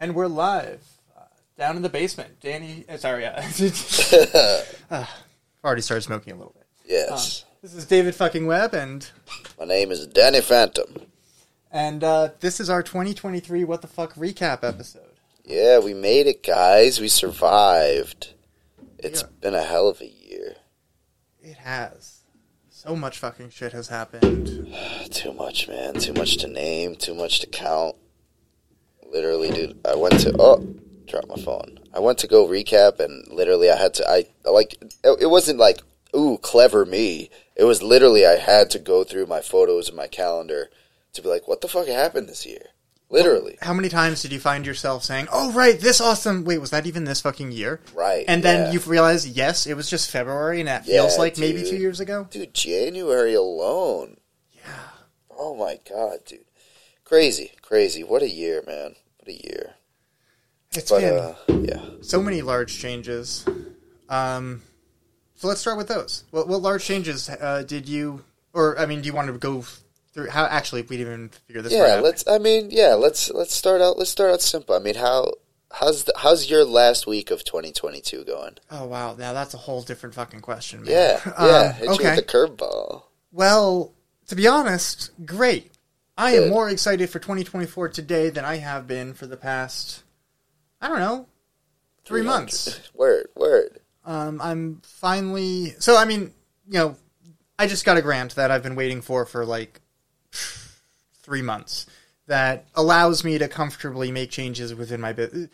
and we're live uh, down in the basement. Danny, uh, sorry, uh, uh, already started smoking a little bit. Yes. This is David fucking Webb, and My name is Danny Phantom. and uh, this is our 2023 What the Fuck recap episode. Yeah, we made it, guys. We survived. It's Yeah. been a hell of a year. It has so much fucking shit has happened. Too much, man. Too much to name. Too much to count. Literally, dude. I went to oh, drop my phone. I went to go recap, and literally, I had to. I like. It wasn't like ooh, clever me. It was literally I had to go through my photos and my calendar to be like, what the fuck happened this year? Literally, How many times did you find yourself saying, "Oh right, this awesome"? Wait, was that even this fucking year? right? And then yeah. you realize, yes, it was just February, and that Yeah, feels like maybe two years ago. Dude, January alone. Yeah. Oh my god, dude. Crazy, crazy. What a year, man. A year. It's But been uh yeah. so many large changes. Um, so let's start with those. What, what large changes uh, did you, or I mean, do you want to go through? How actually we didn't even figure this Yeah, out. let's I mean, yeah, let's let's start out let's start out simple. I mean, how how's the, how's your last week of 2022 going? Oh wow, now that's a whole different fucking question. Man. Yeah. Um, Yeah, you okay. the curveball. Well, to be honest, great. I am more excited for 2024 today than I have been for the past, I don't know, three months. Word, word. Um, I'm finally. So, I mean, you know, I just got a grant that I've been waiting for for like three months that allows me to comfortably make changes within my business.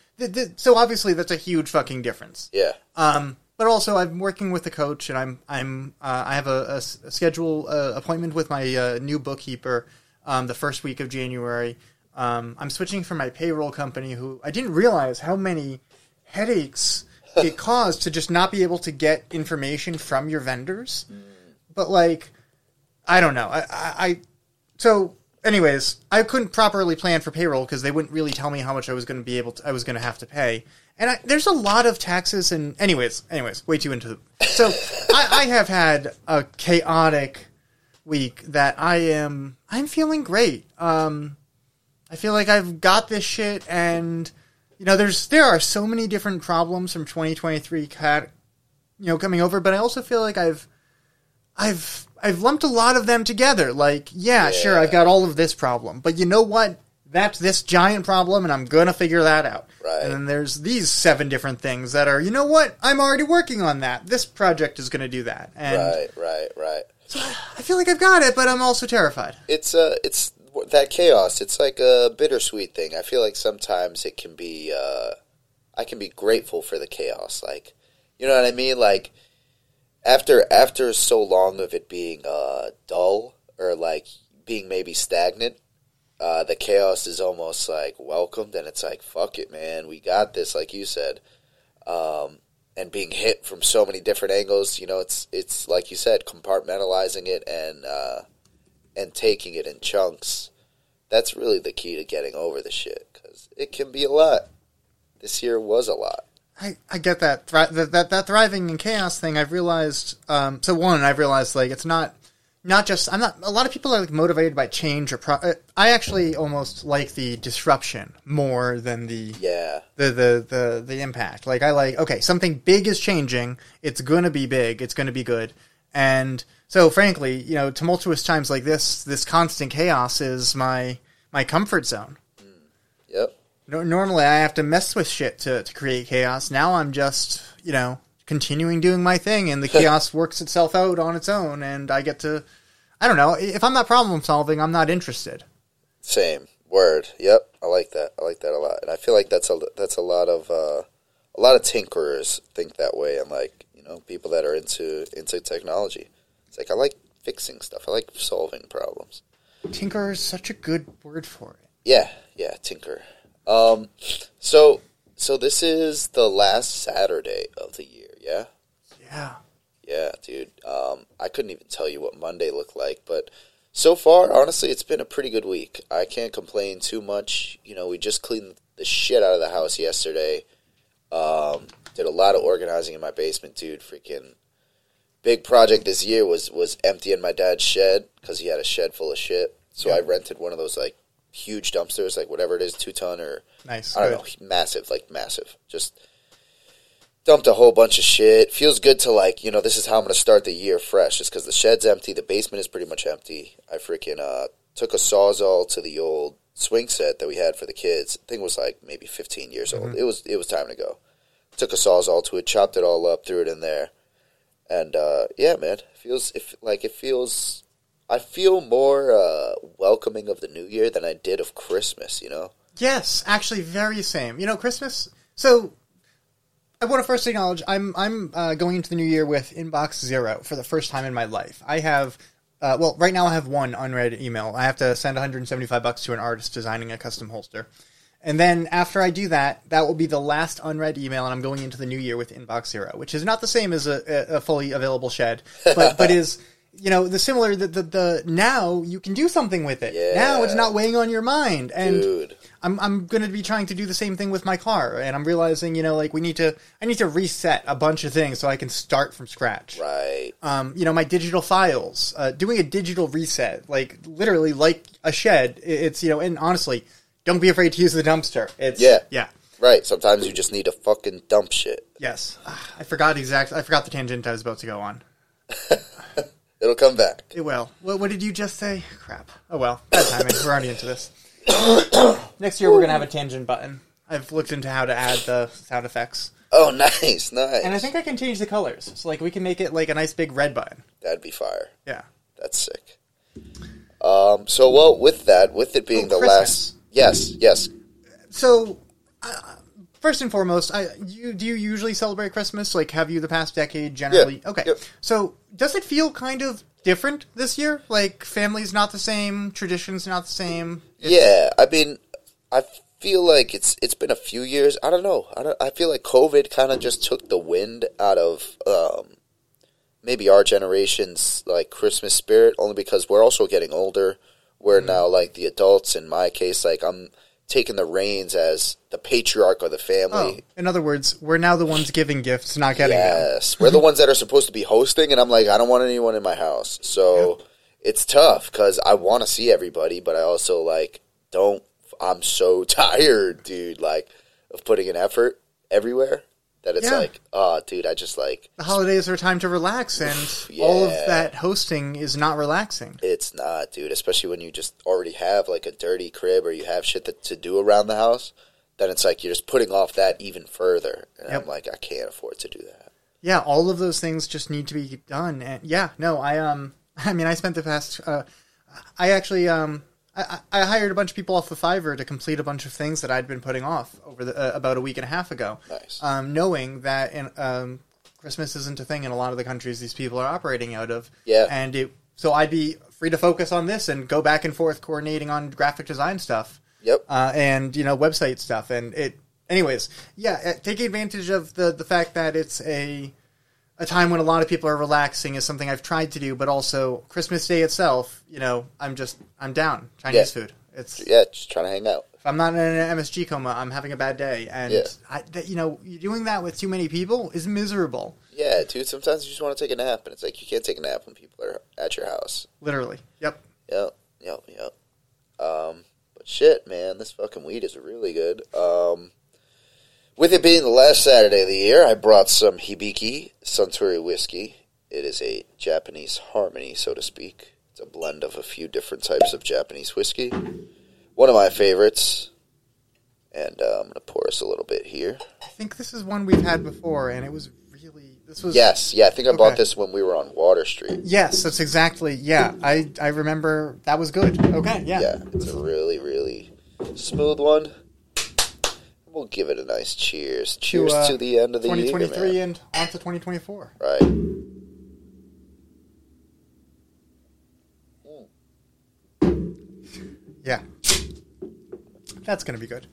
So, obviously, that's a huge fucking difference. Yeah. Um, but also, I'm working with a coach, and I'm I'm uh, I have a schedule uh, appointment with my uh, new bookkeeper um, the first week of January. Um, I'm switching from my payroll company, who I didn't realize how many headaches it caused to just not be able to get information from your vendors. But like, I don't know. I, I, I so anyways, I couldn't properly plan for payroll because they wouldn't really tell me how much I was going to be able to. I was going to have to pay, and I, there's a lot of taxes and anyways, anyways, way too into. The, so I, I have had a chaotic week that I am. I'm feeling great. Um, I feel like I've got this shit, and you know, there's there are so many different problems from 2023 cat, you know, coming over, but I also feel like I've I've I've lumped a lot of them together. Like, yeah, sure, I've got all of this problem, but you know what? That's this giant problem, and I'm gonna figure that out. Right. And then there's these seven different things that are, you know what? I'm already working on that. This project is gonna do that, and Right, right, right. I feel like I've got it, but I'm also terrified. it's uh it's that chaos. It's like a bittersweet thing. I feel like sometimes it can be uh i can be grateful for the chaos. Like you know what i mean? Like after after so long of it being uh dull or like being maybe stagnant uh the chaos is almost like welcomed and it's like fuck it man. We got this like you said. Um and being hit from so many different angles you know it's it's like you said compartmentalizing it and uh and taking it in chunks. That's really the key to getting over the shit because it can be a lot. This year was a lot. I, I get that. That that that thriving in chaos thing. I've realized. Um, so one, I've realized like it's not not just. I'm not. A lot of people are like motivated by change or. Pro- uh, I actually almost like the disruption more than the Yeah, the, the the the impact. Like I like okay, something big is changing. It's gonna be big. It's gonna be good. And so, frankly, you know, tumultuous times like this, this constant chaos is my my comfort zone. yep, No, normally I have to mess with shit to, to create chaos. Now I'm just, you know, continuing doing my thing and the chaos works itself out on its own and I get to I don't know, if I'm not problem solving, I'm not interested. same word. Yep, I like that. I like that a lot, and I feel like that's a that's a lot of uh, a lot of tinkerers think that way, and like you know people that are into into technology. It's like I like fixing stuff. I like solving problems. Tinker is such a good word for it. Yeah, yeah, tinker. Um, so so this is the last Saturday of the year. Yeah. Yeah. Yeah, dude. Um, I couldn't even tell you what Monday looked like, but so far, honestly, it's been a pretty good week. I can't complain too much. You know, we just cleaned the shit out of the house yesterday. Um, did a lot of organizing in my basement, dude. Freaking big project this year was was emptying my dad's shed because he had a shed full of shit. So I rented one of those like huge dumpsters, like whatever it is, two ton or Nice. I don't Good. know, massive, like massive. Just dumped a whole bunch of shit. Feels good to like, you know, this is how I'm going to start the year fresh. Just because the shed's empty, the basement is pretty much empty. I freaking uh, took a sawzall to the old swing set that we had for the kids. I think it was like maybe 15 years old. Mm-hmm. It was it was time to go. Took a sawzall to it, chopped it all up, threw it in there, and uh, yeah, man, feels if like it feels. I feel more uh, welcoming of the new year than I did of Christmas. You know. Yes, actually, very same. You know, Christmas. So, I want to first acknowledge I'm I'm uh, going into the new year with inbox zero for the first time in my life. I have, uh, well, right now I have one unread email. I have to send 175 bucks to an artist designing a custom holster, and then after I do that, that will be the last unread email, and I'm going into the new year with inbox zero, which is not the same as a, a fully available shed, but but is. You know the similar the, the the now you can do something with it. Now it's not weighing on your mind, and Dude. I'm I'm going to be trying to do the same thing with my car, and I'm realizing, you know, like we need to I need to reset a bunch of things so I can start from scratch. Right. Um, you know, my digital files, uh, doing a digital reset, like literally like a shed. It's you know, and honestly, don't be afraid to use the dumpster. It's Yeah. yeah, Right. Sometimes you just need to fucking dump shit. yes. Ah, I forgot exactly. I forgot the tangent I was about to go on. It'll come back. It will. What, what did you just say? Crap. Oh well, bad timing. We're already into this. Next year we're gonna have a tangent button. I've looked into how to add the sound effects. Oh, nice, nice. And I think I can change the colors. So like we can make it like a nice big red button. That'd be fire. Yeah. That's sick. Um. So, well, with that, with it being Oh, the Christmas. last, yes, yes, So uh, first and foremost, I you do you usually celebrate Christmas? Like have you the past decade generally? Yeah. Okay. So does it feel kind of different this year? Like family's not the same, traditions not the same. It's- yeah. I mean, I feel like it's it's been a few years. I don't know. I don't. I feel like COVID kind of just took the wind out of um, maybe our generation's like Christmas spirit, only because we're also getting older. We're Mm-hmm. now like the adults. In my case, like I'm taking the reins as the patriarch of the Oh, family. in other words, we're now the ones giving gifts, not getting them. Yes, we're the ones that are supposed to be hosting, and I'm like, I don't want anyone in my house. So it's tough because I want to see everybody, but I also like don't. I'm so tired, dude. Like of putting an effort everywhere that it's Yeah. like, oh, dude, I just like The holidays are a time to relax, and all of Yeah. that hosting is not relaxing. it's not, dude. Especially when you just already have like a dirty crib or you have shit that, to do around the house. Then it's like you're just putting off that even further, and Yep. I'm like, I can't afford to do that. yeah, all of those things just need to be done. And yeah, no, I um, I mean, I spent the past, uh, I actually um, I, I hired a bunch of people off of Fiverr to complete a bunch of things that I'd been putting off over the uh, about a week and a half ago. Nice. Um, knowing that in, um, Christmas isn't a thing in a lot of the countries these people are operating out of. Yeah. and it so I'd be free to focus on this and go back and forth coordinating on graphic design stuff Yep. uh, and you know website stuff and it anyways yeah uh, taking advantage of the the fact that it's a a time when a lot of people are relaxing is something I've tried to do but also Christmas Day itself you know I'm just I'm down Chinese Yeah. food it's yeah, just trying to hang out. if I'm not in an MSG coma I'm having a bad day and Yeah. I, that, you know doing that with too many people is miserable Yeah, dude. Sometimes you just want to take a nap, and it's like you can't take a nap when people are at your house. literally yep Yep, yep, yep. Um, but shit, man, this fucking weed is really good. Um, with it being the last Saturday of the year, I brought some Hibiki Suntory whiskey. It is a Japanese harmony, so to speak. It's a blend of a few different types of Japanese whiskey. One of my favorites. And uh, I'm gonna pour us a little bit here. I think this is one we've had before and it was really this was Yes, yeah, I think I bought this when we were on Water Street. Yes, that's exactly. Yeah, I I remember that was good. Okay, yeah. Yeah, it's a really, really smooth one. We'll give it a nice cheers. Cheers to, uh, the end of the year, 2023 man. and on to 2024. Right. Yeah. That's going to be good.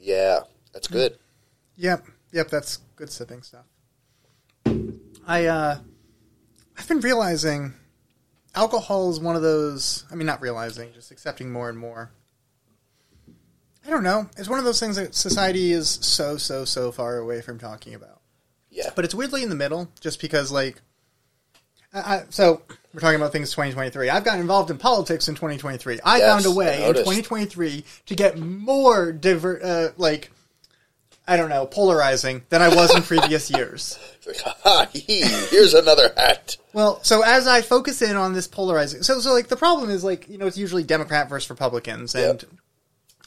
Yeah, that's good. Yep. Yep, that's good sipping stuff. I uh I've been realizing alcohol is one of those, I mean not realizing, just accepting more and more. I don't know. It's one of those things that society is so so so far away from talking about. Yeah. but it's weirdly in the middle just because like I, so we're talking about things 2023. I've gotten involved in politics in 2023. I Yes, found a way in 2023 to get more diver, uh, like I don't know, polarizing than I was in previous years. Like, ha, hee, here's another hat. Well, so as I focus in on this polarizing, so so like the problem is like you know it's usually Democrat versus Republicans, and Yep.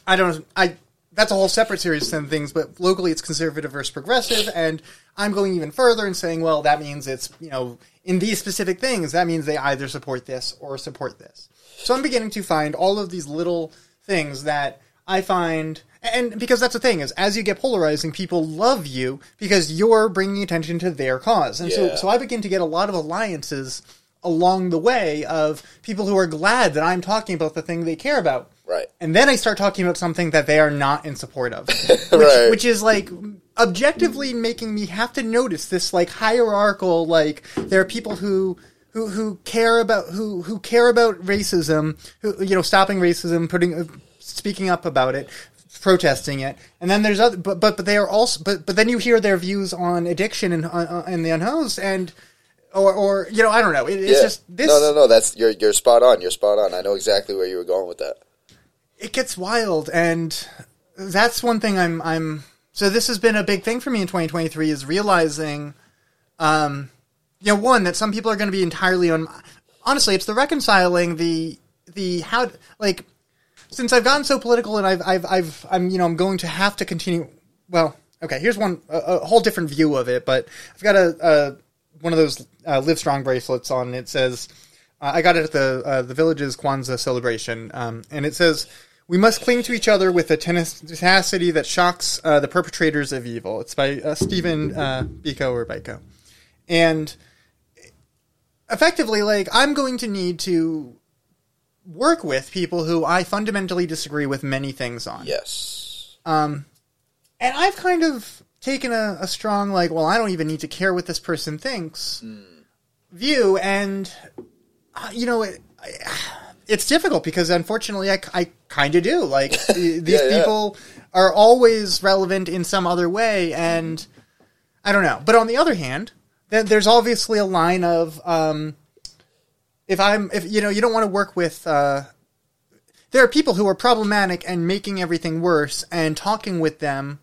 I don't I that's a whole separate series of things, but locally it's conservative versus progressive, and I'm going even further and saying, well, that means it's you know in these specific things that means they either support this or support this. So I'm beginning to find all of these little things that I find. And because that's the thing is, as you get polarizing, people love you because you're bringing attention to their cause, and so so I begin to get a lot of alliances along the way of people who are glad that I'm talking about the thing they care about. Right. And then I start talking about something that they are not in support of. Which, Right. which is like objectively making me have to notice this like hierarchical like there are people who who who care about who who care about racism, who you know stopping racism, putting uh, speaking up about it, protesting it. And then there's other but but but they are also but but then you hear their views on addiction and uh, and the unhoused and or or you know I don't know. It, it's Yeah. just this No, no, no. That's you're you're spot on. You're spot on. I know exactly where you were going with that. It gets wild and that's one thing i'm i'm so this has been a big thing for me in 2023 is realizing um you know one that some people are going to be entirely on honestly it's the reconciling the the how like since i've gotten so political and i've i've, I've i'm you know i'm going to have to continue well okay here's one a, a whole different view of it but i've got a, a one of those uh, live strong bracelets on it says uh, I got it at the uh, the village's Kwanzaa celebration, um, and it says, "We must cling to each other with a tenacity that shocks uh, the perpetrators of evil." It's by uh, Stephen uh, Biko or Biko, and effectively, like I'm going to need to work with people who I fundamentally disagree with many things on. Yes. And I've kind of taken a, a strong, like, well, I don't even need to care what this person thinks view. And, uh, you know, it, I, it's difficult because unfortunately I, I kind of do. Like, these Yeah, yeah. people are always relevant in some other way. And I don't know. But on the other hand, then there's obviously a line of, um, if I'm, if, you know, you don't want to work with, uh, there are people who are problematic and making everything worse, and talking with them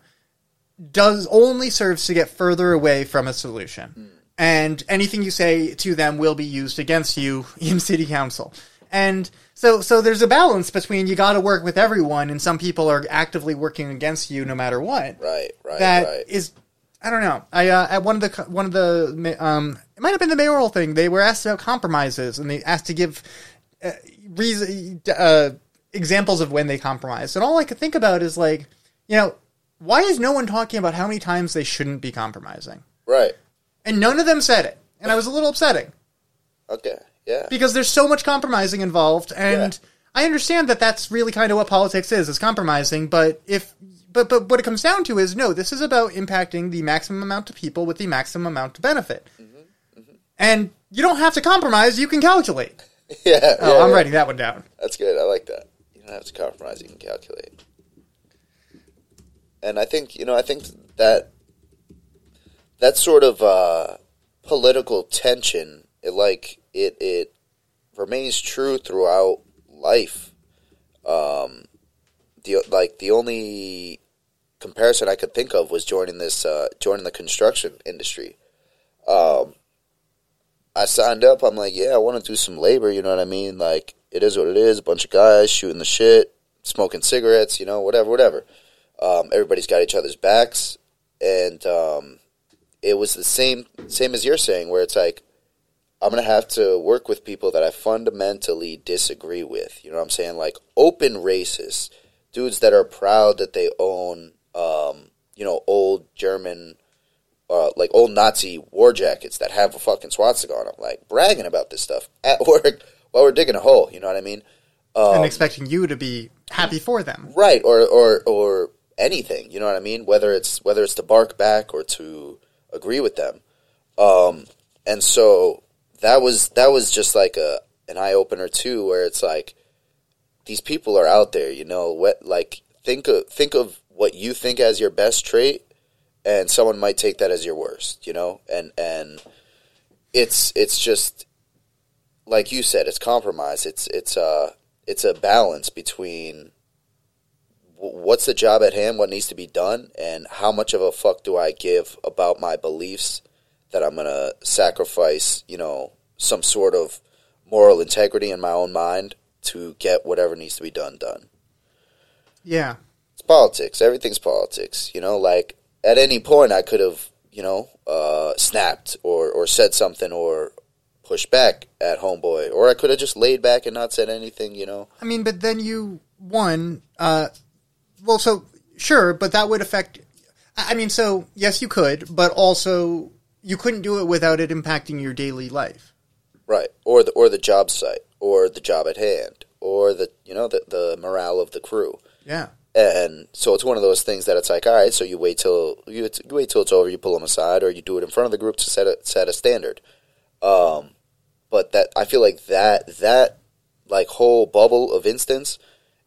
does only serves to get further away from a solution. And anything you say to them will be used against you in city council. And so, so there's a balance between you got to work with everyone, and some people are actively working against you no matter what. Right. Right. That is, right. I don't know. I uh, at one of the one of the um, it might have been the mayoral thing. They were asked about compromises, and they asked to give uh, reason, uh, examples of when they compromised. And all I could think about is like, you know, why is no one talking about how many times they shouldn't be compromising? Right. And none of them said it, and I was a little upsetting Okay. Yeah. because there's so much compromising involved, and Yeah. I understand that that's really kind of what politics is, is compromising. But if but but what it comes down to is no, this is about impacting the maximum amount of people with the maximum amount of benefit, and you don't have to compromise; you can calculate. Yeah. Oh, yeah, I'm yeah. writing that one down. That's good. I like that. You don't have to compromise. You can calculate. And I think you know. I think that that sort of uh, political tension, it like it it remains true throughout life. Um, the like the only comparison I could think of was joining this uh, joining the construction industry. Um, I signed up. I'm like, yeah, I want to do some labor. You know what I mean? Like, it is what it is. A bunch of guys shooting the shit, smoking cigarettes. You know, whatever, whatever. Um, everybody's got each other's backs, and um, it was the same same as you're saying, where it's like, I'm gonna have to work with people that I fundamentally disagree with. You know what I'm saying? Like open racists, dudes that are proud that they own, um, you know, old German uh, like old Nazi war jackets that have a fucking swastika on them, like bragging about this stuff at work while we're digging a hole. You know what I mean? and expecting you to be happy for them. Right, or or or anything. You know what I mean? Whether it's whether it's to bark back or to agree with them. Um, and so that was that was just like a an eye opener too, where it's like these people are out there. You know, what like think of think of what you think as your best trait, and someone might take that as your worst. You know, and and it's it's just like you said, it's compromise. It's it's a it's a balance between what's the job at hand, what needs to be done, and how much of a fuck do I give about my beliefs that I'm gonna sacrifice, you know, some sort of moral integrity in my own mind to get whatever needs to be done done. Yeah. It's politics. Everything's politics. You know, like at any point I could have, you know, uh, snapped or, or said something or pushed back at homeboy, or I could have just laid back and not said anything. You know. I mean, but then you won. Uh, well, so sure, but that would affect. I mean, so yes, you could, but also you couldn't do it without it impacting your daily life. Right, or the or the job site, or the job at hand, or the you know the the morale of the crew, Yeah. and so it's one of those things that it's like, all right, so you wait till you, you wait till it's over, you pull them aside, or you do it in front of the group to set a set a standard. Um, but that I feel like that that like whole bubble of instance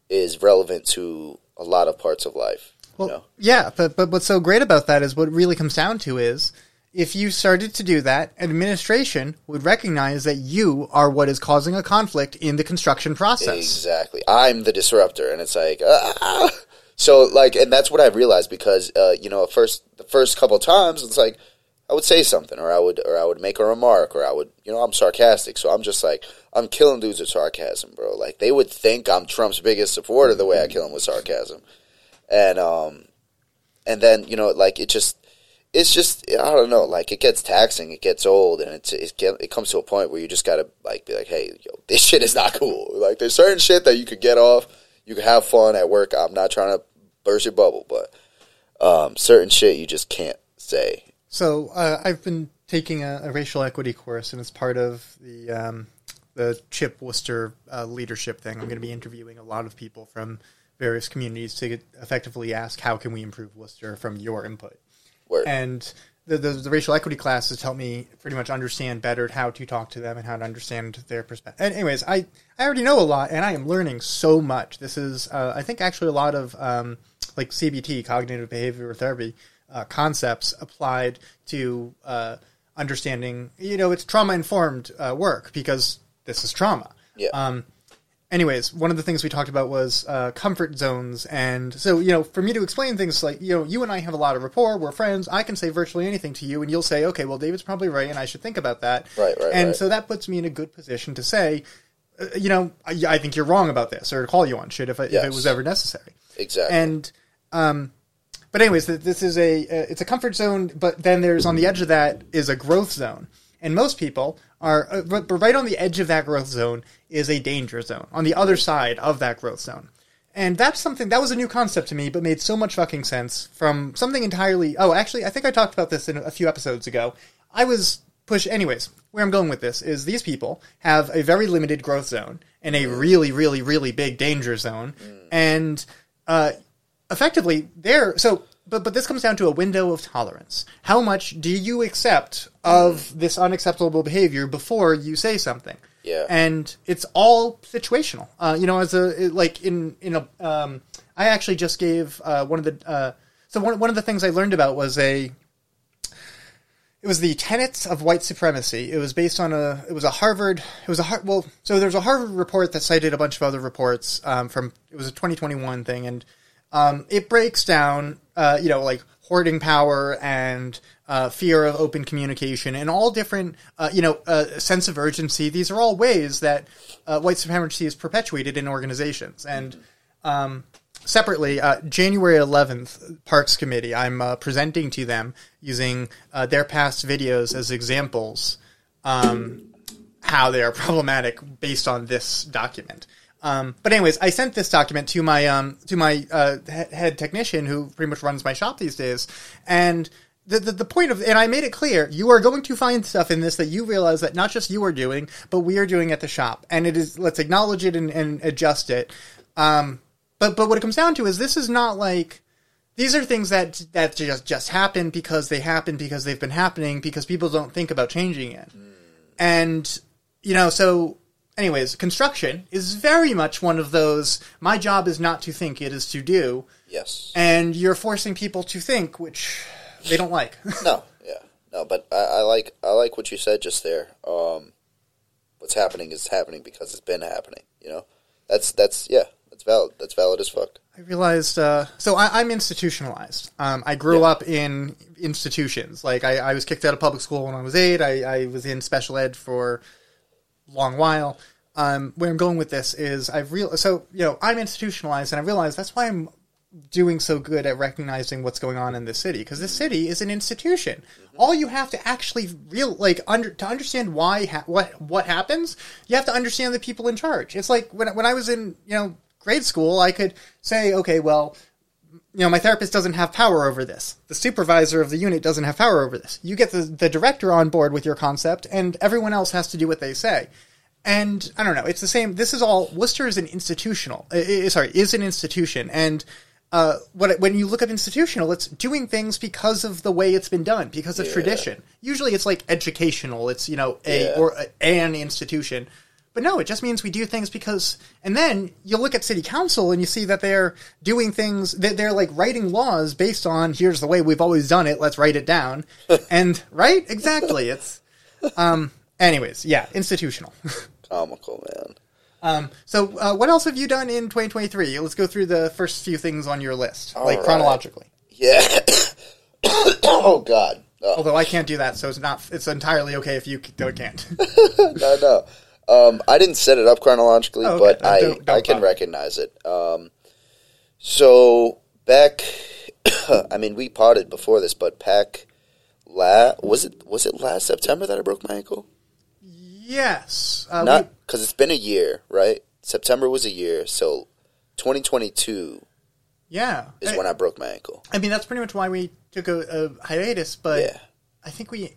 is relevant to a lot of parts of life. Well, you know? yeah, but but what's so great about that is what it really comes down to is if you started to do that, administration would recognize that you are what is causing a conflict in the construction process. Exactly. I'm the disruptor, and it's like, ah. so like, and that's what I realized because, uh, you know, first the first couple times, it's like I would say something, or I would, or I would make a remark, or I would, you know, I'm sarcastic, so I'm just like, I'm killing dudes with sarcasm, bro. Like they would think I'm Trump's biggest supporter the way I kill him with sarcasm, and um, and then you know, like it just. It's just I don't know, like it gets taxing, it gets old, and it's it, get, it comes to a point where you just gotta like be like, hey, yo, this shit is not cool. Like there's certain shit that you could get off, you can have fun at work. I'm not trying to burst your bubble, but um, certain shit you just can't say. So uh, I've been taking a, a racial equity course, and it's part of the um, the Chip Worcester uh, leadership thing. I'm going to be interviewing a lot of people from various communities to get, effectively ask how can we improve Worcester from your input. Word. And the, the, the racial equity classes help me pretty much understand better how to talk to them and how to understand their perspective. And anyways, I, I already know a lot, and I am learning so much. This is, uh, I think, actually a lot of um, like CBT, cognitive behavioral therapy uh, concepts applied to uh, understanding. You know, it's trauma informed uh, work because this is trauma. Yeah. Um, anyways, one of the things we talked about was uh, comfort zones, and so you know, for me to explain things like you know, you and I have a lot of rapport, we're friends. I can say virtually anything to you, and you'll say, okay, well, David's probably right, and I should think about that. Right, right, And right. so that puts me in a good position to say, uh, you know, I, I think you're wrong about this, or call you on shit if, I, if it was ever necessary. Exactly. And um, but anyways, this is a uh, it's a comfort zone, but then there's on the edge of that is a growth zone, and most people are uh, but but right on the edge of that growth zone is a danger zone on the other side of that growth zone. And that's something that was a new concept to me, but made so much fucking sense from something entirely. Oh, actually, I think I talked about this in a few episodes ago. I was push. Anyways, where I'm going with this is these people have a very limited growth zone and a really, really, really big danger zone, and uh, effectively they're so. But but this comes down to a window of tolerance. How much do you accept of this unacceptable behavior before you say something? Yeah. and it's all situational. Uh, you know, as a like in in a, um, I actually just gave uh, one of the uh, so one one of the things I learned about was a it was the tenets of white supremacy. It was based on a it was a Harvard it was a Har- well so there's a Harvard report that cited a bunch of other reports um, from it was a 2021 thing and um, it breaks down uh, you know like hoarding power and uh, fear of open communication and all different uh, you know uh, sense of urgency. These are all ways that uh, white supremacy is perpetuated in organizations and um, separately, uh, January 11th, Parks Committee, I'm presenting to them using their past videos as examples um, how they are problematic based on this document. Um, but anyways, I sent this document to my um, to my uh, head technician who pretty much runs my shop these days, and the, the the point of and I made it clear you are going to find stuff in this that you realize that not just you are doing, but we are doing at the shop, and it is let's acknowledge it and, and adjust it. Um, but but what it comes down to is this is not like these are things that that just just happen because they happen because they've been happening because people don't think about changing it. And you know, so anyways, construction is very much one of those my job is not to think, it is to do. yes. And you're forcing people to think, which they don't like. No, yeah, no, but I, I like I like what you said just there. Um, what's happening is happening because it's been happening. You know, that's that's yeah, that's valid. That's valid as fuck. I realized. Uh, so I, I'm institutionalized. Um, I grew Yeah. up in institutions. Like I, I was kicked out of public school when I was eight. I, I was in special ed for a long while. Um, where I'm going with this is I've real so you know I'm institutionalized, and I realize that's why I'm doing so good at recognizing what's going on in this city because this city is an institution. All you have to actually real like under to understand why ha- what what happens, you have to understand the people in charge. It's like when when I was in you know grade school, I could say, okay, well, you know, my therapist doesn't have power over this. The supervisor of the unit doesn't have power over this. You get the the director on board with your concept, and everyone else has to do what they say. And I don't know. It's the same. This is all. Worcester is an institutional. i- i- sorry, is an institution, and uh, what when you look up institutional, it's doing things because of the way it's been done, because of Yeah. tradition. Usually, it's like educational. It's you know a Yeah. or a, an institution. But no, it just means we do things because, and then you look at city council and you see that they're doing things, that they're like writing laws based on here's the way we've always done it, let's write it down. and, right? Exactly. It's, um, anyways, yeah, institutional. Comical man. um, so, uh, what else have you done in 2023? Let's go through the first few things on your list, like right. chronologically. Yeah. oh God. Oh, Although I can't do that, so it's not, it's entirely okay if you don't can't. no, no. Um, I didn't set it up chronologically, Oh, okay. but Uh, I don't- don't I can bother. recognize it. Um, so back, I mean, we potted before this, but back la was it was it last September that I broke my ankle? Yes. Uh, Not because it's been a year, right? September was a year, so 2022 yeah. is I, when I broke my ankle. I mean, that's pretty much why we took a, a hiatus, but Yeah. I think we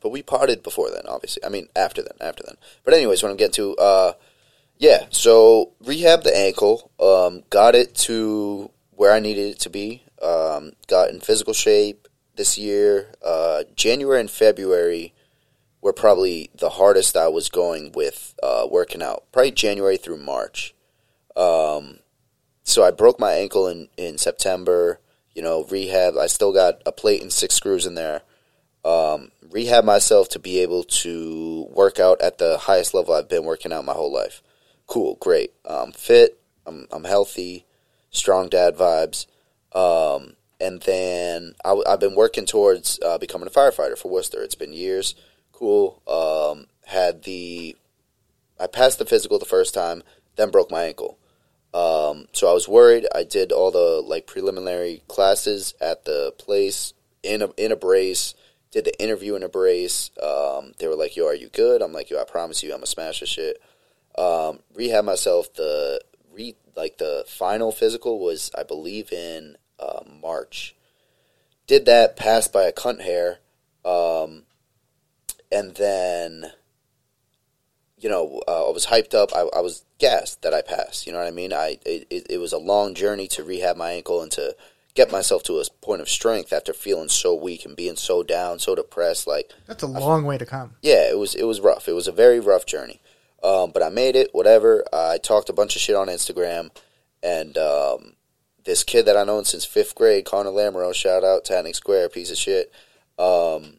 But we parted before then, obviously. I mean, after then, after then. But anyways, what I'm getting to, uh, yeah. So rehab the ankle, um, got it to where I needed it to be. Um, got in physical shape this year. Uh, January and February were probably the hardest I was going with uh, working out. Probably January through March. Um, so I broke my ankle in in September. You know, rehab. I still got a plate and six screws in there um, rehab myself to be able to work out at the highest level I've been working out my whole life. Cool, great. I'm fit. I'm, I'm healthy. Strong dad vibes. Um, and then I, have been working towards uh, becoming a firefighter for Worcester. It's been years. Cool. Um, had the I passed the physical the first time, then broke my ankle. Um, so I was worried. I did all the like preliminary classes at the place in a in a brace. Did the interview in a brace. Um, they were like, "Yo, are you good?" I'm like, "Yo, I promise you, I'm a smash this shit." Um, rehab myself. The re like the final physical was, I believe, in uh, March. Did that, passed by a cunt hair, um, and then you know, uh, I was hyped up. I, I was gassed that I passed. You know what I mean? I it, it, was a long journey to rehab my ankle and to get myself to a point of strength after feeling so weak and being so down, so depressed. Like, that's a long way to come. yeah, it was it was rough. It was a very rough journey. Um, but I made it. Whatever. I talked a bunch of shit on Instagram, and um, this kid that I known since fifth grade, Connor Lamoureux, shout out Tatnuck Square, piece of shit. Um,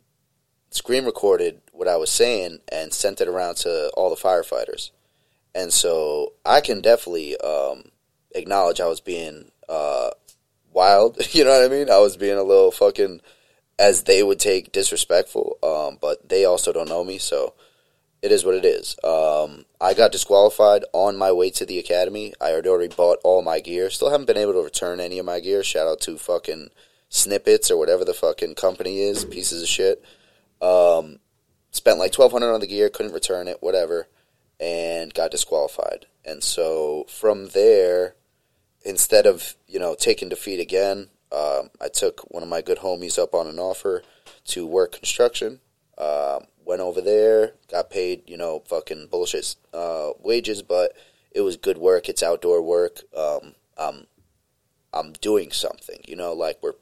screen recorded what I was saying and sent it around to all the firefighters. And so I can definitely um, acknowledge I was being uh, wild. You know what I mean? I was being a little fucking, as they would take, disrespectful. Um, but they also don't know me, so it is what it is. Um, I got disqualified on my way to the academy. I had already bought all my gear. Still haven't been able to return any of my gear. Shout out to fucking Snippets or whatever the fucking company is. Pieces of shit. Um, spent like twelve hundred on the gear, couldn't return it, whatever, and got disqualified. And so from there, instead of you know taking defeat again, um, I took one of my good homies up on an offer to work construction. Um, went over there, got paid you know fucking bullshit uh, wages, but it was good work. It's outdoor work. Um, I'm I'm doing something. You know, like we're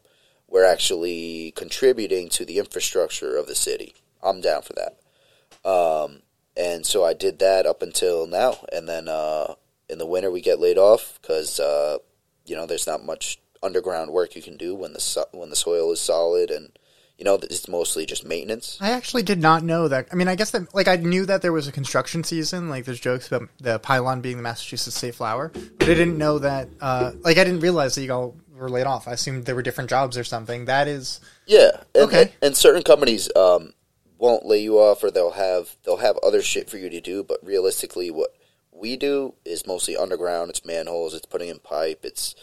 we're actually contributing to the infrastructure of the city. I'm down for that. Um, and so I did that up until now. And then uh, in the winter, we get laid off because, uh, you know, there's not much underground work you can do when the so- when the soil is solid and you know, it's mostly just maintenance. I actually did not know that. I mean, I guess that like I knew that there was a construction season. Like there's jokes about the pylon being the Massachusetts State Flower, but I didn't know that. Uh, like I didn't realize that you all were laid off. I assumed there were different jobs or something. That is Yeah. And, Okay. And, certain companies um, won't lay you off, or they'll have they'll have other shit for you to do. But realistically, what we do is mostly underground. It's manholes. It's putting in pipe. It's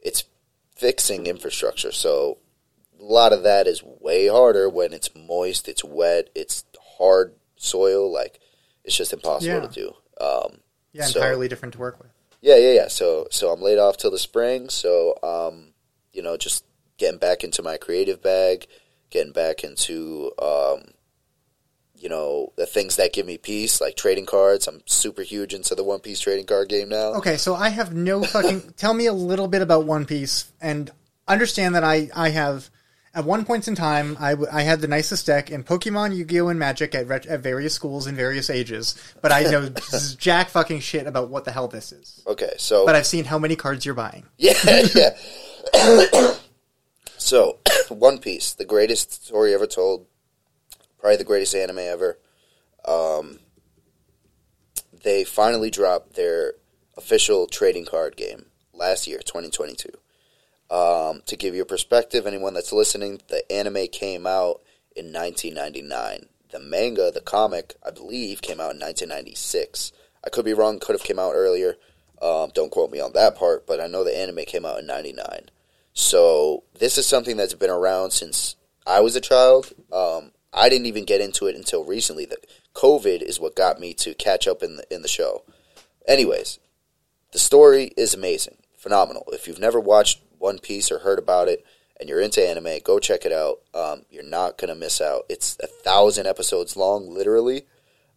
it's fixing infrastructure. So a lot of that is way harder when it's moist. It's wet. It's hard soil. Like it's just impossible Yeah. to do. Um, yeah So- entirely different to work with. Yeah, yeah, yeah. So, so I'm laid off till the spring. So, um, you know, just getting back into my creative bag, getting back into, um, you know, the things that give me peace, like trading cards. I'm super huge into the One Piece trading card game now. Okay, so I have no fucking. tell me a little bit about One Piece and understand that I I have. At one point in time, I, w- I had the nicest deck in Pokemon, Yu-Gi-Oh, and Magic at, ret- at various schools in various ages. But I know jack fucking shit about what the hell this is. Okay, so But I've seen how many cards you're buying. yeah, yeah. so, One Piece, the greatest story ever told, probably the greatest anime ever. Um, they finally dropped their official trading card game last year, 2022. Um, to give you a perspective, anyone that's listening, the anime came out in 1999. The manga, the comic, I believe, came out in 1996. I could be wrong; could have came out earlier. Um, don't quote me on that part, but I know the anime came out in '99. So this is something that's been around since I was a child. Um, I didn't even get into it until recently. The COVID is what got me to catch up in the in the show. Anyways, the story is amazing, phenomenal. If you've never watched One Piece or heard about it, and you're into anime, go check it out. Um, you're not gonna miss out. It's a thousand episodes long, literally,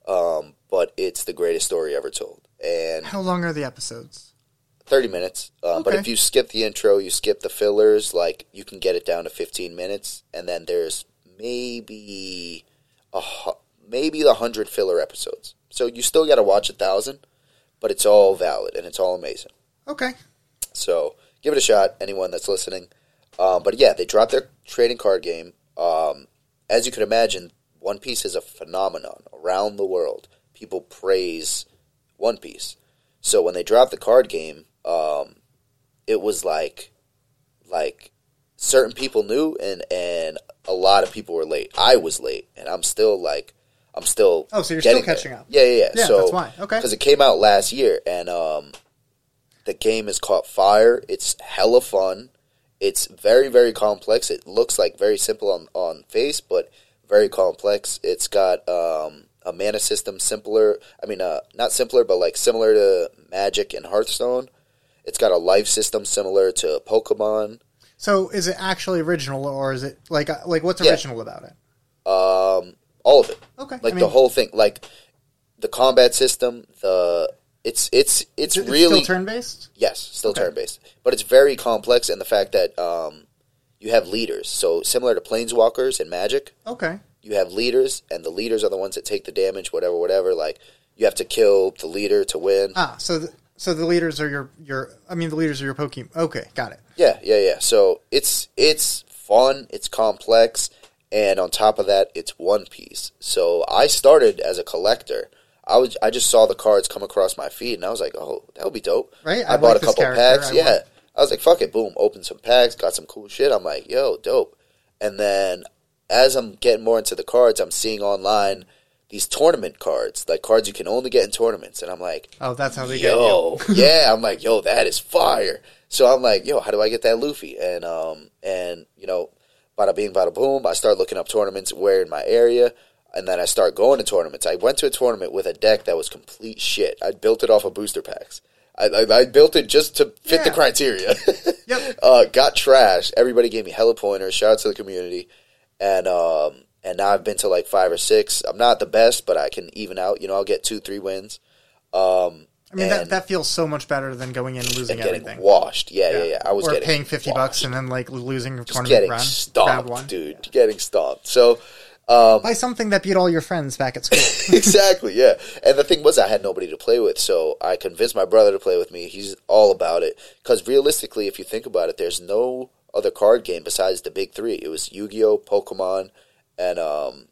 um, but it's the greatest story ever told. And How long are the episodes? 30 minutes. Um, But if you skip the intro, you skip the fillers, like you can get it down to 15 minutes, and then there's maybe a maybe the hundred filler episodes. So you still got to watch a thousand, but it's all valid and it's all amazing. Okay. So give it a shot, anyone that's listening. Um, but yeah, they dropped their trading card game. Um, as you can imagine, One Piece is a phenomenon around the world. People praise One Piece. So when they dropped the card game, um, it was like, like certain people knew, and and a lot of people were late. I was late, and I'm still like, I'm still. Oh, so you're still getting there. catching up. Yeah, yeah, yeah. Yeah, so that's why. Okay. because it came out last year, and um, the game has caught fire. It's hella fun. It's very, very complex. It looks like very simple on, on face, but very complex. It's got um, a mana system simpler. I mean, uh, not simpler, but like similar to Magic and Hearthstone. It's got a life system similar to Pokemon. So is it actually original, or is it like uh, like what's Yeah. original about it? Um, all of it. Okay. Like I mean, the whole thing. Like the combat system. The it's it's it's, it's really still turn based. Yes, still Okay. turn based, but it's very complex and the fact that um, you have leaders. So similar to planeswalkers and Magic, Okay. you have leaders, and the leaders are the ones that take the damage, whatever, whatever. Like you have to kill the leader to win. Ah, so the, so the leaders are your your. I mean, the leaders are your Pokemon. Okay, got it. Yeah, yeah, yeah. So it's it's fun, it's complex, and on top of that, it's One Piece. So I started as a collector. I was I just saw the cards come across my feed, and I was like, oh, that would be dope. Right? I, I bought like a couple packs. I yeah, want- I was like, fuck it, boom, opened some packs, got some cool shit. I'm like, yo, dope. And then as I'm getting more into the cards, I'm seeing online these tournament cards, like cards you can only get in tournaments, and I'm like, Oh, that's how they get you. yo, yeah, I'm like, yo, that is fire. So I'm like, yo, how do I get that Luffy? And um, and you know, bada bing, bada boom. I start looking up tournaments where in my area, and then I start going to tournaments. I went to a tournament with a deck that was complete shit. I built it off of booster packs. I, I, I built it just to fit the criteria. Yep. uh, got trashed. Everybody gave me hella pointers. Shout out to the community. And um, and now I've been to like five or six. I'm not the best, but I can even out. You know, I'll get two, three wins. Um, I mean, that, that feels so much better than going in and losing and getting everything. washed. Yeah, yeah, yeah. I was or getting paying fifty washed. bucks and then like losing Just tournament getting round, stomped, dude. Getting stomped. So um, Buy something that beat all your friends back at school. exactly, yeah. And the thing was, I had nobody to play with, so I convinced my brother to play with me. He's all about it because realistically, if you think about it, there's no other card game besides the big three. It was Yu Gi Oh, Pokemon, and um,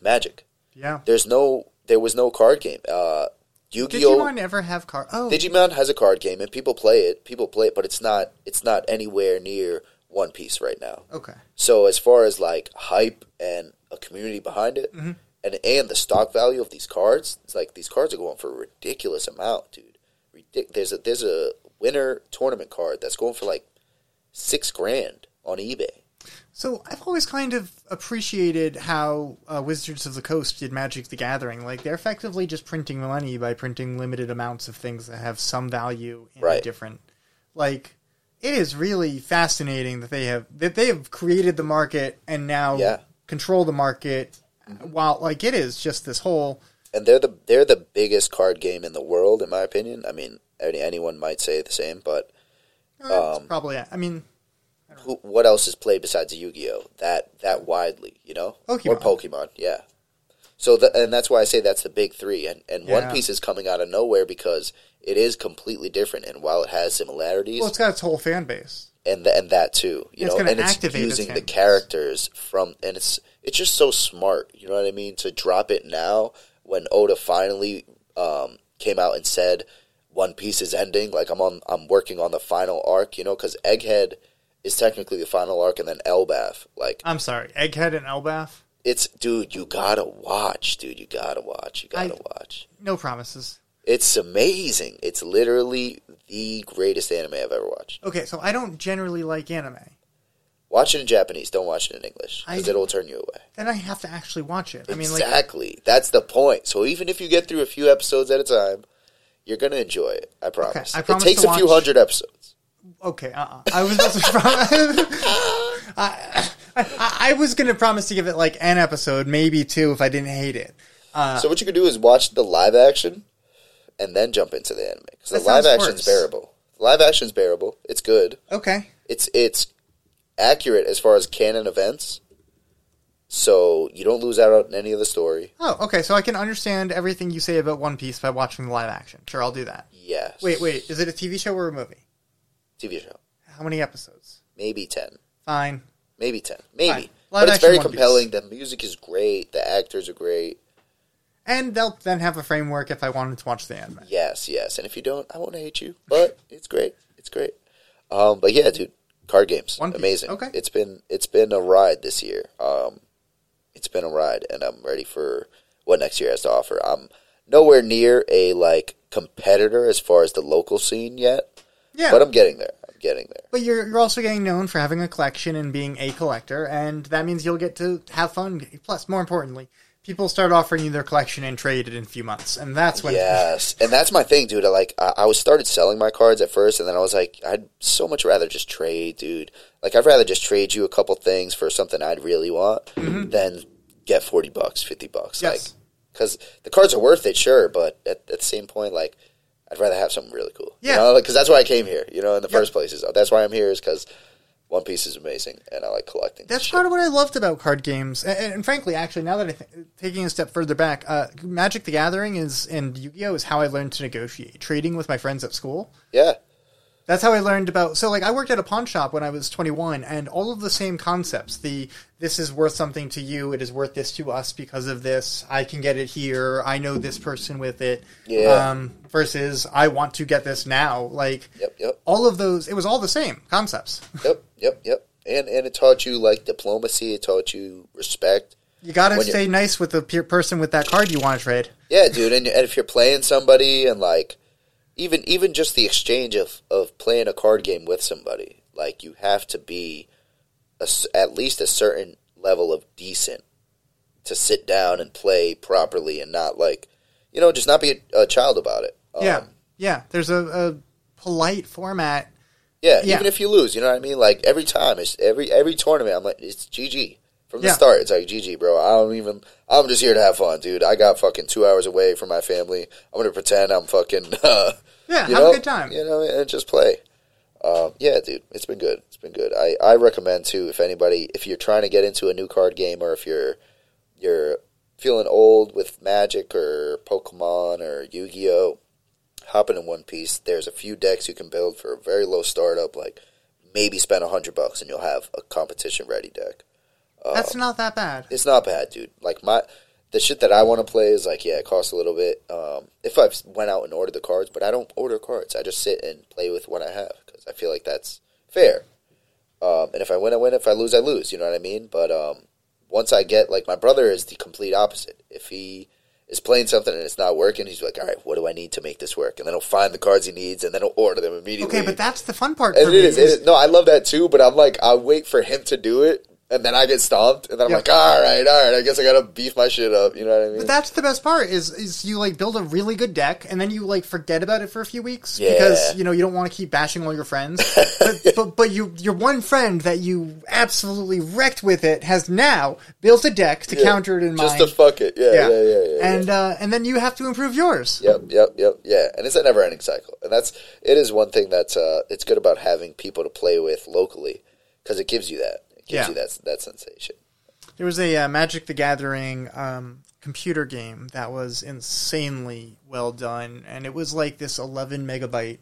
Magic. Yeah. There's no, there was no card game. Uh, Yu Gi Oh. Digimon ever have car? Oh, Digimon has a card game and people play it. People play it, but it's not it's not anywhere near One Piece right now. okay. So as far as like hype and a community behind it, Mhm. and and the stock value of these cards, it's like these cards are going for a ridiculous amount, dude. Ridic- there's a there's a winner tournament card that's going for like six grand on eBay. So I've always kind of appreciated how uh, Wizards of the Coast did Magic: The Gathering. Like they're effectively just printing money by printing limited amounts of things that have some value in a Right. different. Like it is really fascinating that they have that they have created the market and now Yeah. Control the market. While like it is just this whole And they're the they're the biggest card game in the world, in my opinion. I mean, any, anyone might say the same, but uh, Um, probably I mean who, what else is played besides Yu-Gi-Oh that that widely, you know? Pokemon. Or Pokemon, yeah. So the, and that's why I say that's the big three, and and One Piece is coming out of nowhere because it is completely different, and while it has similarities, well, it's got its whole fan base. And th- and that too, you It's know, and it's using the characters from, and it's it's just so smart, you know what I mean? To drop it now when Oda finally um, came out and said One Piece is ending, like I'm on, I'm working on the final arc, you know, because Egghead is technically the final arc, and then Elbaph, like I'm sorry, Egghead and Elbaph. it's dude, you gotta watch, dude, you gotta watch, you gotta I- watch. No promises. It's amazing. It's literally the greatest anime I've ever watched. Okay, so I don't generally like anime. Watch it in Japanese. Don't watch it in English because it'll turn you away. Then I have to actually watch it. I mean, like exactly. That's the point. So even if you get through a few episodes at a time, you're gonna enjoy it. I promise. I promise it takes to a few watch- hundred episodes. Okay, uh-uh. I was to prom- I, I, I was going to promise to give it like an episode, maybe two, if I didn't hate it. Uh, so what you could do is watch the live action, and then jump into the anime because the That live sounds action's worse. bearable. Live action's bearable. It's good. okay, It's it's accurate as far as canon events. So you don't lose out on any of the story. oh, okay. So I can understand everything you say about One Piece by watching the live action. Sure, I'll do that. Yes. Wait, wait. Is it a TV show or a movie? TV show. How many episodes? Maybe ten. Fine. Maybe ten. Maybe. Fine. Live But it's action very One Piece. compelling. The music is great. The actors are great. And they'll then have a framework if I wanted to watch the anime. Yes, yes. And if you don't, I won't hate you. But it's great. It's great. Um, but yeah, dude, card games, One amazing. Okay. It's been it's been a ride this year. Um, it's been a ride, and I'm ready for what next year has to offer. I'm nowhere near a like competitor as far as the local scene yet, Yeah. but I'm getting there. I'm getting there. But you're you're also getting known for having a collection and being a collector, and that means you'll get to have fun. Plus, more importantly, people start offering you their collection and trade it in a few months, and that's when Yes, and that's my thing, dude. I like I, I was started selling my cards at first, and then I was like, I'd so much rather just trade, dude. Like I'd rather just trade you a couple things for something I'd really want than get forty bucks, fifty bucks. Mm-hmm. Yes. Like, because the cards are worth it, sure, but at, at the same point, like, I'd rather have something really cool. Yeah. you know, because that's why I came here. You know, in the Yep. first place is that's why I'm here is because One Piece is amazing, and I like collecting. That's shit. part of what I loved about card games, and, and frankly, actually, now that I th- taking a step further back, uh, Magic: The Gathering is and Yu-Gi-Oh is how I learned to negotiate trading with my friends at school. Yeah, That's how I learned about. So, like, I worked at a pawn shop when I was 21, and all of the same concepts. The this is worth something to you. It is worth this to us because of this. I can get it here. I know this person with it. Yeah. Um, versus, I want to get this now. Like, yep, yep. all of those. It was all the same concepts. Yep, yep, yep. And and it taught you like diplomacy. It taught you respect. You got to When stay nice with the pe- person with that card you want to trade. Yeah, dude. And, and if you're playing somebody, and like even even just the exchange of of playing a card game with somebody, like you have to be a at least a certain level of decent to sit down and play properly, and not like you know just not be a, a child about it. Um, yeah, yeah. There's a, a polite format. Yeah, Yeah. even if you lose, you know what I mean. Like every time, it's every every tournament. I'm like, it's GG from the Yeah. start. It's like GG, bro. I don't even. I'm just here to have fun, dude. I got fucking two hours away from my family. I'm gonna pretend I'm fucking. Uh, Yeah, you have know, a good time. You know, and just play. Um, yeah, dude, it's been good. It's been good. I, I recommend too if anybody if you're trying to get into a new card game or if you're you're feeling old with Magic or Pokemon or Yu Gi Oh, hop into One Piece. There's a few decks you can build for a very low startup, like maybe spend a hundred bucks and you'll have a competition ready deck. That's not that bad. It's not bad, dude. Like my the shit that I want to play is like yeah, it costs a little bit. Um, if I went out and ordered the cards, but I don't order cards. I just sit and play with what I have because I feel like that's fair. Um, and if I win, I win. If I lose, I lose. You know what I mean? But um, once I get like my brother is the complete opposite. If he is playing something and it's not working, he's like, all right, what do I need to make this work? And then he'll find the cards he needs and then he'll order them immediately. Okay, but that's the fun part. and for it me is, it is. No, I love that too. But I'm like, I wait for him to do it. And then I get stomped, and then I'm Yeah. like, all right, all right. I guess I gotta beef my shit up. You know what I mean? But that's the best part is is you like build a really good deck and then you like forget about it for a few weeks Yeah. because you know you don't want to keep bashing all your friends. but, but but you your one friend that you absolutely wrecked with it has now built a deck to Yeah. counter it in Just mind. Just to fuck it. Yeah, yeah, yeah, yeah. yeah. and uh, and then you have to improve yours. Yep, yep, yep, yeah. And it's a never ending cycle. And that's it is one thing that's uh it's good about having people to play with locally because it gives you that. Gives Yeah. you that that sensation. There was a uh, Magic the Gathering um, computer game that was insanely well done, and it was like this 11 megabyte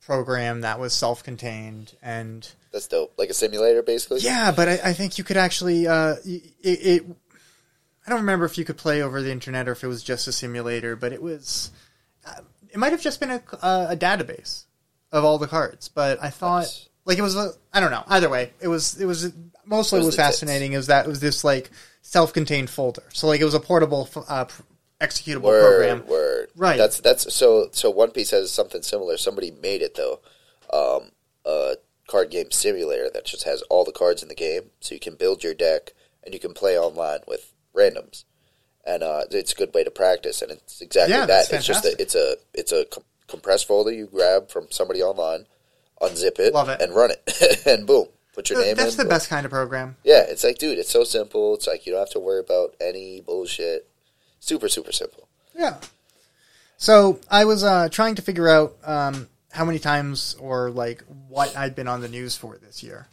program that was self-contained and That's dope. Like a simulator basically. Yeah, but I, I think you could actually. Uh, it, it. I don't remember if you could play over the internet or if it was just a simulator, but it was. Uh, it might have just been a, a database of all the cards, but I thought Nice. like it was. A, I don't know. Either way, it was. It was mostly was was tits. fascinating is that it was this like self-contained folder. So like it was a portable uh, executable Word, program. word. Right. That's that's so so One Piece has something similar. Somebody made it though. Um a card game simulator that just has all the cards in the game so you can build your deck and you can play online with randoms. And uh, it's a good way to practice and it's exactly Yeah, that. It's just a, it's a it's a com- compressed folder you grab from somebody online, unzip it, Love it. and run it. and boom, put your name That's in. the boom. best kind of program. Yeah, it's like dude, it's so simple. It's like you don't have to worry about any bullshit. Super super simple. Yeah. So I was uh, trying to figure out um, how many times or like what I'd been on the news for this year,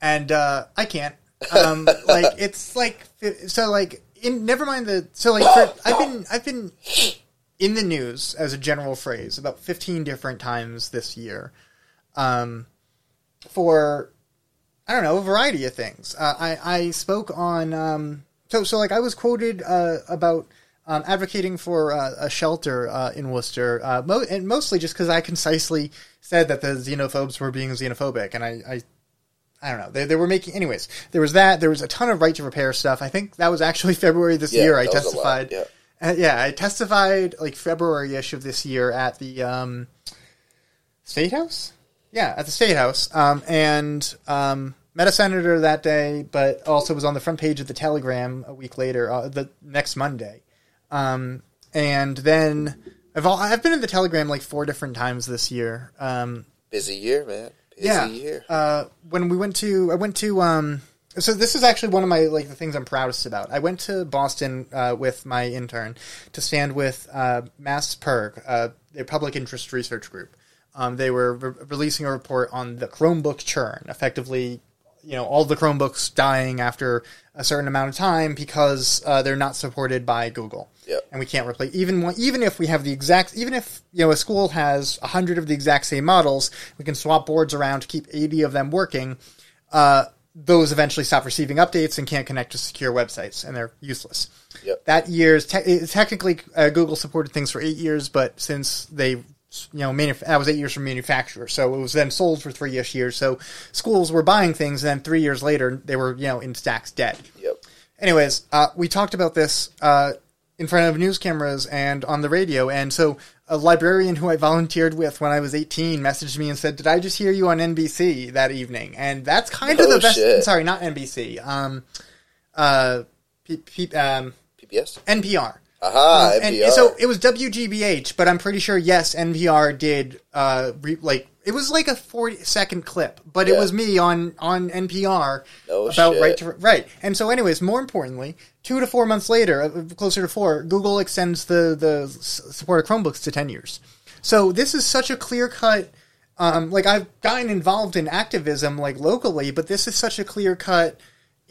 and uh, I can't. Um, like it's like so like in never mind the so like for, I've been I've been in the news as a general phrase about fifteen different times this year, um, for I don't know, a variety of things. Uh, I I spoke on um, so so like I was quoted uh, about um, advocating for uh, a shelter uh, in Worcester, uh, mo- and mostly just because I concisely said that the xenophobes were being xenophobic, and I. I I don't know. They, they were making, anyways. There was that. There was a ton of right to repair stuff. I think that was actually February this Yeah, year. I that was a lot, testified. yeah. Uh, yeah, I testified like February ish of this year at the um, State House. Yeah, at the State House, um, and um, met a senator that day, but also was on the front page of the Telegram a week later, uh, the next Monday. Um, and then I've all, I've been in the Telegram like four different times this year. Um, Busy year, man. Busy yeah. year. Uh, when we went to, I went to. Um, so this is actually one of my like the things I'm proudest about. I went to Boston uh, with my intern to stand with uh, MassPIRG, uh, their public interest research group. Um, they were re- releasing a report on the Chromebook churn, effectively, you know, all the Chromebooks dying after a certain amount of time because uh, they're not supported by Google Yep. and we can't replace even one- even if we have the exact even if you know a school has a hundred of the exact same models, we can swap boards around to keep eighty of them working. Uh, those eventually stop receiving updates and can't connect to secure websites, and they're useless. Yep. That year's te- technically uh, Google supported things for eight years, but since they you know manuf- that was eight years from manufacturer, so it was then sold for three ish years. So schools were buying things, and then three years later they were you know in stacks dead. Yep. Anyways, uh, we talked about this uh, in front of news cameras and on the radio. And so a librarian who I volunteered with when I was 18 messaged me and said, Did I just hear you on NBC that evening? And that's kind of the best. shit. Sorry, not NBC. Um, uh, P- P- um, PBS. NPR. Aha, and NPR. so it was WGBH, but I'm pretty sure yes, NPR did uh re- like it was like a 40 second clip, but it was me on on NPR about shit. right to right. And so, anyways, more importantly, two to four months later, uh, closer to four, Google extends the the support of Chromebooks to ten years. So this is such a clear cut. Um, like I've gotten involved in activism like locally, but this is such a clear cut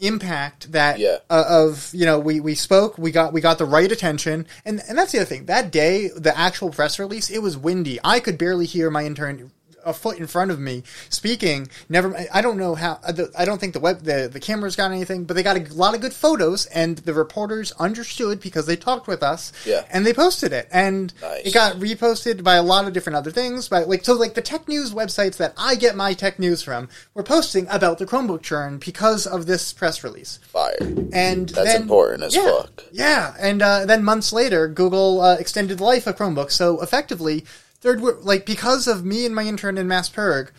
impact that Yeah. uh, of you know we we spoke we got we got the right attention. And and that's the other thing. That day the actual press release it was windy. I could barely hear my intern a foot in front of me speaking. Never, I don't know how. I don't think the web the the cameras got anything, but they got a lot of good photos, and the reporters understood because they talked with us. Yeah. and they posted it, and Nice. it got reposted by a lot of different other things. By like so, like the tech news websites that I get my tech news from were posting about the Chromebook churn because of this press release. Fire. And That's then- important as yeah, fuck. Yeah, and uh, then months later, Google uh, extended the life of Chromebooks. So effectively, third like because of me and my intern in MassPIRG,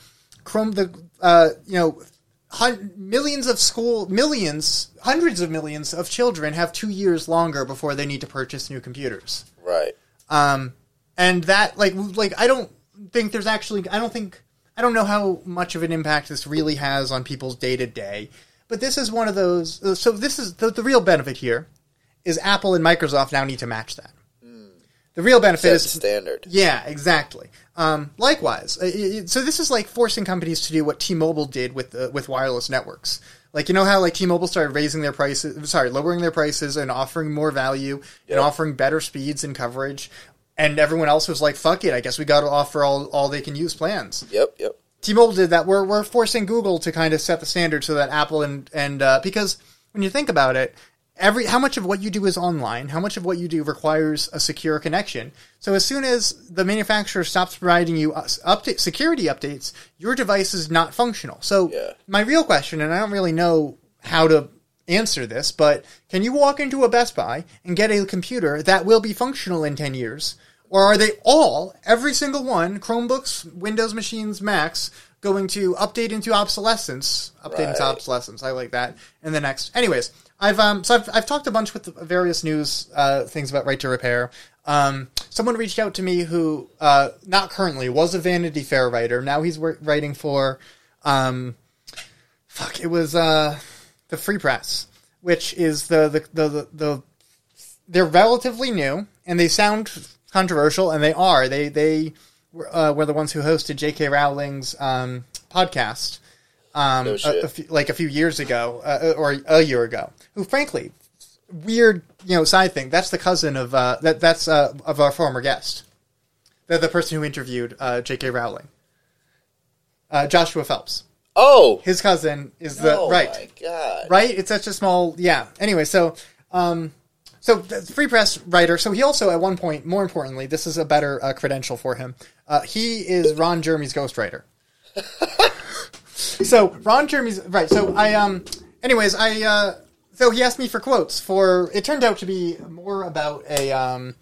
Chrome the uh, you know hun- millions of school millions hundreds of millions of children have two years longer before they need to purchase new computers. Right. Um, and that like like I don't think there's actually I don't think I don't know how much of an impact this really has on people's day to day. But this is one of those. So this is the, the real benefit here is Apple and Microsoft now need to match that. The real benefit Set is standard. yeah, exactly. Um, likewise, uh, so this is like forcing companies to do what T-Mobile did with uh, with wireless networks. Like you know how like T-Mobile started raising their prices, sorry, lowering their prices and offering more value and offering better speeds and coverage, and everyone else was like, "Fuck it, I guess we got to offer all all they can use plans." Yep. Yep. T-Mobile did that. We're we're forcing Google to kind of set the standard so that Apple and and uh, because when you think about it, every how much of what you do is online, how much of what you do requires a secure connection. So as soon as the manufacturer stops providing you uh, update security updates, your device is not functional. So Yeah. my real question, and I don't really know how to answer this, but can you walk into a Best Buy and get a computer that will be functional in 10 years? Or are they all, every single one, Chromebooks, Windows machines, Macs, going to update into obsolescence? Update into obsolescence. I like that. And the next. Anyways, I've um so I've, I've talked a bunch with various news uh, things about right to repair. Um, someone reached out to me who uh, not currently was a Vanity Fair writer. Now he's writing for um, fuck. It was uh, the Free Press, which is the the the the, the they're relatively new and they sound controversial, and they are. They they were, uh, were the ones who hosted J.K. Rowling's um, podcast um, No a, a few, like a few years ago, uh, or a year ago. Who, frankly, weird, you know, side thing. That's the cousin of uh, that. That's uh, of our former guest. The the person who interviewed uh, J.K. Rowling, uh, Joshua Phelps. Oh. His cousin is the oh right my god. right? It's such a small, yeah. Anyway, so, um, so the free press writer. So he also, at one point, more importantly, this is a better uh, credential for him. Uh, he is Ron Jeremy's ghostwriter. so Ron Jeremy's right. So I, um, anyways, I, uh, so he asked me for quotes for. It turned out to be more about a, um,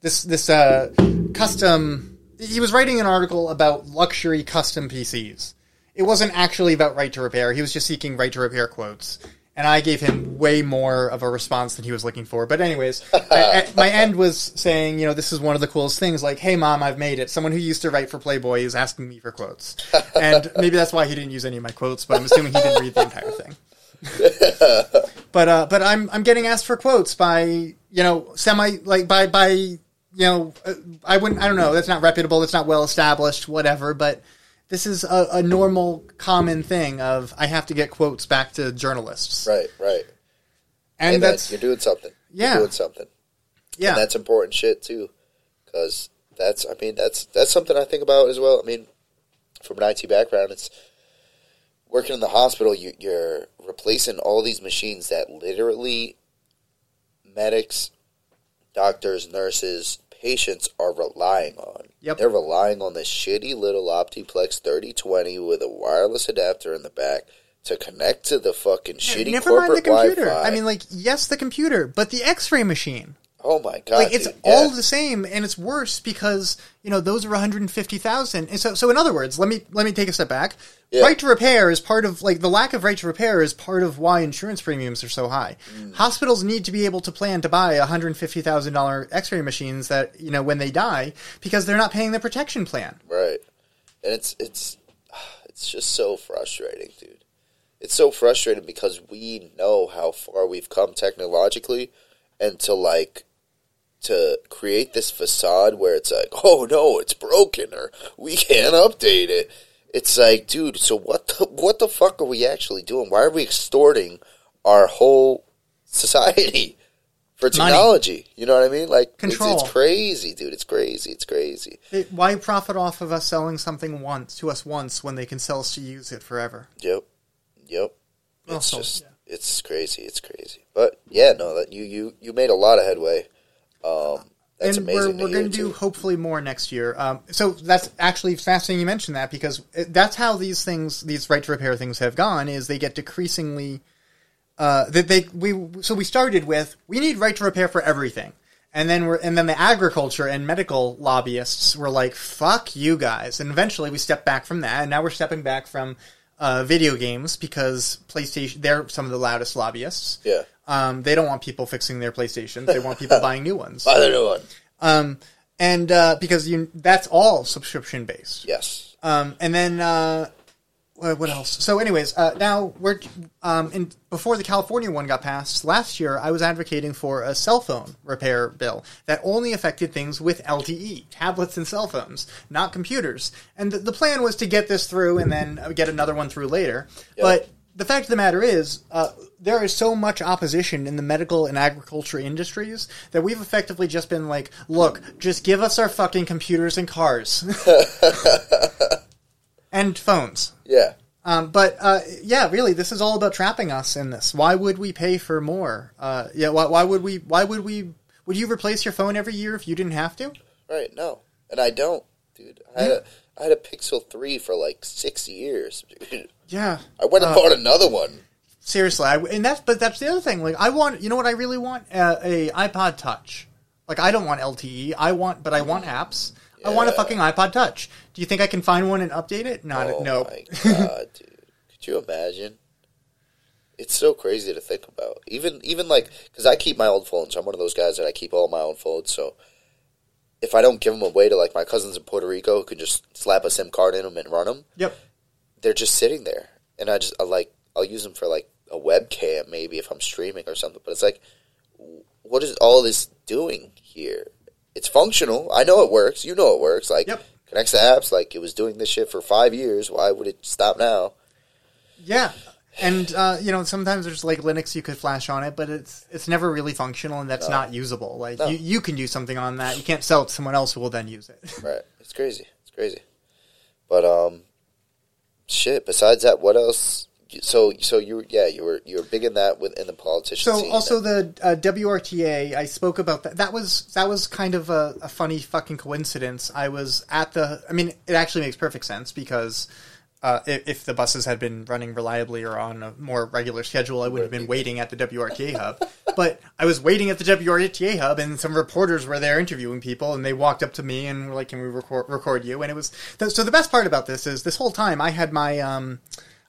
this this uh, custom. He was writing an article about luxury custom PCs. It wasn't actually about right to repair. He was just seeking right to repair quotes, and I gave him way more of a response than he was looking for. But anyways, I, I- my end was saying, you know, this is one of the coolest things. Like, hey, mom, I've made it. Someone who used to write for Playboy is asking me for quotes, and maybe that's why he didn't use any of my quotes. But I'm assuming he didn't read the entire thing. but uh, but I'm I'm getting asked for quotes by you know semi like by by you know uh, I wouldn't I don't know that's not reputable that's not well established whatever but this is a, a normal common thing of I have to get quotes back to journalists Right. Right. and Hey, man, that's you're doing something. Yeah. You're doing something. yeah And that's important shit too, because that's I mean that's that's something I think about as well. I mean, from an IT background, it's working in the hospital. You, you're replacing all these machines that literally medics, doctors, nurses, patients are relying on. Yep. They're relying on this shitty little Optiplex 3020 with a wireless adapter in the back to connect to the fucking shitty never mind the computer Wi-Fi. I mean like yes the computer but the X-ray machine oh my god, like it's dude, all yeah. the same and it's worse because you know those are 150,000 and so so in other words let me let me take a step back Yeah. right to repair is part of like the lack of right to repair is part of why insurance premiums are so high Mm. hospitals need to be able to plan to buy $150,000 x-ray machines that you know when they die because they're not paying the protection plan Right. And it's it's it's just so frustrating, dude. It's so frustrating because we know how far we've come technologically and to like to create this facade where it's like, "Oh no, it's broken or we can't update it." It's like, dude, so what the what the fuck are we actually doing? Why are we extorting our whole society for technology. You know what I mean? Like it's- Control. It's, crazy, dude. It's crazy. It's crazy. It- why profit off of us selling something once to us once when they can sell us to use it forever? Yep. Yep. It's Also, just yeah. it's crazy. It's crazy. But yeah, no, that you you you made a lot of headway. Um, that's and amazing. we're, we're going to do hopefully more next year. Um, so that's actually fascinating you mentioned that because that's how these things, these right to repair things have gone. Is they get decreasingly uh, that they we so we started with we need right to repair for everything, and then we're and then the agriculture and medical lobbyists were like fuck you guys, and eventually we stepped back from that, and now we're stepping back from uh, video games because PlayStation they're some of the loudest lobbyists. Yeah. Um, they don't want people fixing their PlayStations; they want people buying new ones. I don't know. Um, and uh, because you that's all subscription based. Yes. Um, and then uh, what what else? So, anyways, uh, now we're um, in, before the California one got passed last year. I was advocating for a cell phone repair bill that only affected things with LTE, tablets and cell phones, not computers. And the, the plan was to get this through and then uh, get another one through later. But the fact of the matter is, uh, there is so much opposition in the medical and agriculture industries that we've effectively just been like, look, just give us our fucking computers and cars. and phones. Yeah. Um, but uh, yeah, really, this is all about trapping us in this. Why would we pay for more? Uh, yeah, why, why would we? Why would we? Would you replace your phone every year if you didn't have to? Right. No. And I don't, dude. I had a I had a Pixel three for like six years. Dude. Yeah, I went and Uh, bought another one. seriously. I, and that's but that's the other thing. Like, I want. You know what I really want? Uh, a iPod Touch. Like, I don't want LTE. I want, but I want apps. I want a fucking iPod Touch. Do you think I can find one and update it? Not Oh no. my god, dude! Could you imagine? It's so crazy to think about. Even even like because I keep my old phones. I'm one of those guys that I keep all my own phones. So if I don't give them away to like my cousins in Puerto Rico who can just slap a SIM card in them and run them, Yep. they're just sitting there, and I just I like I'll use them for like a webcam maybe if I'm streaming or something. But it's like, what is all this doing here? It's functional. I know it works. You know it works. Like Yep. connects to apps. Like it was doing this shit for five years. Why would it stop now? Yeah, and uh, you know sometimes there's like Linux you could flash on it, but it's it's never really functional and that's not usable. Like No. you, you can do something on that, you can't sell it to someone else who will then use it. Right. It's crazy. It's crazy. But um, shit. Besides that, what else? So so you yeah you were you were big in that within the politician. So also the uh, WRTA, I spoke about that. That was that was kind of a, a funny fucking coincidence. I was at the. I mean, it actually makes perfect sense because. Uh, if, if the buses had been running reliably or on a more regular schedule, I would have been waiting at the WRTA hub. But I was waiting at the WRTA hub, and some reporters were there interviewing people, and they walked up to me and were like, "Can we record, record you?" And it was so. The best part about this is this whole time I had my um,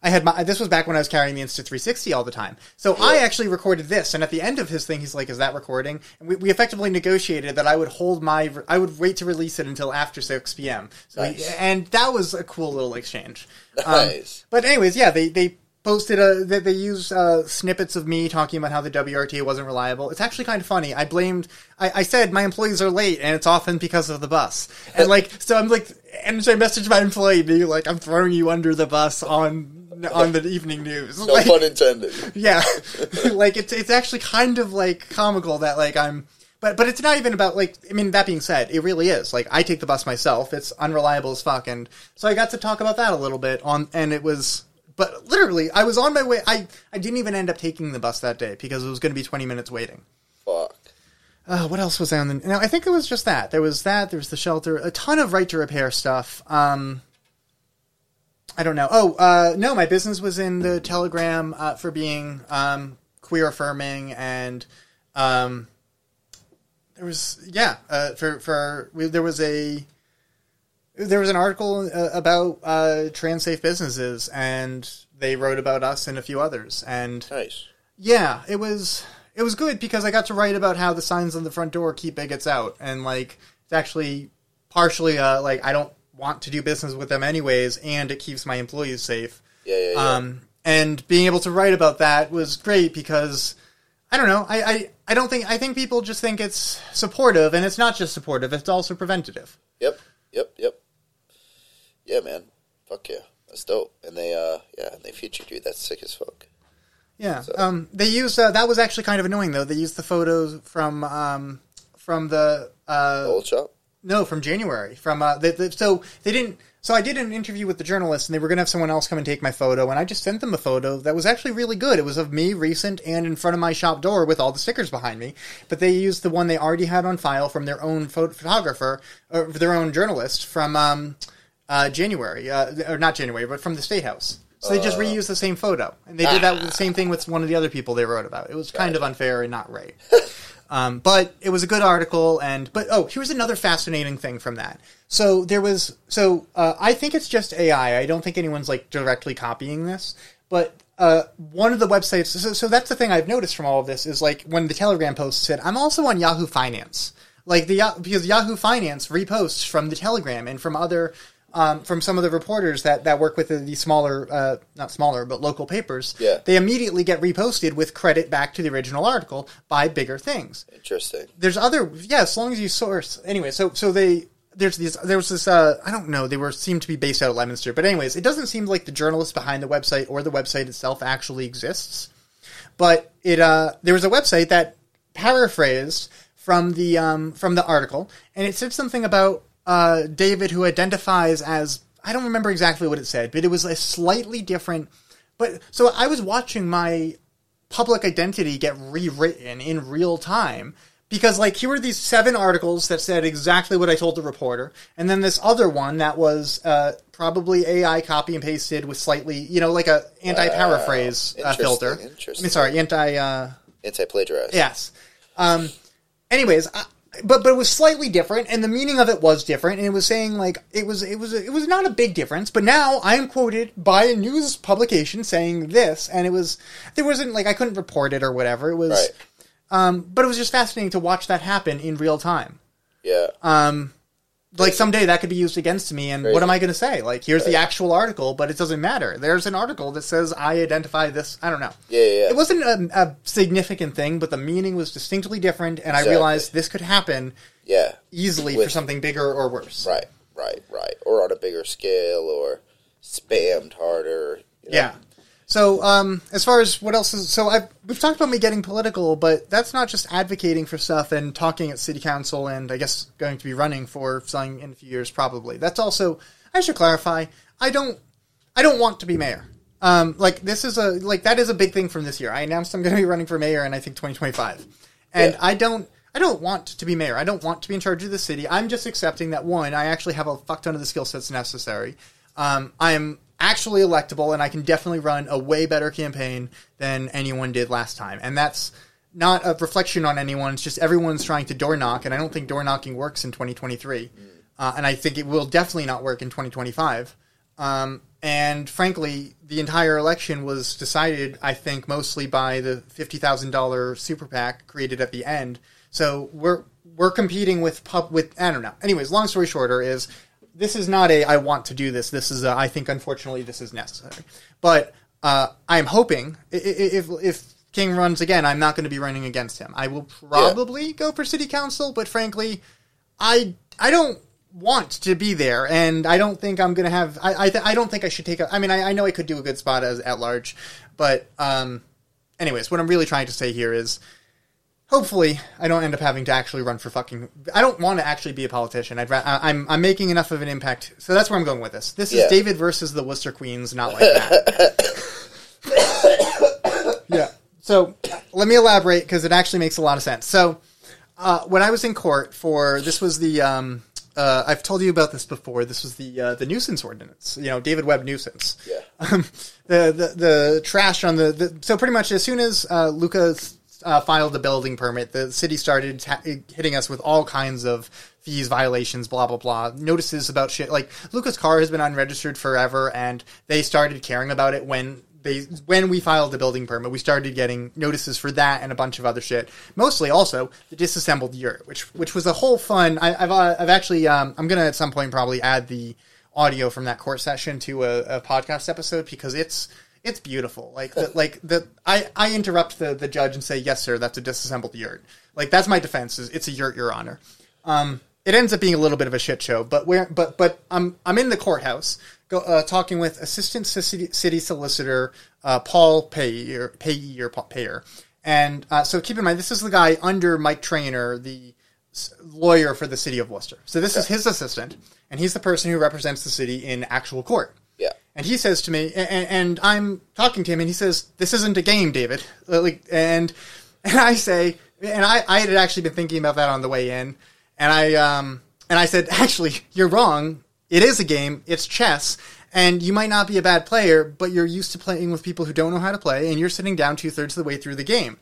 I had my. This was back when I was carrying the Insta 360 all the time. So I actually recorded this, and at the end of his thing, he's like, "Is that recording?" And we, we effectively negotiated that I would hold my. I would wait to release it until after 6 p.m. So he- and that was a cool little exchange. Um, Nice. but anyways, yeah, they they posted a they, they used uh, snippets of me talking about how the WRT wasn't reliable. It's actually kind of funny. I blamed. I, I said my employees are late, and it's often because of the bus. And like, so I'm like, and so I messaged my employee, being like, "I'm throwing you under the bus on." On the evening news, no Like- pun intended. yeah like it's it's actually kind of like comical that like i'm but but it's not even about like i mean that being said it really is like i take the bus myself it's unreliable as fuck and so i got to talk about that a little bit on and it was but literally i was on my way i i didn't even end up taking the bus that day because it was going to be 20 minutes waiting Fuck. uh, what else was on the? No, I think it was just that. There was that. There was the shelter. A ton of right to repair stuff. Um, I don't know. Oh, uh, no, my business was in the Telegram uh, for being um, queer affirming, and um, there was yeah. Uh, for for we, there was a there was an article uh, about uh, trans safe businesses, and they wrote about us and a few others, and Nice. yeah, it was it was good because I got to write about how the signs on the front door keep bigots out, and like it's actually partially uh, like I don't want to do business with them anyways, and it keeps my employees safe. Yeah, yeah, yeah. Um, and being able to write about that was great because I don't know, I, I I don't think I think people just think it's supportive, and it's not just supportive; it's also preventative. Yep, yep, yep. Yeah, man. Fuck yeah. That's dope. And they, uh, yeah, and they featured you. That's sick as fuck. Yeah. So- Um, they used uh, that was actually kind of annoying though. They used the photos from um, from the uh, Old shop. No from January from uh, the, the, so they didn't. So I did an interview with the journalist, and they were going to have someone else come and take my photo, and I just sent them a photo that was actually really good. It was of me, recent, and in front of my shop door with all the stickers behind me. But they used the one they already had on file from their own pho- photographer, or their own journalist from um, uh, January, uh, or not January, but from the State House. So they just reused the same photo, and they did that with the same thing with one of the other people they wrote about. It was kind of unfair and not right. Um, but it was a good article, and but oh, here's another fascinating thing from that. So there was so uh, I think it's just AI. I don't think anyone's like directly copying this, but uh, one of the websites. So, so that's the thing I've noticed from all of this is like when the Telegram post said, "I'm also on Yahoo Finance." Like the because Yahoo Finance reposts from the Telegram and from other um, from some of the reporters that, that work with the, the smaller, uh, not smaller, but local papers, Yeah. they immediately get reposted with credit back to the original article by bigger things. Interesting. There's other, yeah, as long as you source. Anyway, so so they there's these there was this uh, I don't know they were seemed to be based out of Leominster, but anyways, it doesn't seem like the journalist behind the website or the website itself actually exists. But it uh, there was a website that paraphrased from the um, from the article, and it said something about uh, David who identifies as I don't remember exactly what it said, but it was a slightly different. But so I was watching my public identity get rewritten in real time because like here were these seven articles that said exactly what I told the reporter, and then this other one that was uh, probably AI copy and pasted with slightly you know like a anti paraphrase uh, Interesting, filter. I mean, sorry, anti. Uh, Anti-plagiarized. Yes. Um, anyways, I, but but it was slightly different, and the meaning of it was different, and it was saying like it was it was it was not a big difference. But now I am quoted by a news publication saying this, and it was there wasn't like I couldn't report it or whatever. It was, Right. um, but it was just fascinating to watch that happen in real time. Yeah. Um, like someday that could be used against me, and what am I going to say? Like, here's the actual article, but it doesn't matter. There's an article that says I identify this. I don't know. Yeah, yeah, yeah. It wasn't a, a significant thing, but the meaning was distinctly different, and I realized this could happen yeah. easily With- for something bigger or worse. Right. Right. Right. Or on a bigger scale, or spammed harder. you know? Yeah. So, um, as far as what else is, so I've, we've talked about me getting political, but that's not just advocating for stuff and talking at city council and I guess going to be running for something in a few years probably. That's also, I should clarify, I don't, I don't want to be mayor. Um, like this is a, like that is a big thing from this year. I announced I'm going to be running for mayor in I think 2025. And Yeah. I don't, I don't want to be mayor. I don't want to be in charge of the city. I'm just accepting that one, I actually have a fuck ton of the skill sets necessary. Um, I'm actually electable, and I can definitely run a way better campaign than anyone did last time. And that's not a reflection on anyone. It's just everyone's trying to door knock, and I don't think door knocking works in 2023. Uh, and I think it will definitely not work in 2025. Um, and frankly, the entire election was decided, I think, mostly by the fifty thousand dollar super PAC created at the end. So we're we're competing with pub with I don't know. Anyways, long story shorter is this is not a I want to do this. This is a I think unfortunately this is necessary. But uh, I'm hoping if if King runs again, I'm not going to be running against him. I will probably go for city council, but frankly, I I don't want to be there, and I don't think I'm gonna have. I I, th- I don't think I should take a. I mean, I, I know I could do a good spot as at large, but um, anyways, what I'm really trying to say here is. Hopefully, I don't end up having to actually run for fucking. I don't want to actually be a politician. I'd. Ra- I- I'm. I'm making enough of an impact, so that's where I'm going with this. This is Yeah. David versus the Worcester Queens, not like that. yeah. So let me elaborate because it actually makes a lot of sense. So uh, when I was in court for this was the um, uh, I've told you about this before. This was the uh, the nuisance ordinance. You know, David Webb nuisance. Yeah. Um, the, the the trash on the, the so pretty much as soon as uh, Lucas uh, filed the building permit, the city started ta- hitting us with all kinds of fees, violations, blah blah blah, notices about shit. Like Lucas' car has been unregistered forever, and they started caring about it when they when we filed the building permit, we started getting notices for that and a bunch of other shit. Mostly, also the disassembled yurt, which which was a whole fun. I, I've uh, I've actually um, I'm gonna at some point probably add the audio from that court session to a, a podcast episode because it's it's beautiful. Like the, like the I, I interrupt the, the judge and say yes sir that's a disassembled yurt. Like that's my defense is it's a yurt your honor. Um, it ends up being a little bit of a shit show, but where but but I'm I'm in the courthouse go, uh, talking with assistant city, city solicitor uh, Paul Payer, Payee or Payer. And uh, so keep in mind, this is the guy under Mike Traynor, the lawyer for the city of Worcester. So this is his assistant, and he's the person who represents the city in actual court. Yeah. And he says to me, and, and I'm talking to him, and he says, "This isn't a game, David." Uh, Like, and and I say, and I, I had actually been thinking about that on the way in, and I um and I said, actually, you're wrong. It is a game. It's chess, and you might not be a bad player, but you're used to playing with people who don't know how to play, and you're sitting down two thirds of the way through the game.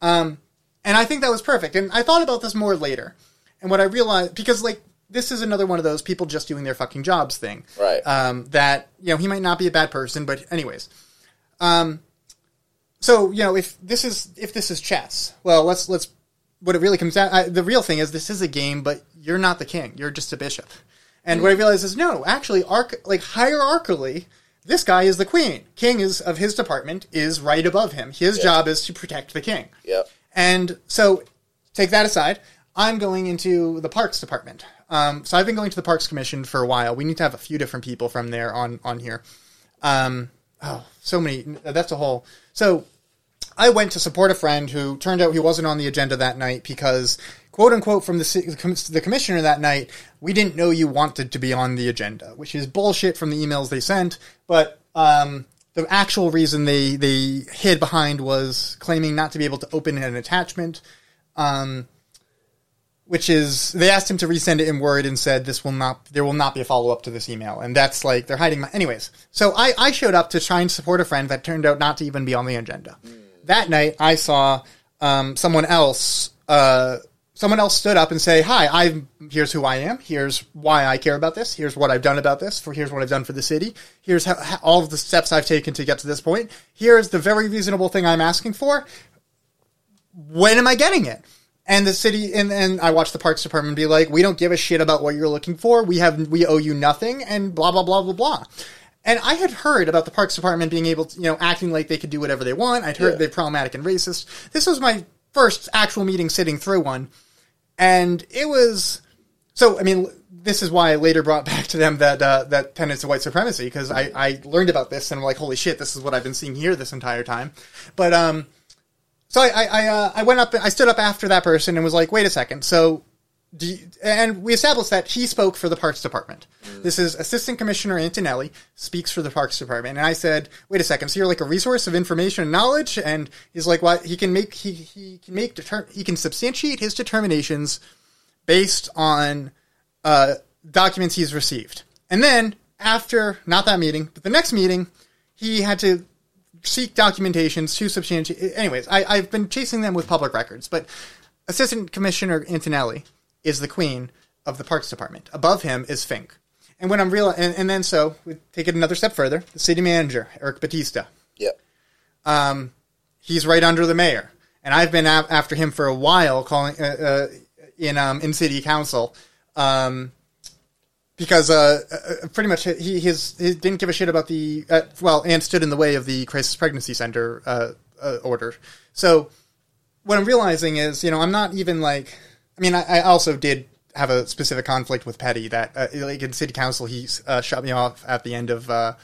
Um, and I think that was perfect. And I thought about this more later, and what I realized because like this is another one of those people just doing their fucking jobs thing, Right. Um, that you know he might not be a bad person, but anyways, um, so you know if this is if this is chess, well let's let's what it really comes down. I, the real thing is this is a game, but you're not the king. You're just a bishop. And what I realize is no, actually, arc like hierarchically, this guy is the queen. King is of his department is right above him. His job is to protect the king. Yep. And so, take that aside. I'm going into the parks department. Um, so I've been going to the parks commission for a while. We need to have a few different people from there on on here. Um, oh, so many. That's a whole. So I went to support a friend who turned out he wasn't on the agenda that night because, quote unquote, from the the commissioner that night, we didn't know you wanted to be on the agenda, which is bullshit from the emails they sent. But um, the actual reason they they hid behind was claiming not to be able to open an attachment. Um, which is they asked him to resend it in Word and said this will not there will not be a follow up to this email. And that's like they're hiding my anyways. So I I showed up to try and support a friend that turned out not to even be on the agenda. That night I saw um, someone else uh, someone else stood up and say hi I here's who I am. Here's why I care about this. Here's what I've done about this. For here's what I've done for the city. Here's how, how, all of the steps I've taken to get to this point. Here's the very reasonable thing I'm asking for. When am I getting it? And the city and, and I watched the parks department be like, we don't give a shit about what you're looking for. We have we owe you nothing and blah blah blah blah blah. And I had heard about the parks department being able to, you know, acting like they could do whatever they want. I'd heard Yeah. they're problematic and racist. This was my first actual meeting sitting through one. And it was so I mean this is why I later brought back to them that uh, that tenets of white supremacy because I, I learned about this and I'm like holy shit this is what I've been seeing here this entire time, but um so I I I, uh, I went up I stood up after that person and was like wait a second so do you, and we established that he spoke for the parks department. This is Assistant Commissioner Antonelli speaks for the parks department, and I said, "Wait a second, so you're like a resource of information and knowledge?" And he's like, "What? He can make he he can make deter- he can substantiate his determinations based on uh, documents he's received. And then after not that meeting, but the next meeting, he had to seek documentations to substantiate. Anyways, I, I've been chasing them with public records, but Assistant Commissioner Antonelli is the queen of the Parks Department. Above him is Fink. And when I'm real, and, and then so we take it another step further. The city manager, Eric Batista, Yep. he's right under the mayor, and I've been a- after him for a while, calling uh, uh, in um, in city council, um, because uh, uh, pretty much he his, he didn't give a shit about the uh, well, and stood in the way of the crisis pregnancy center uh, uh, order. So what I'm realizing is, you know, I'm not even like, I mean, I, I also did have a specific conflict with Petty that, uh, like in city council, he uh, shut me off at the end of. Uh,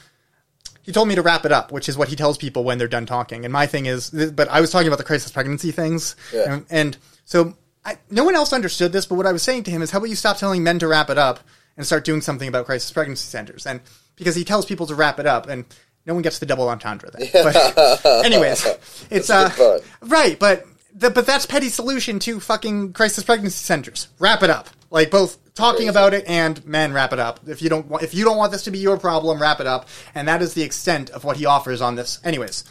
he told me to wrap it up, which is what he tells people when they're done talking. And my thing is, but I was talking about the crisis pregnancy things, Yeah. and, and so I, no one else understood this. But what I was saying to him is, how about you stop telling men to wrap it up and start doing something about crisis pregnancy centers? And because he tells people to wrap it up, and no one gets the double entendre then. But anyways, it's uh, right, but the, but that's Petty's solution to fucking crisis pregnancy centers. Wrap it up, like both talking about it and men wrap it up. If you don't want, if you don't want this to be your problem, wrap it up. And that is the extent of what he offers on this. Anyways,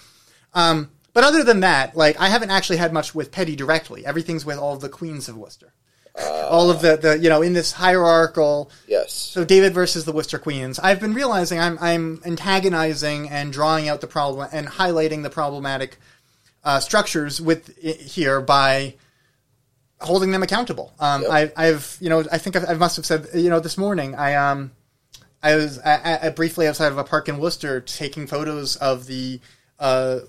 um, but other than that, like I haven't actually had much with Petty directly. Everything's with all the queens of Worcester. All of the, the you know in this hierarchical Yes. so David versus the Worcester Queens. I've been realizing I'm I'm antagonizing and drawing out the problem and highlighting the problematic uh, structures with here by holding them accountable. Um, Yep. I, I've you know I think I've, I must have said you know this morning I um I was I, I briefly outside of a park in Worcester taking photos of the uh,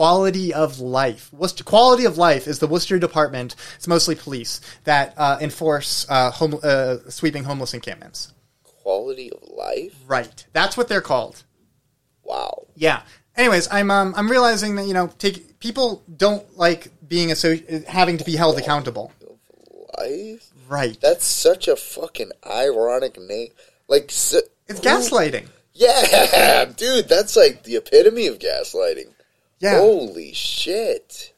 quality of life. Worcester, quality of life is the Worcester department. It's mostly police that uh, enforce uh, home, uh, sweeping homeless encampments. Quality of life. Right. That's what they're called. Wow. Yeah. anyways, I'm um, I'm realizing that you know take people don't like being asso- having to be held accountable. Life? Right. That's such a fucking ironic name. Like, s- It's who- gaslighting. Yeah, dude, that's like the epitome of gaslighting. Yeah. Holy shit.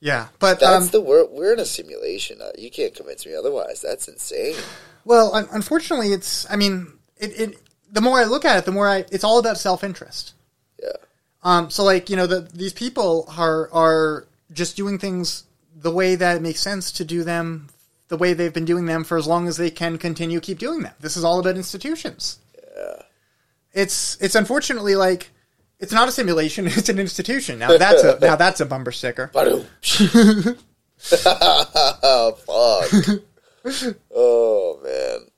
Yeah. But That's um, the we're we're in a simulation. Uh, you can't convince me otherwise. That's insane. well, un- unfortunately, it's. I mean, it, it. The more I look at it, the more I. It's all about self interest. Yeah. Um. So, like, you know, the, these people are are just doing things the way that it makes sense to do them, the way they've been doing them for as long as they can continue keep doing them. This is all about institutions. Yeah. It's it's unfortunately like it's not a simulation; it's an institution. Now that's a now that's a bumper sticker. Oh fuck. oh man.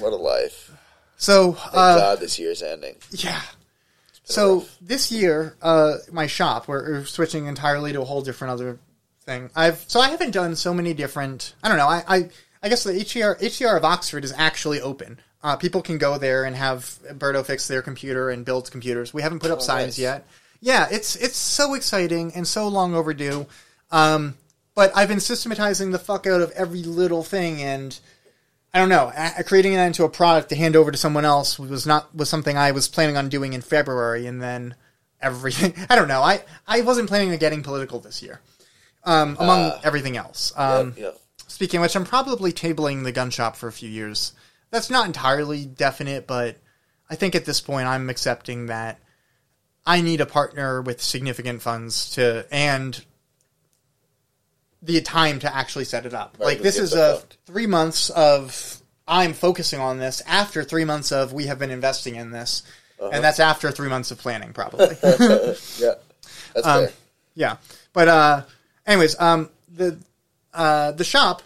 What a life. So, Thank uh, God this year's ending. yeah. So this year, uh, my shop, we're, we're switching entirely to a whole different other thing. I've so I haven't done so many different. I don't know. I I, I guess the HCR HCR of Oxford is actually open. Uh, people can go there and have Berto fix their computer and build computers. We haven't put up signs nice. yet. Yeah, it's it's so exciting and so long overdue. Um, but I've been systematizing the fuck out of every little thing and. I don't know. a- Creating that into a product to hand over to someone else was not was something I was planning on doing in February, and then everything. I don't know. I I wasn't planning on getting political this year, um, among everything else. Um, yeah. Speaking of which, I'm probably tabling the gun shop for a few years. That's not entirely definite, but I think at this point I'm accepting that I need a partner with significant funds to and the time to actually set it up. Right, like this is a fund. three months of I'm focusing on this after three months of we have been investing in this, Uh-huh. and that's after three months of planning probably. Yeah. That's Um, fair. Yeah, but uh, anyways, um, the uh, the shop,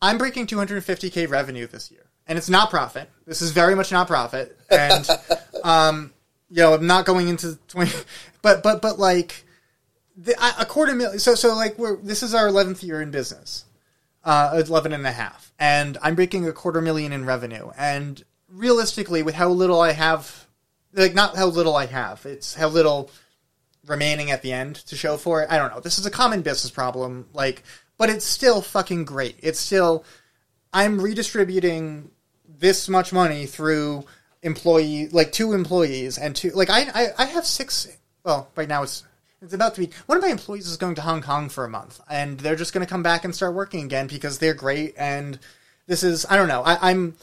I'm breaking 250k revenue this year, and it's not profit. This is very much not profit, and um, you know, I'm not going into 20, but but but like the, a quarter million. So so like we're this is our 11th year in business, uh, 11 and a half, and I'm breaking a quarter million in revenue, and realistically, with how little I have, like not how little I have, it's how little remaining at the end to show for it. I don't know. This is a common business problem, like, but it's still fucking great. It's still I'm redistributing this much money through employee, like two employees and two, like I I, I have six. Well, right now it's. It's about to be. One of my employees is going to Hong Kong for a month, and they're just going to come back and start working again because they're great. And this is, I don't know. I, I'm,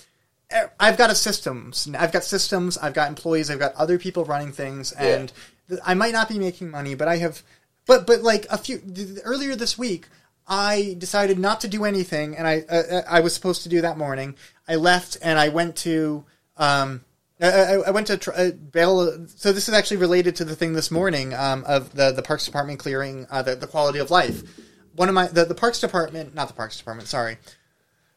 I've got a systems. I've got systems. I've got employees. I've got other people running things, and th- I might not be making money, but I have. But but like a few earlier this week, I decided not to do anything, and I uh, I was supposed to do that morning. I left and I went to. Um, I, I I went to tr- uh, bail. So this is actually related to the thing this morning um, of the the Parks Department clearing uh, the the quality of life. One of my the, the Parks Department, not the Parks Department, sorry,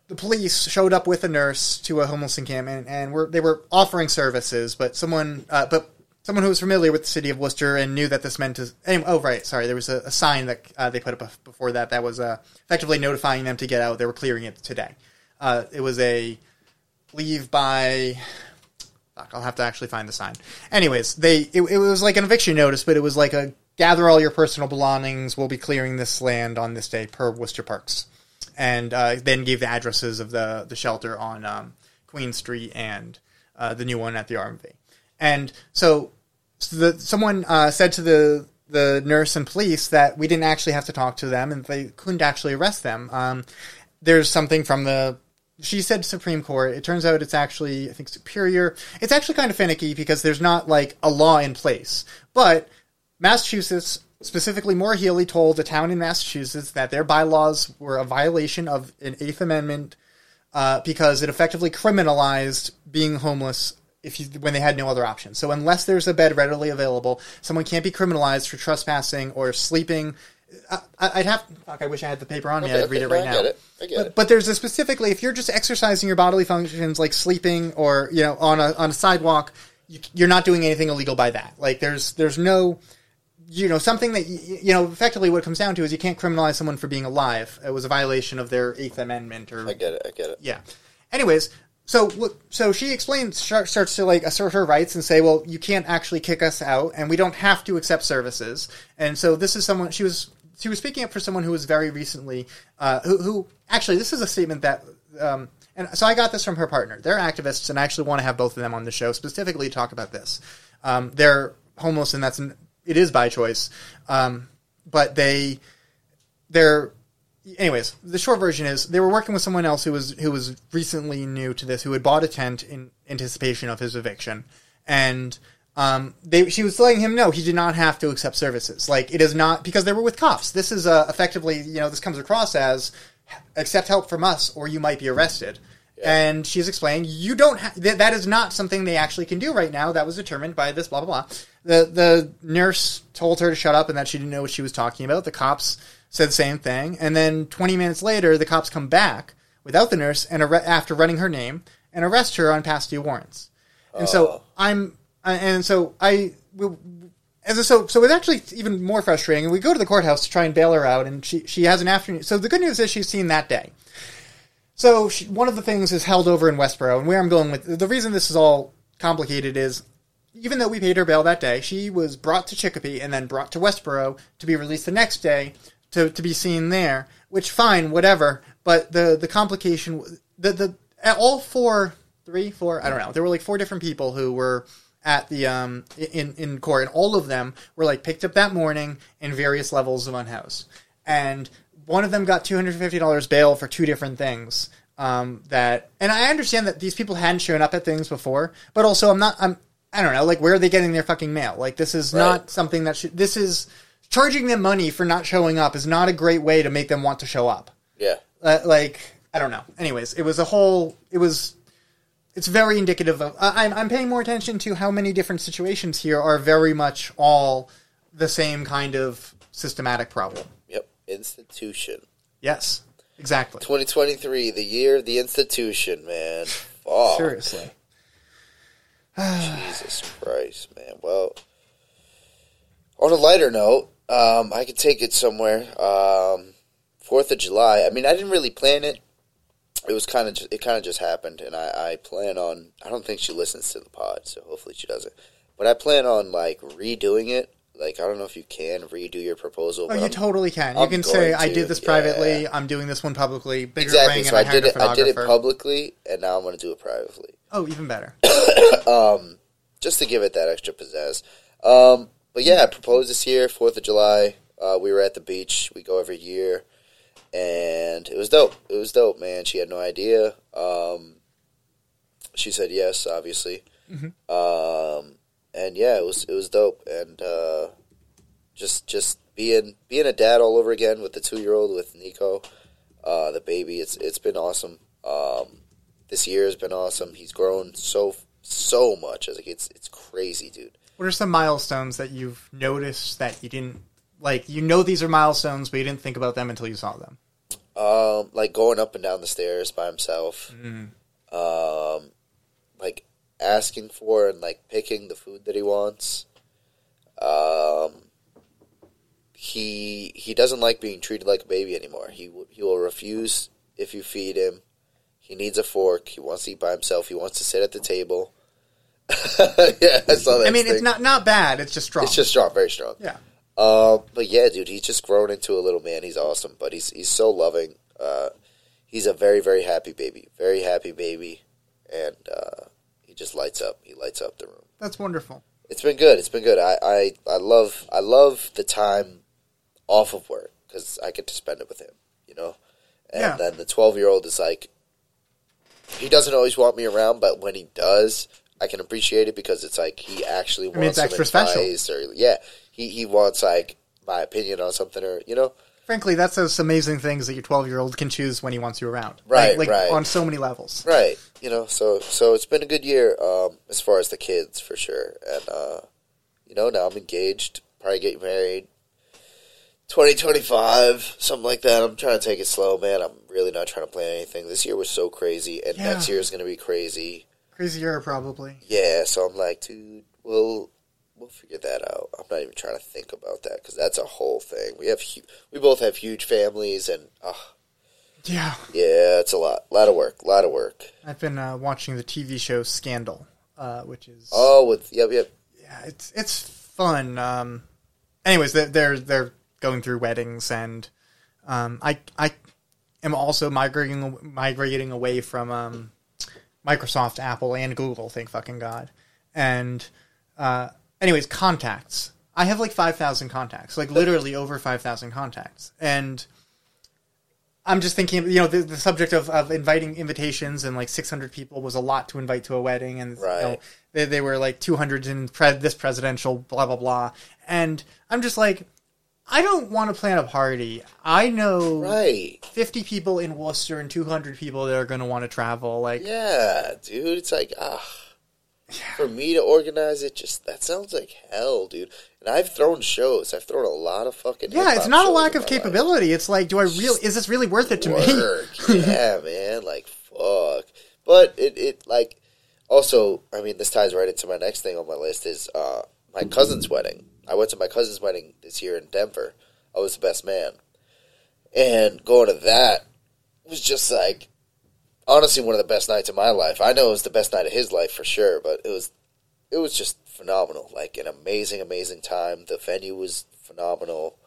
the police showed up with a nurse to a homeless encampment, and were they were offering services, but someone, uh, but someone who was familiar with the city of Worcester and knew that this meant to. Anyway, oh, right, sorry, there was a, a sign that uh, they put up before that that was uh, effectively notifying them to get out. They were clearing it today. Uh, it was a leave by. Fuck, I'll have to actually find the sign. Anyways, they it, it was like an eviction notice, but it was like a gather all your personal belongings. We'll be clearing this land on this day per Worcester Parks, and uh, then gave the addresses of the the shelter on um, Queen Street and uh, the new one at the RMV. And so, so the, someone uh, said to the the nurse and police that we didn't actually have to talk to them and they couldn't actually arrest them. Um, there's something from the she said Supreme Court. It turns out it's actually I think Superior. It's actually kind of finicky because there's not like a law in place. But Massachusetts, specifically Maura Healey, told a town in Massachusetts that their bylaws were a violation of an Eighth Amendment uh, because it effectively criminalized being homeless if you, when they had no other option. So unless there's a bed readily available, someone can't be criminalized for trespassing or sleeping. I, I'd have. Fuck, I wish I had the paper on me. Okay, I'd read it right I now. get it. I get but, it. but there's a specifically if you're just exercising your bodily functions like sleeping or you know on a on a sidewalk, you, you're not doing anything illegal by that. Like there's there's no you know something that you know effectively what it comes down to is you can't criminalize someone for being alive. It was a violation of their Eighth Amendment or I get it. I get it. yeah. Anyways, so so she explains, starts to like assert her rights and say, well, you can't actually kick us out, and we don't have to accept services. And so this is someone she was she was speaking up for someone who was very recently uh, who, who actually this is a statement that. Um, and so I got this from her partner. They're activists, and I actually want to have both of them on the show specifically to talk about this. Um, they're homeless, and that's an, it is by choice. Um, but they they're anyways the short version is they were working with someone else who was who was recently new to this who had bought a tent in anticipation of his eviction. And um, they she was letting him know he did not have to accept services. Like it is not because they were with cops. This is uh, effectively you know this comes across as accept help from us or you might be arrested. And she's explaining you don't ha- th- that is not something they actually can do right now. That was determined by this blah blah blah. The the nurse told her to shut up and that she didn't know what she was talking about. The cops said the same thing. And then 20 minutes later the cops come back without the nurse and arre- after running her name and arrest her on past due warrants. And so oh. i'm and so i as a, so so it's actually even more frustrating. And we go to the courthouse to try and bail her out and she she has an afternoon so the good news is she's seen that day. So she, one of the things is held over in Westboro, and where I'm going with the reason this is all complicated is even though we paid her bail that day, she was brought to Chicopee and then brought to Westboro to be released the next day to, to be seen there. Which fine, whatever. But the the complication, the the all four, three, four, I don't know. There were like four different people who were at the um in in court, and all of them were like picked up that morning in various levels of unhoused, and one of them got two hundred fifty dollars bail for two different things. Um, that and I understand that these people hadn't shown up at things before, but also I'm not I'm I don't know like where are they getting their fucking mail? Like this is not something that should this is charging them money for not showing up is not a great way to make them want to show up Yeah. uh, like I don't know. Anyways, it was a whole. It was. It's very indicative of. I I'm I'm paying more attention to how many different situations here are very much all the same kind of systematic problem. Yep. Institution. Yes, exactly. 2023, the year of the institution, man. Oh, Seriously. Jesus Christ, man. Well, on a lighter note, um, I could take it somewhere. Um, Fourth of July. I mean, I didn't really plan it. It was kind of just, it kind of just happened, and I, I plan on. I don't think she listens to the pod, so hopefully she doesn't. But I plan on like redoing it. Like I don't know if you can redo your proposal. Oh, but you I'm- totally can. You I'm can say, "I to, did this yeah. privately. I'm doing this one publicly." Bigger exactly. ring, So and I I did it. I did it publicly, and now I'm going to do it privately. Oh, even better. just to give it that extra pizzazz. Um, but yeah, I proposed this year, Fourth of July. Uh, we were at the beach. We go every year, and it was dope. It was dope, man. She had no idea. Um, she said yes, obviously. Um, and yeah, it was it was dope, and uh, just just being being a dad all over again with the two year old with Nico, uh, the baby. It's it's been awesome. Um, this year has been awesome. He's grown so so much. As like it's it's crazy, dude. What are some milestones that you've noticed that you didn't like? You know these are milestones, but you didn't think about them until you saw them. Um, like going up and down the stairs by himself. Mm. Um, like asking for and like picking the food that he wants. Um, he he doesn't like being treated like a baby anymore. He w- he will refuse if you feed him. He needs a fork. He wants to eat by himself. He wants to sit at the table. yeah, I saw that. I mean, it's not not bad. It's just strong. It's just strong, very strong. yeah. Uh, but yeah, dude, he's just grown into a little man. He's awesome, but he's he's so loving. Uh, he's a very very happy baby, very happy baby, and uh, he just lights up. He lights up the room. That's wonderful. It's been good. It's been good. I I, I love I love the time off of work because I get to spend it with him. You know, and Yeah. then the twelve year old is like, he doesn't always want me around, but when he does. I can appreciate it because it's like he actually wants mean, it's extra special. advice or yeah, he, he wants like my opinion on something or you know Frankly, that's those amazing things that your 12 year old can choose when he wants you around. Right, like, like right. on so many levels. right you know so so it's been a good year um as far as the kids for sure and uh you know now i'm engaged probably get married 2025 something like that i'm trying to take it slow man i'm really not trying to plan anything this year was so crazy and Yeah. next year is going to be crazy Crazier, probably. yeah so i'm like dude we'll we'll figure that out i'm not even trying to think about that because that's a whole thing we have hu- we both have huge families and uh, Yeah, Yeah, it's a lot, lot of work, lot of work. I've been uh, watching the TV show Scandal, uh, which is Oh, with yep, yep. yeah, it's it's fun. Um, anyways, they're they're, they're going through weddings, and um, I I am also migrating migrating away from um, Microsoft, Apple, and Google. Thank fucking god. And uh, anyways, contacts. I have like five thousand contacts, like literally over five thousand contacts, and. I'm just thinking, you know, the, the subject of, of inviting invitations and like 600 people was a lot to invite to a wedding, and you know, Right. they, they were like 200 in pre- this presidential, blah blah blah. And I'm just like, I don't want to plan a party. I know Right. 50 people in Worcester and 200 people that are going to want to travel. Like, Yeah, dude. It's like ah, for me to organize it, just that sounds like hell, dude. And I've thrown shows. I've thrown a lot of fucking. yeah, it's not a lack of my life. capability. It's like, do I really? Is this really worth it to me? yeah, man. Like fuck. But it it like also. I mean, this ties right into my next thing on my list is uh my cousin's wedding. I went to my cousin's wedding this year in Denver. I was the best man, and going to that was just like honestly one of the best nights of my life. I know it was the best night of his life for sure, but it was it was just phenomenal. Like an amazing, amazing time. The venue was phenomenal.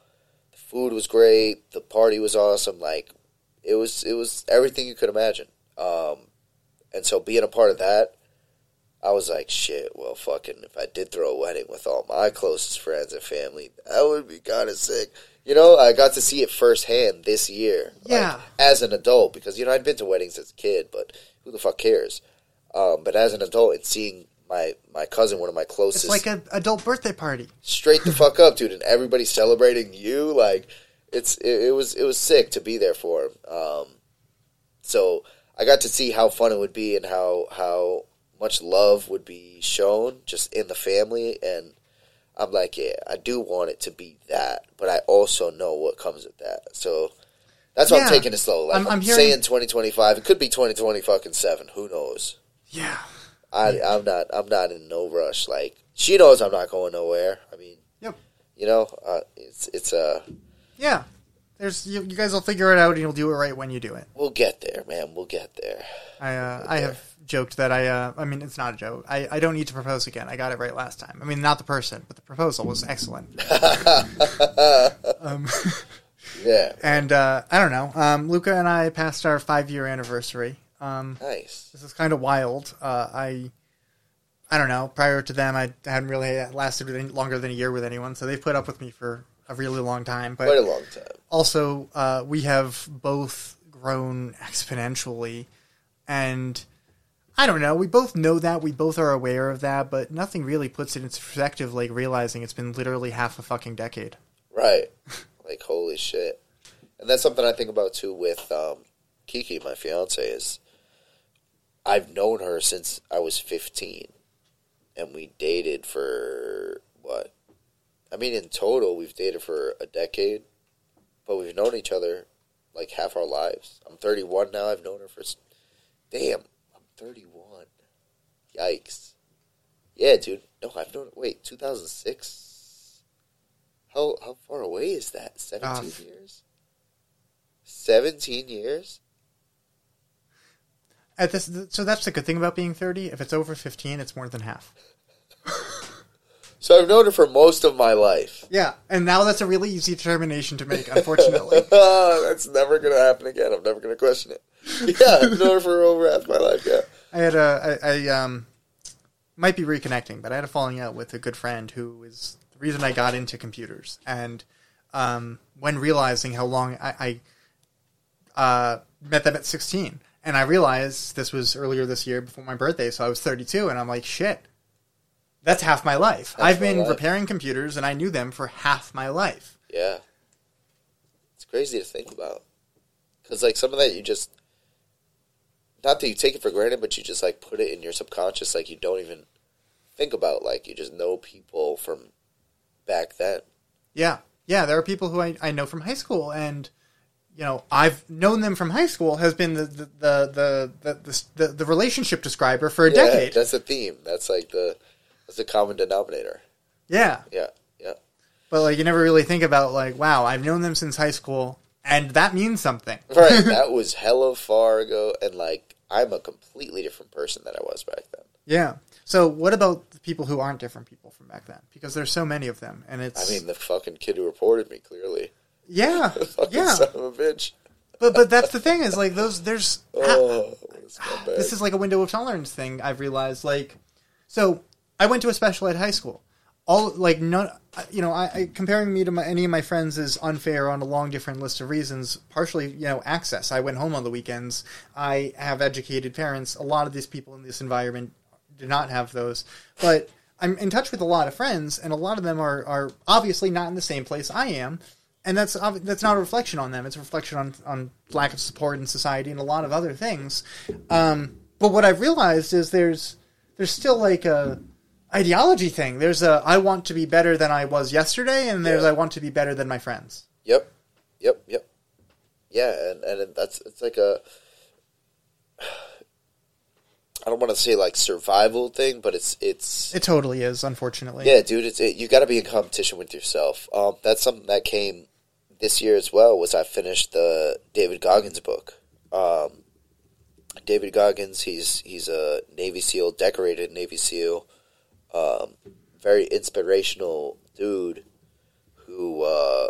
The food was great. The party was awesome. Like it was it was everything you could imagine. Um, and so being a part of that, I was like, shit. Well, fucking, if I did throw a wedding with all my closest friends and family, that would be kind of sick. You know, I got to see it firsthand this year. like, Yeah. as an adult, because you know I'd been to weddings as a kid, but who the fuck cares? Um, but as an adult, and seeing my my cousin, one of my closest, It's like an adult birthday party. straight the fuck up, dude, and everybody celebrating you. Like it's it, it was it was sick to be there for him. Um, so I got to see how fun it would be and how how much love would be shown just in the family and. I'm like, yeah, I do want it to be that, but I also know what comes with that. So that's why Yeah. I'm taking it slow. Like I'm- I'm, I'm hearing- saying 2025. It could be 2020 fucking seven. Who knows? Yeah. I I'm not I'm not in no rush. Like she knows I'm not going nowhere. I mean, Yep. you know, uh, it's it's uh Yeah. There's you, you guys will figure it out and you'll do it right when you do it. we'll get there, man. We'll get there. I uh, I have joked that I uh, I mean it's not a joke. I, I don't need to propose again. I got it right last time. I mean not the person, but the proposal was excellent. um, Yeah, and uh, I don't know. Um, Luca and I passed our five year anniversary. Um, nice. this is kind of wild. Uh, I I don't know. Prior to them, I hadn't really lasted any, longer than a year with anyone, so they've put up with me for a really long time. But Quite a long time. also uh, we have both grown exponentially and i don't know we both know that we both are aware of that but nothing really puts it into perspective like realizing it's been literally half a fucking decade Right. like holy shit. And that's something I think about too with um, Kiki, my fiance. Is I've known her since I was 15, and we dated for what? I mean, in total, we've dated for a decade, but we've known each other like half our lives. I'm 31 now. I've known her for. Damn, I'm 31. Yikes. Yeah, dude. No, I've known. Wait, 2006. How how far away is that? 17 Uh, years. 17 years. at this so that's the good thing about being 30 if it's over 15 it's more than half So I've known her for most of my life. yeah and now that's a really easy determination to make unfortunately That's never gonna happen again. I'm never gonna question it. Yeah, I've known her for over half my life. Yeah. I had a I, I um might be reconnecting, but I had a falling out with a good friend who is the reason I got into computers. And um, when realizing how long I, I uh, met them at 16, and I realized this was earlier this year before my birthday, so I was 32, and I'm like, shit, that's half my life. I've my been life. repairing computers, and I knew them for half my life. Yeah. It's crazy to think about. Because, like, some of that you just. Not that you take it for granted, but you just, like, put it in your subconscious. Like, you don't even think about. Like, you just know people from back then. Yeah. Yeah, there are people who I, I know from high school, and you know I've known them from high school has been the the the the the, the, the relationship describer for a yeah, decade. That's a theme. That's, like, the. That's the common denominator. Yeah, Yeah. Yeah. but like you never really think about like wow I've known them since high school, and that means something. right. That was hella far ago, and like I'm a completely different person than I was back then. Yeah. So what about the people who aren't different people from back then? Because there's so many of them, and it's I mean, the fucking kid who reported me clearly. yeah, yeah. son of a bitch. But but that's the thing is like those there's Oh, a scumbag. this is like a window of tolerance thing I've realized. Like, so I went to a special ed high school. All like none, you know, I, I comparing me to my, any of my friends is unfair on a long different list of reasons. Partially, you know, access. I went home on the weekends. I have educated parents. A lot of these people in this environment do not have those, but I'm in touch with a lot of friends, and a lot of them are are obviously not in the same place I am. And that's that's not a reflection on them. It's a reflection on, on lack of support in society and a lot of other things. Um, but what I've realized is there's there's still like a ideology thing. There's a I want to be better than I was yesterday, and there's Yeah. I want to be better than my friends. Yep, yep, yep. Yeah, and and that's it's like a. I don't want to say like survival thing, but it's it's It totally is, unfortunately. yeah, dude. It's it, you got to be in competition with yourself. Um, that's something that came this year as well. Was I finished the David Goggins book? Um, David Goggins, he's he's a Navy SEAL, decorated Navy SEAL, um, very inspirational dude. Who uh,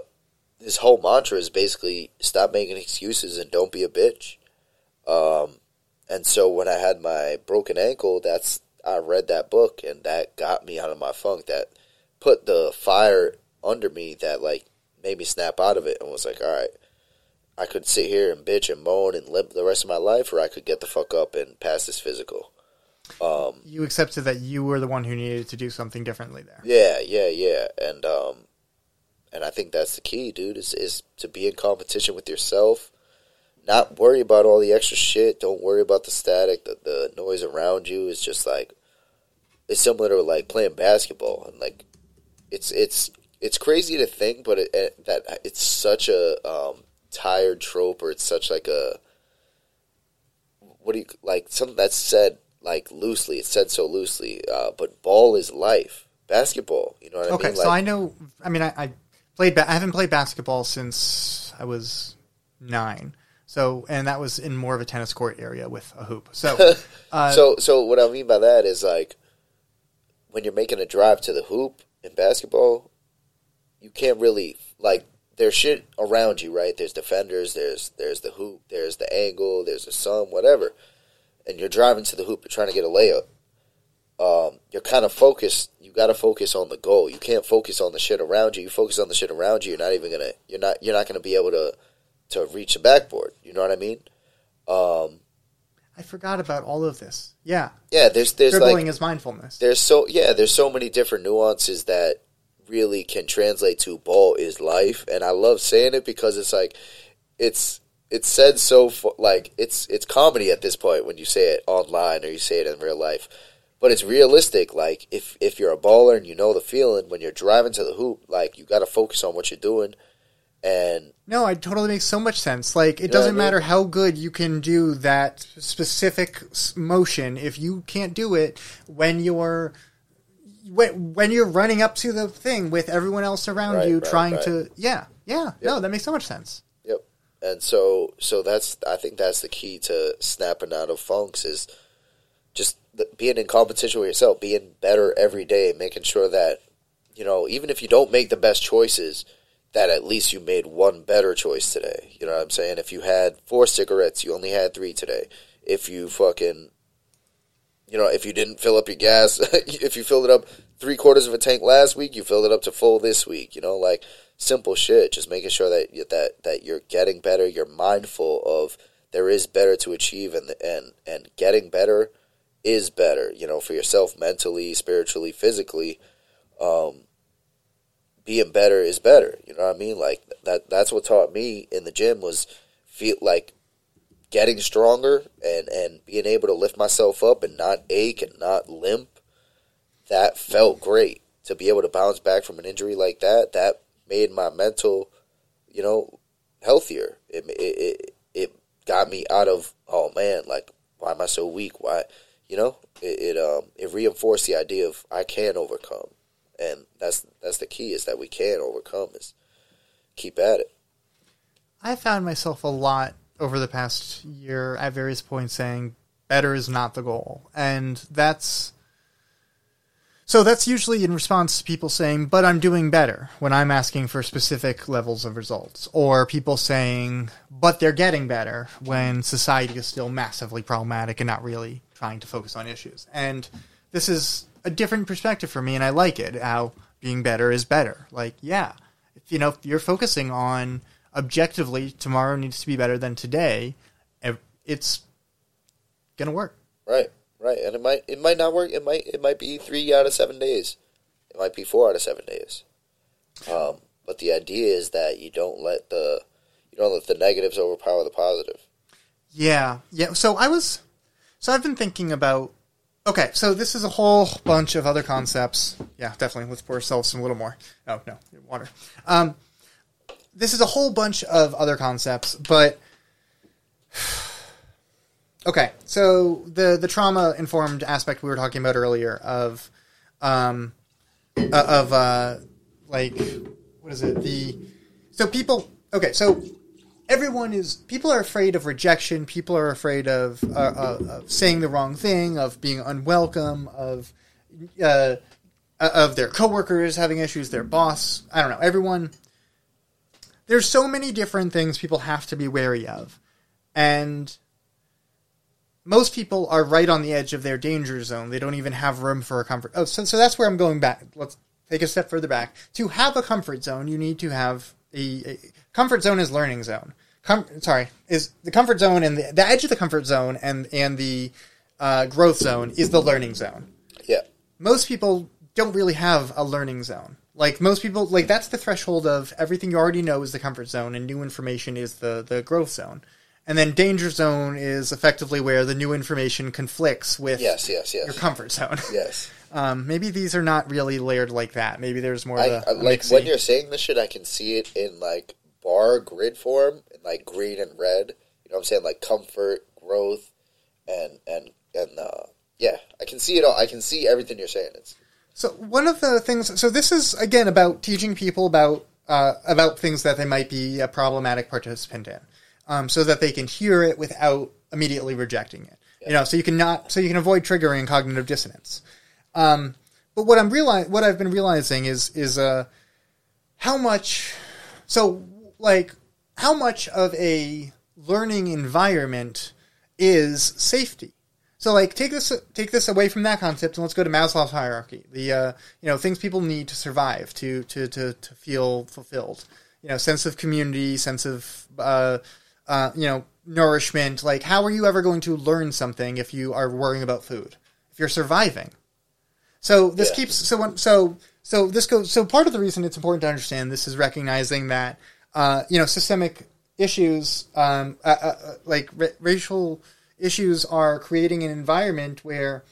his whole mantra is basically stop making excuses and don't be a bitch. Um, and so when I had my broken ankle, that's I read that book and that got me out of my funk. That put the fire under me that like made me snap out of it and was like, all right, I could sit here and bitch and moan and live the rest of my life, or I could get the fuck up and pass this physical. Um, You accepted that you were the one who needed to do something differently there. yeah, yeah, yeah, and um, and I think that's the key, dude. Is is to be in competition with yourself. Not worry about all the extra shit. Don't worry about the static, the the noise around you. Is just like it's similar to like playing basketball, and like it's it's it's crazy to think, but it, it, that it's such a um, tired trope, or it's such like a what do you like something that's said like loosely. It's said so loosely, uh, but ball is life. Basketball, you know what I mean? Okay, mean? so I know. I mean, I, I played. Ba- I haven't played basketball since I was nine. So, and that was in more of a tennis court area with a hoop. So, uh, so so what I mean by that is like when you're making a drive to the hoop in basketball, you can't really like there's shit around you, right? There's defenders, there's there's the hoop, there's the angle, there's the sun, whatever. And you're driving to the hoop, you're trying to get a layup. Um, you're kind of focused. You got to focus on the goal. You can't focus on the shit around you. You focus on the shit around you. You're not even gonna. You're not. You're not gonna be able to to reach the backboard. You know what I mean? Um, I forgot about all of this. Yeah, yeah. There's there's dribbling like is mindfulness. there's so yeah there's so many different nuances that really can translate to ball is life and i love saying it because it's like it's it's said so like it's it's comedy at this point when you say it online or you say it in real life but it's realistic like if if you're a baller and you know the feeling when you're driving to the hoop like you got to focus on what you're doing and No, it totally makes so much sense. Like, it doesn't I mean? matter how good you can do that specific motion if you can't do it when you're when, when you're running up to the thing with everyone else around Right, you right, trying right. to. Yeah, yeah. No, that makes so much sense. And so so that's I think that's the key to snapping out of funks is just being in competition with yourself, being better every day, making sure that you know even if you don't make the best choices, that at least you made one better choice today. You know what I'm saying? If you had four cigarettes, you only had three today. If you fucking you know, if you didn't fill up your gas, if you filled it up three quarters of a tank last week, you filled it up to full this week. You know, like simple shit. Just making sure that that that you're getting better. You're mindful of there is better to achieve, and and and getting better is better. You know, for yourself mentally, spiritually, physically. Um, being better is better. You know what I mean? Like that. That's what taught me in the gym was feel like getting stronger and and being able to lift myself up and not ache and not limp that felt great to be able to bounce back from an injury like that that made my mental you know healthier. It it it, it got me out of oh man like why am i so weak? Why you know it, it um it reinforced the idea of i can overcome. And that's that's the key is that we can overcome is keep at it. I found myself a lot over the past year at various points saying better is not the goal. And that's so that's usually in response to people saying, but I'm doing better when I'm asking for specific levels of results. Or people saying, but they're getting better when society is still massively problematic and not really trying to focus on issues. And this is a different perspective for me, and I like it. How being better is better. Like, yeah, if, you know, if you're focusing on objectively, tomorrow needs to be better than today, it's going to work. Right. Right, and it might it might not work. It might it might be three out of seven days. It might be four out of seven days. Um, but the idea is that you don't let the you don't let the negatives overpower the positive. Yeah, yeah. So I was, so I've been thinking about. Okay, so this is a whole bunch of other concepts. Yeah, definitely. Let's pour ourselves some little more. Oh no, water. Um, this is a whole bunch of other concepts, but Okay, so the the trauma informed aspect we were talking about earlier of, um, uh, of uh, like what is it? The so people okay so everyone is people are afraid of rejection people are afraid of, uh, uh, of saying the wrong thing of being unwelcome of uh, of their coworkers having issues their boss i don't know everyone. There's so many different things people have to be wary of. And most people are right on the edge of their danger zone. They don't even have room for a comfort. Oh, so, so that's where I'm going back. Let's take a step further back. To have a comfort zone, you need to have a, a comfort zone is learning zone. Com- sorry, is the comfort zone and the, the edge of the comfort zone and and the uh, growth zone is the learning zone. Yeah. Most people don't really have a learning zone. Like most people, like that's the threshold of everything you already know is the comfort zone, and new information is the the growth zone. And then danger zone is effectively where the new information conflicts with yes, yes, yes. your comfort zone. Yes. um, maybe these are not really layered like that. Maybe there's more. I, of a, I, a like when you're saying this shit, I can see it in like bar grid form, in like green and red. You know what I'm saying? Like comfort, growth, and and and uh, yeah, I can see it all. I can see everything you're saying. It's So one of the things. So this is again about teaching people about uh, about things that they might be a problematic participant in, um, so that they can hear it without immediately rejecting it. You know, so you can not so you can avoid triggering cognitive dissonance. Um, but what I'm realize what I've been realizing is is uh, how much so like how much of a learning environment is safety. So like take this take this away from that concept and let's go to Maslow's hierarchy. The uh, you know things people need to survive to to to, to feel fulfilled. You know, sense of community, sense of uh, uh, you know nourishment. Like how are you ever going to learn something if you are worrying about food? If you're surviving. So this Yeah. keeps so when- so so this goes so part of the reason it's important to understand this is recognizing that uh, you know systemic issues um, uh, uh, uh, like ra- racial issues are creating an environment where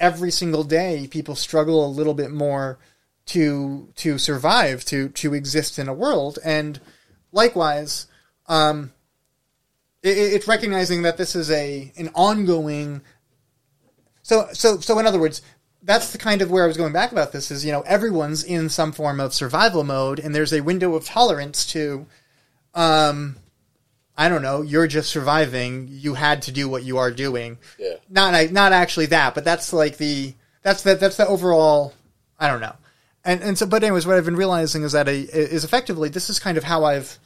every single day people struggle a little bit more to to survive to to exist in a world and likewise um, it, it's recognizing that this is a an ongoing so so so in other words that's the kind of where I was going back about this is you know everyone's in some form of survival mode and there's a window of tolerance to um I don't know you're just surviving you had to do what you are doing. Yeah, not not actually that but that's like the that's the that's the overall I don't know. And and so but anyways what I've been realizing is that a, is effectively this is kind of how I've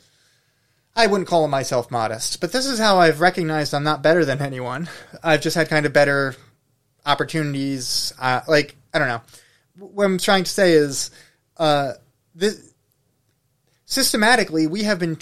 I wouldn't call myself modest, but this is how I've recognized I'm not better than anyone. I've just had kind of better opportunities. Uh, like I don't know. What I'm trying to say is, uh, this, systematically we have been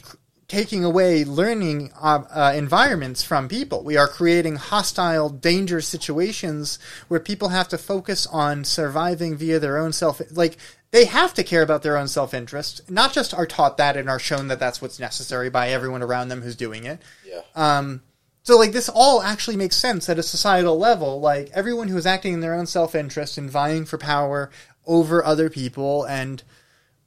taking away learning uh, uh, environments from people. We are creating hostile, dangerous situations where people have to focus on surviving via their own self. Like they have to care about their own self interest. Not just are taught that and are shown that that's what's necessary by everyone around them who's doing it. yeah, Um, so like this all actually makes sense at a societal level. Like everyone who is acting in their own self interest and vying for power over other people and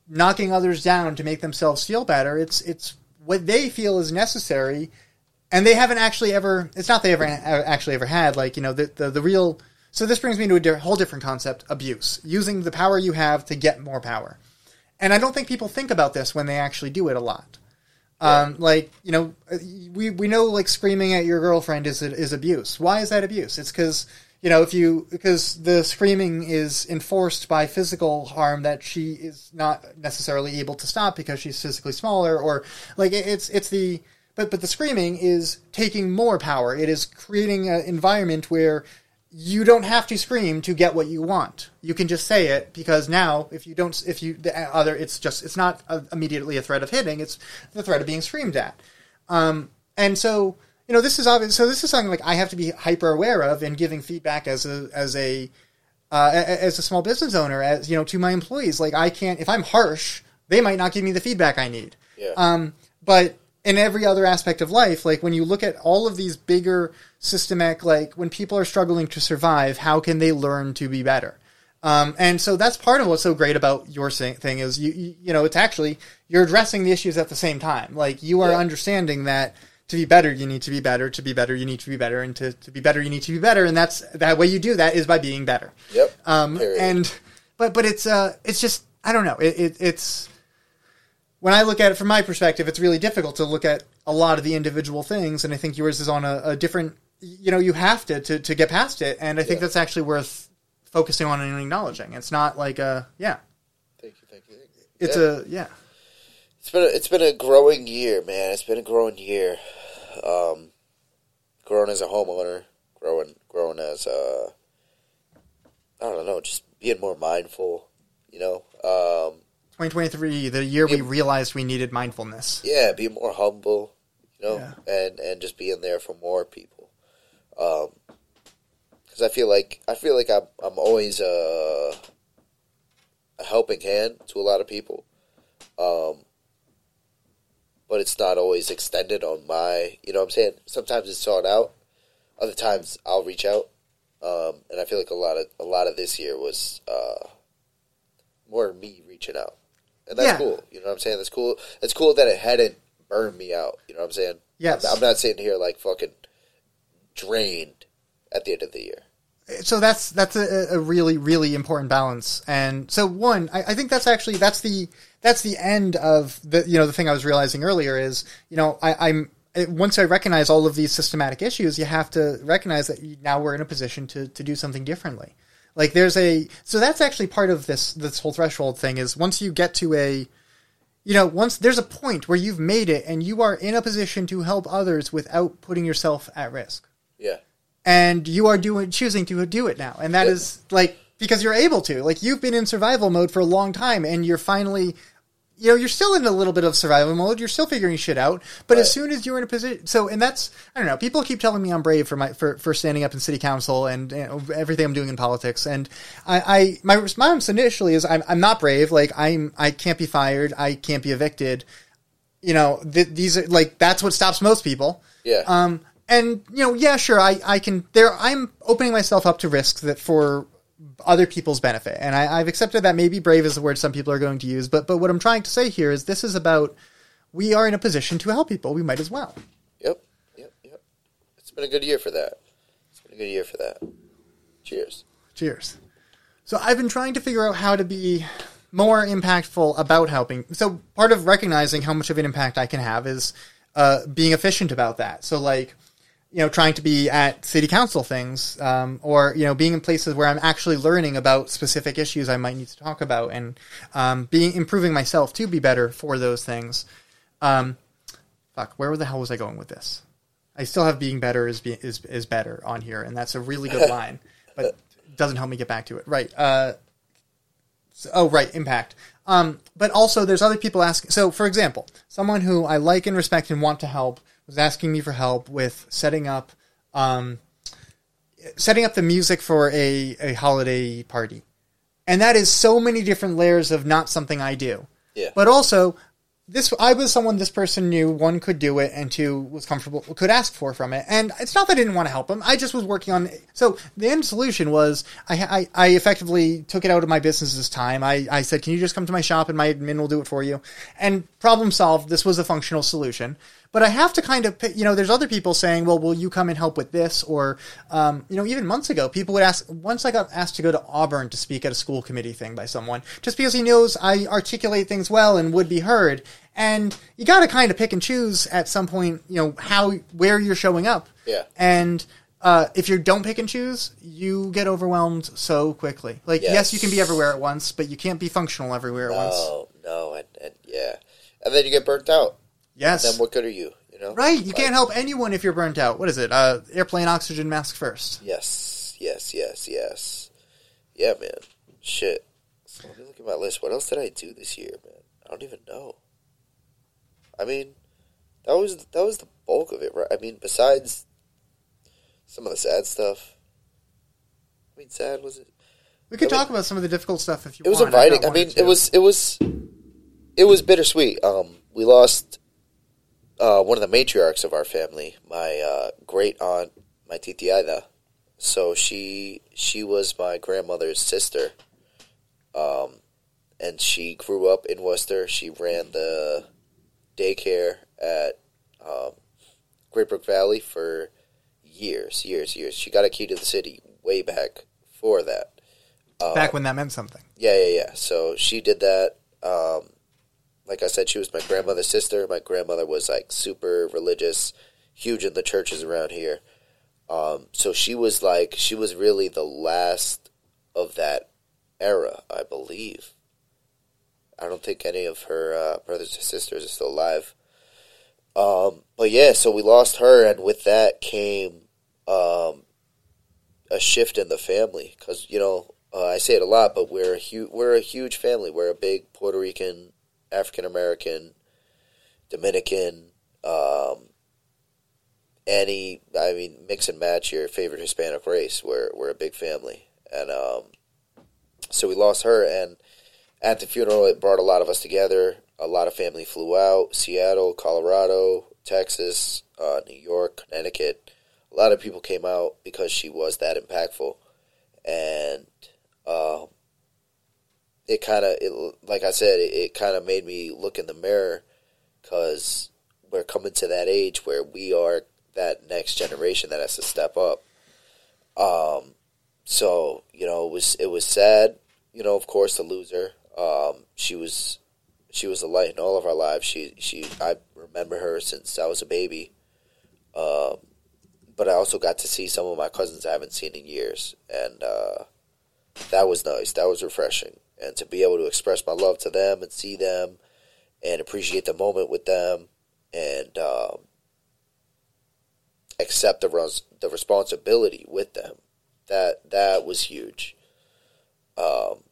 knocking others down to make themselves feel better. It's it's what they feel is necessary, and they haven't actually ever. It's not they ever actually ever had like you know the the, the real. So this brings me to a di- whole different concept: abuse, using the power you have to get more power. And I don't think people think about this when they actually do it a lot Um, like you know, we we know like screaming at your girlfriend is is abuse. Why is that abuse? It's because you know if you because the screaming is enforced by physical harm that she is not necessarily able to stop because she's physically smaller or like it's it's the but but the screaming is taking more power. It is creating an environment where you don't have to scream to get what you want. You can just say it because now, if you don't, if you the other, it's just it's not a, immediately a threat of hitting; it's the threat of being screamed at. Um, and so, you know, this is obvious. So this is something like I have to be hyper aware of in giving feedback as a as a uh, as a small business owner, as you know, to my employees. Like I can't if I'm harsh, they might not give me the feedback I need. Yeah. Um, but in every other aspect of life, like when you look at all of these bigger systemic, like when people are struggling to survive, how can they learn to be better? Um, and so that's part of what's so great about your thing is you, you, you know, it's actually, you're addressing the issues at the same time. Like you are Yeah. understanding that to be better, you need to be better. To be better, you need to be better. And to, to be better, you need to be better. And that's that way you do that is by being better. Yep. Um, Period. and but but it's uh it's just I don't know it, it it's when I look at it from my perspective, it's really difficult to look at a lot of the individual things, and I think yours is on a, a different. You know, you have to, to to get past it, and I think Yeah. that's actually worth focusing on and acknowledging. It's not like a yeah, Thank you, thank you. Thank you. it's Yeah. a yeah. It's been a, it's been a growing year, man. It's been a growing year. Um, growing as a homeowner, growing growing as a I don't know, just being more mindful. You know, um, 2023, the year we realized we needed mindfulness. yeah, being more humble. You know, Yeah. and and just being there for more people. Um, because I feel like I feel like I'm I'm always a a helping hand to a lot of people. Um, but it's not always extended on my, you know what I'm saying? Sometimes it's sought out. Other times I'll reach out. Um, and I feel like a lot of a lot of this year was uh, more me reaching out. And that's Yeah. cool. You know what I'm saying? That's cool. It's cool that it hadn't burned me out. You know what I'm saying? Yes. I'm not sitting here like fucking drained at the end of the year. so that's that's a, a really really important balance and so one I, I think that's actually that's the that's the end of the you know the thing i was realizing earlier is you know I, i'm it, once i recognize all of these systematic issues you have to recognize that now we're in a position to to do something differently like there's a so that's actually part of this this whole threshold thing is once you get to a you know once there's a point where you've made it and you are in a position to help others without putting yourself at risk Yeah. and you are doing choosing to do it now and that Yep. is like because you're able to like you've been in survival mode for a long time and you're finally you know you're still in a little bit of survival mode. You're still figuring shit out. But as soon as you're in a position so and that's i don't know people keep telling me i'm brave for my for, for standing up in city council and everything i'm doing in politics. And i i my response initially is i'm, I'm not brave. Like i'm i can't be fired. I can't be evicted. You know th- these are like that's what stops most people. Yeah. um, and you know, yeah, sure, I, I can. There, I'm opening myself up to risks that for other people's benefit, and I, I've accepted that maybe brave is the word some people are going to use. But but what I'm trying to say here is this is about we are in a position to help people. We might as well. Yep, yep, yep. It's been a good year for that. It's been a good year for that. Cheers. Cheers. So I've been trying to figure out how to be more impactful about helping. So part of recognizing how much of an impact I can have is uh, being efficient about that. So like, you know, trying to be at city council things, um, or you know, being in places where I'm actually learning about specific issues I might need to talk about, and um, being improving myself to be better for those things. Um, fuck, where the hell was I going with this? I still have being better is be, is is better on here, and that's a really good line, but it doesn't help me get back to it. Right. Uh, so- oh, right. Impact. Um, but also, there's other people asking. So, for example, someone who I like and respect and want to help was asking me for help with setting up, um, setting up the music for a a holiday party, and that is so many different layers of not something I do. Yeah. But also, this I was someone this person knew one could do it and two was comfortable could ask for from it. And it's not that I didn't want to help him. I just was working on. So the end solution was I I, I effectively took it out of my business's time. I I said, can you just come to my shop and my admin will do it for you. And problem solved. This was a functional solution. But I have to kind of, you know, there's other people saying, well, will you come and help with this? Or, um, you know, even months ago, people would ask, once I got asked to go to Auburn to speak at a school committee thing by someone, just because he knows I articulate things well and would be heard. And you got to kind of pick and choose at some point, you know, how, where you're showing up. Yeah. And, uh, if you don't pick and choose, you get overwhelmed so quickly. Like, yes, Yes. you can be everywhere at once, but you can't be functional everywhere at once. No, no, and, and yeah, and then you get burnt out. Yes. Then what good are you? You know, Right, you Like, can't help anyone if you're burnt out. What is it? Uh, airplane oxygen mask first. Yes, yes, yes, yes. Yeah, man. Shit. So let me look at my list. What else did I do this year, man? I don't even know. I mean, that was that was the bulk of it, right? I mean, besides some of the sad stuff. I mean, sad was it? We could I mean- talk about some of the difficult stuff if you It was want. Inviting. I or mean, it was it was it was bittersweet. Um, we lost uh, one of the matriarchs of our family, my uh, great aunt, my titi Aida. So she she was my grandmother's sister, um, and she grew up in Worcester. She ran the daycare at um, Great Brook Valley for years, years, years. She got a key to the city way back for that. Uh, back when that meant something. yeah, yeah, yeah. So she did that. Um, like I said, she was my grandmother's sister. My grandmother was like super religious, huge in the churches around here. Um, so she was like, she was really the last of that era, I believe. I don't think any of her uh, brothers or sisters are still alive. Um, but yeah, so we lost her, and with that came um, a shift in the family because you know uh, I say it a lot, but we're a we're a huge family. We're a big Puerto Rican, African American, Dominican, um, any I mean mix and match your favorite Hispanic race. We're we're a big family, and um, so we lost her. And at the funeral, it brought a lot of us together. A lot of family flew out: Seattle, Colorado, Texas, uh, New York, Connecticut. A lot of people came out because she was that impactful, and um, it kind of, it, like I said, it, it kind of made me look in the mirror because we're coming to that age where we are that next generation that has to step up. Um, so you know, it was it was sad. You know, of course, to lose her. Um, she was she was a light in all of our lives. She she I remember her since I was a baby. Um, but I also got to see some of my cousins I haven't seen in years, and uh, that was nice. That was refreshing, and to be able to express my love to them and see them, and appreciate the moment with them, and um, accept the res- the responsibility with them. That that was huge. Um,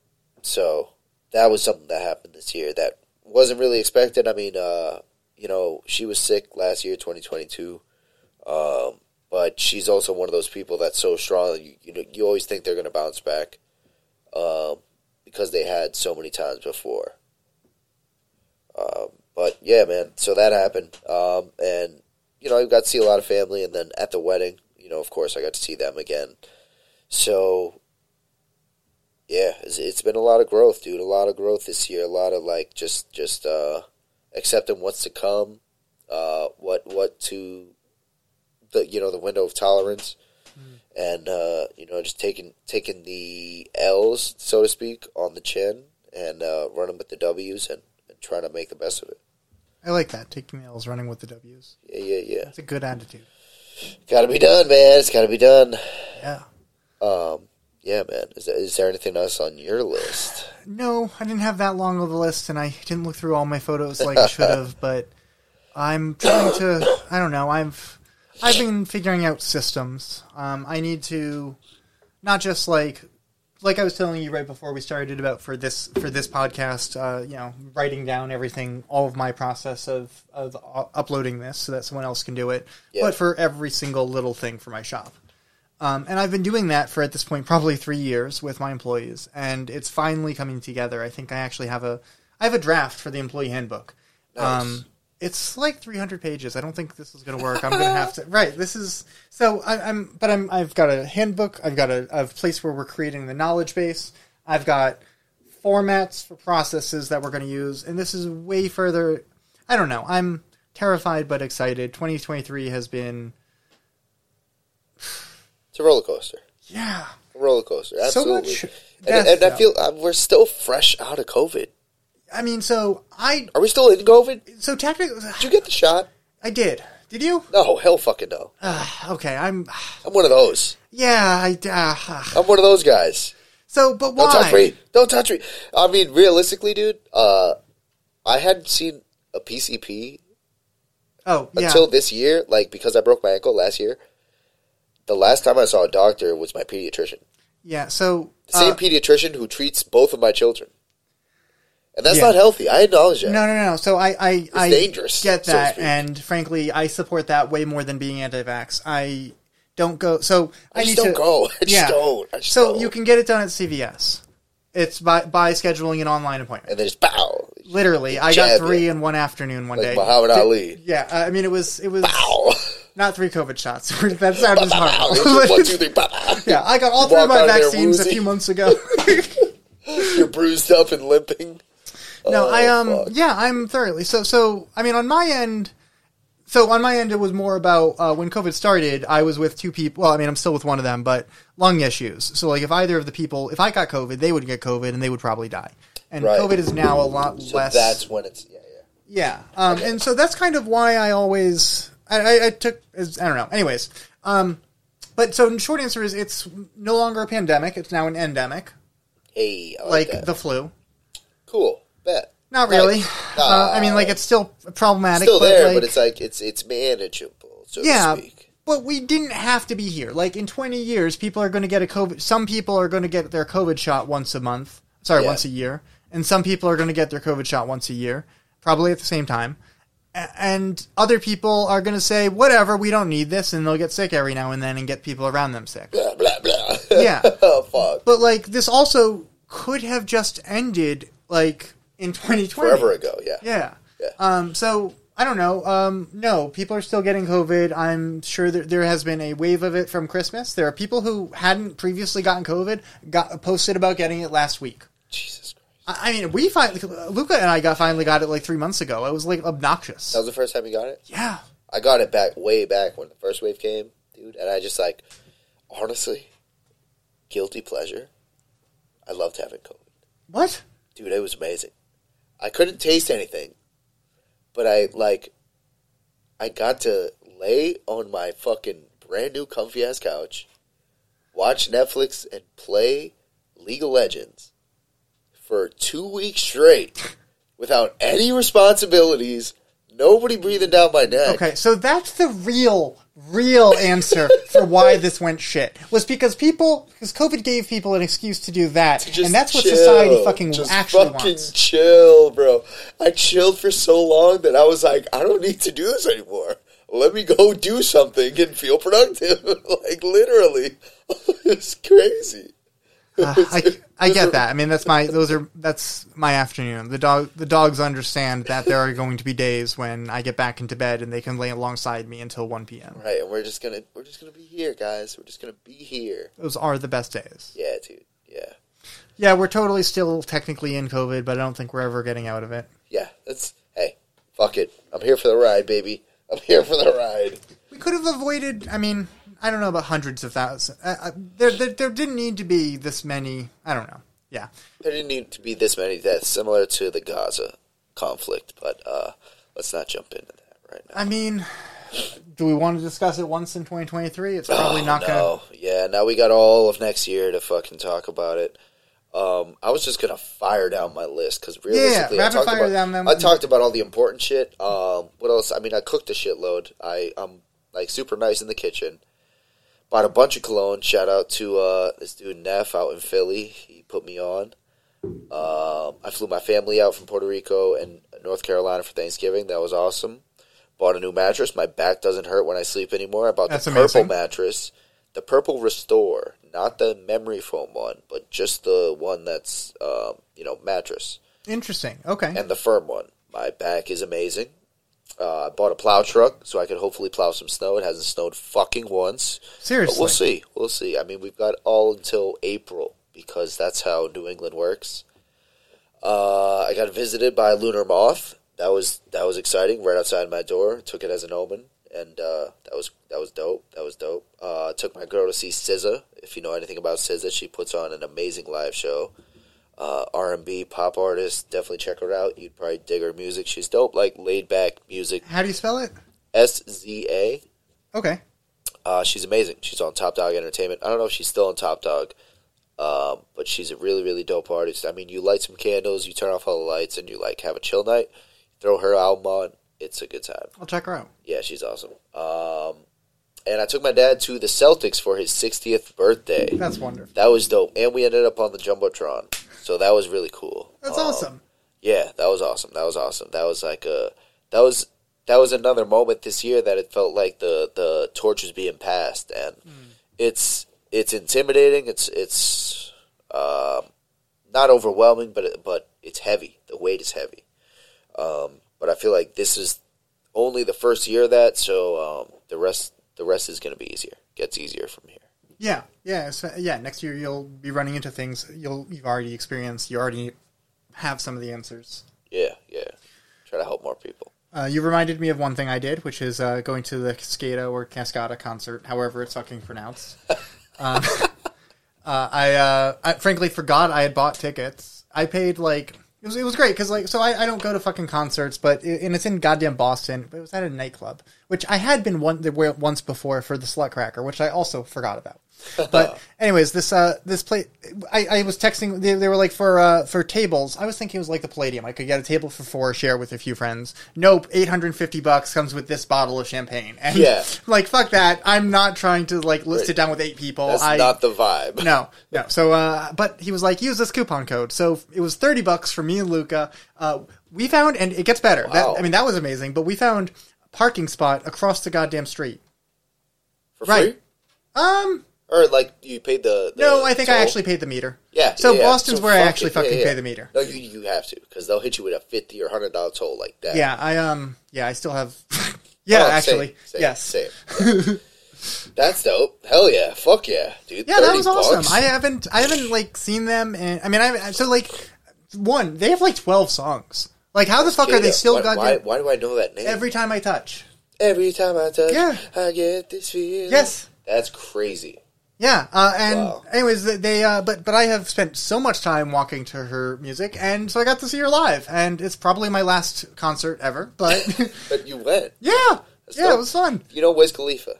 so that was something that happened this year that wasn't really expected. I mean, uh, you know, she was sick last year, twenty twenty two. Um, but she's also one of those people that's so strong. You you, know, you always think they're going to bounce back, um, because they had so many times before. Um, but yeah, man. So that happened, um, and you know I got to see a lot of family, and then at the wedding, you know, of course, I got to see them again. So yeah, it's, it's been a lot of growth, dude. A lot of growth this year. A lot of like just just uh, accepting what's to come, uh, what what to the you know the window of tolerance, and uh, you know just taking taking the L's so to speak on the chin and uh, running with the W's and, and trying to make the best of it. I like that. Taking the L's, running with the W's. Yeah, yeah, yeah. It's a good attitude. Got to be done, man. It's got to be done. Yeah. Um, yeah, man. Is there, is there anything else on your list? No, I didn't have that long of a list, and I didn't look through all my photos like I should have. But I'm trying to. I don't know. I've I've been figuring out systems. Um, I need to not just like like I was telling you right before we started about for this for this podcast. Uh, you know, writing down everything, all of my process of of uploading this so that someone else can do it. Yeah. But for every single little thing for my shop. Um, and I've been doing that for at this point probably three years with my employees, and it's finally coming together. I think I actually have a I have a draft for the employee handbook. Nice. Um, it's like 300 pages. I don't think this is going to work. I'm going to have to. Right. This is so. I, I'm, but I'm. I've got a handbook. I've got a, a place where we're creating the knowledge base. I've got formats for processes that we're going to use, and this is way further. I don't know. I'm terrified but excited. 2023 has been It's a roller coaster. yeah. A roller coaster. So Absolutely. much and, death, and I feel uh, we're still fresh out of COVID. I mean, so I Are we still in COVID? So technically Did you get the shot? I did. Did you? No, hell fucking no. Uh, okay, I'm I'm one of those. yeah. I uh, I'm one of those guys. so but why? Don't touch me. Don't touch me. I mean, realistically, dude, uh, I hadn't seen a PCP Oh yeah. until this year, like because I broke my ankle last year. The last time I saw a doctor was my pediatrician. yeah. So The same uh, pediatrician who treats both of my children. And that's Yeah. not healthy. I acknowledge that. No, no, no. So I, I, I dangerous, get that, speak. and frankly, I support that way more than being anti-vax. I don't go. So I, I need don't to go. I just yeah. don't. I So don't. you can get it done at CVS. It's by by scheduling an online appointment. and then just bow. Literally, I got three in one afternoon one Like day. Muhammad Ali. Yeah, I mean it was it was Bow. not three COVID shots. that sounds. It's just one, two, three, bow. yeah, I got all three of my vaccines a few months ago. You're bruised up and limping. No, Oh, I um fuck. yeah, I'm thoroughly so so. I mean, on my end, so on my end, it was more about uh, when COVID started. I was with two people. Well, I mean, I'm still with one of them, but lung issues. So like, if either of the people, if I got COVID, they would get COVID and they would probably die. And Right. COVID is now a lot So less. that's when it's yeah, yeah. yeah, um, and so that's kind of why I always I, I, I took I don't know. Anyways, um, but so the short answer is it's no longer a pandemic. It's now an endemic, Hey, I like, like the flu. cool. Bet. Not really. Nice. Uh, I mean, like it's still problematic. still but there, like, but it's like it's it's manageable, so yeah. to speak. But we didn't have to be here. Like in 20 years, people are going to get a COVID. Some people are going to get their COVID shot once a month. Sorry, Yeah. once a year. And some people are going to get their COVID shot once a year, probably at the same time. A- And other people are going to say, whatever, we don't need this, and they'll get sick every now and then and get people around them sick. Blah blah blah. Yeah. oh fuck. But like this also could have just ended like in 2020. Forever ago, yeah. Yeah. Yeah. Um, so I don't know. Um, no, people are still getting COVID. I'm sure that there has been a wave of it from Christmas. There are people who hadn't previously gotten COVID got posted about getting it last week. Jesus Christ. I, I mean, we finally Luca and I got finally got it like three months ago. It was like obnoxious. That was the first time you got it? yeah. I got it back way back when the first wave came, dude, and I just like honestly, guilty pleasure. I loved having COVID. What? Dude, it was amazing. I couldn't taste anything, but I like I got to lay on my fucking brand new comfy ass couch, watch Netflix and play League of Legends for 2 weeks straight without any responsibilities, nobody breathing down my neck. Okay, so that's the real, real answer for why this went shit. Was because people, because COVID gave people an excuse to do that, Just and that's what chill. society fucking Just actually fucking wants. chill, bro. I chilled for so long that I was like, I don't need to do this anymore. Let me go do something and feel productive. like literally, it's crazy. Uh, I, I get that. I mean, that's my those are that's my afternoon. The dog the dogs understand that there are going to be days when I get back into bed and they can lay alongside me until one p.m. Right, and we're just gonna we're just gonna be here, guys. We're just gonna be here. Those are the best days. Yeah, dude. Yeah, Yeah, we're totally still technically in COVID, but I don't think we're ever getting out of it. yeah. That's hey, fuck it. I'm here for the ride, baby. I'm here for the ride. We could have avoided. I mean, I don't know about hundreds of thousands. Uh, uh, there, there, there didn't need to be this many. I don't know. Yeah. There didn't need to be this many deaths, similar to the Gaza conflict, but uh, let's not jump into that right now. I mean, do we want to discuss it once in 2023? It's probably Oh, not going to. no. Yeah, now we got all of next year to fucking talk about it. Um, I was just gonna fire down my list because realistically, I rapid talked about them. I talked about all the important shit. Um, what else? I mean, I cooked a shitload. I I'm like super nice in the kitchen. Bought a bunch of cologne. Shout out to uh, this dude Neff out in Philly. He put me on. Um, I flew my family out from Puerto Rico and North Carolina for Thanksgiving. That was awesome. Bought a new mattress. My back doesn't hurt when I sleep anymore. I bought That's the purple amazing. mattress, the purple Restore, not the memory foam one, but just the one that's um, you know mattress Interesting. Okay. and the firm one. My back is amazing. Uh, I bought a plow truck so I could hopefully plow some snow. It hasn't snowed fucking once. But Seriously. we'll see. We'll see. I mean, we've got all until April because that's how New England works. Uh, I got visited by a lunar moth that was that was exciting. Right outside my door, took it as an omen, and uh, that was that was dope. That was dope. Uh, took my girl to see SZA. If you know anything about SZA, she puts on an amazing live show. Uh, R and B pop artist, definitely check her out. You'd probably dig her music. She's dope, like laid back music. How do you spell it? S Z A. Okay. Uh, she's amazing. She's on Top Dawg Entertainment. I don't know if she's still on Top Dawg, um, but she's a really, really dope artist. I mean, you light some candles, you turn off all the lights, and you like have a chill night. Throw her album on. It's a good time. I'll check her out. Yeah, she's awesome. Um, and I took my dad to the Celtics for his 60th birthday. That's wonderful. That was dope. And we ended up on the Jumbotron. So that was really cool. That's Um, awesome. yeah, that was awesome. That was awesome. That was like a that was that was another moment this year that it felt like the the torch was being passed, and it's it's intimidating. It's it's um, not overwhelming, but it, but it's heavy. The weight is heavy. Um, but I feel like this is only the first year of that, so um, the rest the rest is going to be easier. Gets easier from here. Yeah, yeah, so, yeah. Next year you'll be running into things you'll you've already experienced. You already have some of the answers. Yeah, yeah. Try to help more people. Uh, you reminded me of one thing I did, which is uh, going to the Cascada or Cascada concert, however it's fucking pronounced. um, uh, I, uh, I frankly forgot I had bought tickets. I paid like it was it was great because like so I, I don't go to fucking concerts, but it, and it's in goddamn Boston. But it was at a nightclub, which I had been one once before for the Slutcracker, which I also forgot about. But anyways, this uh this play I, I was texting they, they were like for uh for tables. I was thinking it was like the Palladium. I could get a table for four, share with a few friends. Nope, eight hundred and fifty bucks comes with this bottle of champagne. And Yeah. like fuck that. I'm not trying to like li- sit down with eight people. That's I not the vibe. no, no. So, uh, but he was like, use this coupon code. So it was thirty bucks for me and Luca. Uh, we found, and it gets better. Wow. That, I mean, that was amazing. But we found a parking spot across the goddamn street. For Right. free? Um, Or like you paid the, the no, I think I actually paid the meter. Yeah. So yeah, yeah. Boston's So where I actually it. Fucking yeah. pay the meter. No, you you have to because they'll hit you with a fifty or hundred dollar toll like that. Yeah, I um, yeah, I still have. yeah, Oh, actually, same, yes. same. That's dope. Hell yeah, fuck yeah, dude. Yeah, that 30 was awesome. bucks? I haven't, I haven't like seen them, and I mean, I so like one, they have like twelve songs. Like, how the fuck are they still why, goddamn? why, why do I know that name? Every time I touch, Every time I touch, Yeah. I get this feeling. Yes. that's crazy. Yeah, uh, and Wow. anyways, they- uh, but but I have spent so much time walking to her music, and so I got to see her live, and it's probably my last concert ever. But But you went. yeah, That's yeah, it was fun. You know Wiz Khalifa.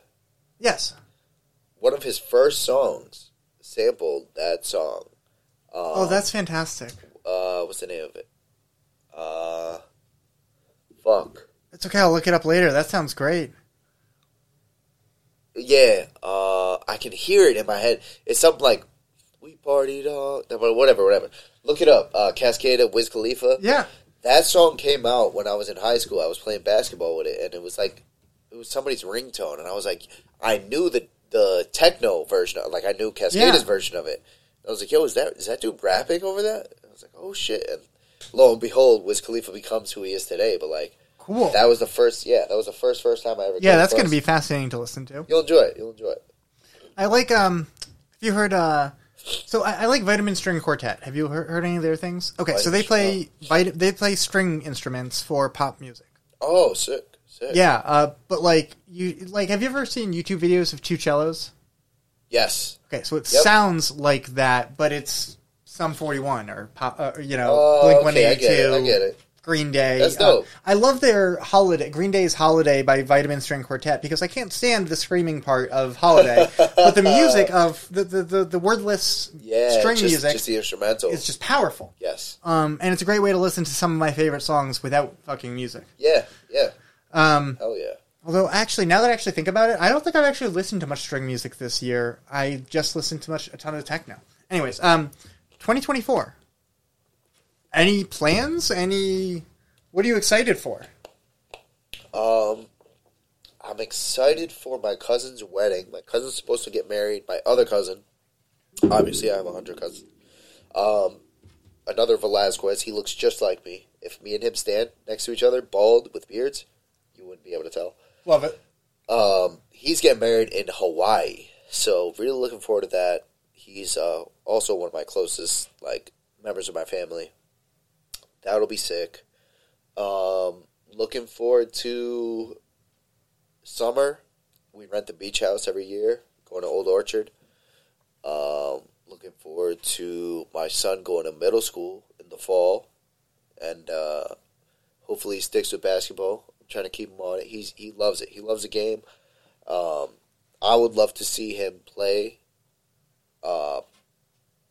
Yes. One of his first songs sampled that song. oh, that's fantastic. Uh, what's the name of it? Uh, fuck. It's okay. I'll look it up later. That sounds great. Yeah, uh, I can hear it in my head. It's something like "We partied all," whatever, whatever. Look it up. Uh, Cascada, Wiz Khalifa. Yeah. That song came out when I was in high school. I was playing basketball with it, and it was like it was somebody's ringtone, and I was like, I knew the the techno version, of, like I knew Cascada's Yeah. version of it. I was like, Yo, is that is that dude rapping over that? I was like, Oh shit! And lo and behold, Wiz Khalifa becomes who he is today. But like Cool. that was the first, yeah, that was the first first time I ever. yeah, that's going to be fascinating to listen to. You'll enjoy it. You'll enjoy it. I like um. Have you heard uh? So I, I like Vitamin String Quartet. Have you heard, heard any of their things? Okay, so they play vit- they play string instruments for pop music. Oh, sick, sick. Yeah, uh, but like you like, have you ever seen YouTube videos of two cellos? Yes. Okay, so it Yep. sounds like that, but it's some forty one or pop, uh, you know, Oh, Blink One Eighty it. I Two, get it. Green Day. That's Uh. I love their holiday, Green Day's "Holiday" by Vitamin String Quartet because I can't stand the screaming part of "Holiday," but the music of the the, the, the wordless Yeah. string just, music just the instrumental. is just powerful. yes. Um, and it's a great way to listen to some of my favorite songs without fucking music. Yeah. Yeah. Um, Hell yeah. Although, actually, now that I actually think about it, I don't think I've actually listened to much string music this year. I just listened to much a ton of techno. Anyways, um, 2024. Any plans? Any? What are you excited for? Um, I'm excited for my cousin's wedding. My cousin's supposed to get married. My other cousin, obviously, I have a hundred cousins. Um, another Velasquez. He looks just like me. If me and him stand next to each other, bald with beards, you wouldn't be able to tell. Love it. Um, he's getting married in Hawaii, so really looking forward to that. He's uh, also one of my closest like members of my family. That'll be sick. Um, looking forward to summer. We rent the beach house every year, going to Old Orchard. Um, looking forward to my son going to middle school in the fall, and uh, hopefully he sticks with basketball. I'm trying to keep him on it. He's he loves it. He loves the game. Um, I would love to see him play. Uh,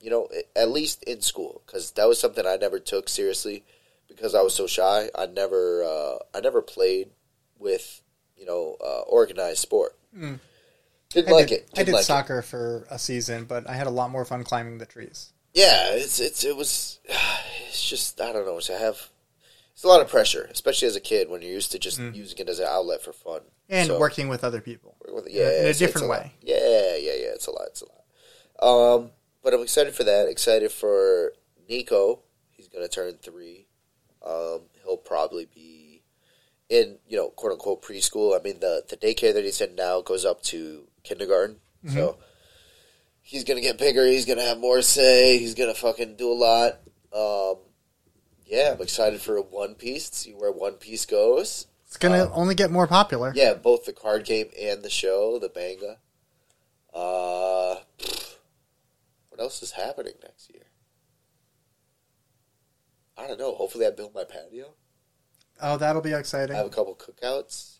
you know, at least in school, because that was something I never took seriously because I was so shy. I never, uh, I never played with, you know, uh, organized sport. Mm. Didn't I like did, it. I Didn't did like soccer for a season, but I had a lot more fun climbing the trees. Yeah, it's it's it was. It's just I don't know. I have. It's a lot of pressure, especially as a kid when you're used to just Mm. using it as an outlet for fun And So- working with other people. With- in a- in a different lot. way. Yeah, yeah, yeah. It's a lot. It's a lot. Um, but I'm excited for that. Excited for Nico. He's gonna turn three. Um, he'll probably be in you know quote unquote preschool. I mean the the daycare that he's in now goes up to kindergarten. Mm-hmm. So he's gonna get bigger. He's gonna have more say. He's gonna fucking do a lot. Um, yeah, I'm excited for One Piece to see where One Piece goes. It's gonna Um, only get more popular. Yeah, both the card game and the show, the manga. Uh, what else is happening next year? I don't know. Hopefully, I build my patio. Oh, that'll be exciting. I have a couple cookouts.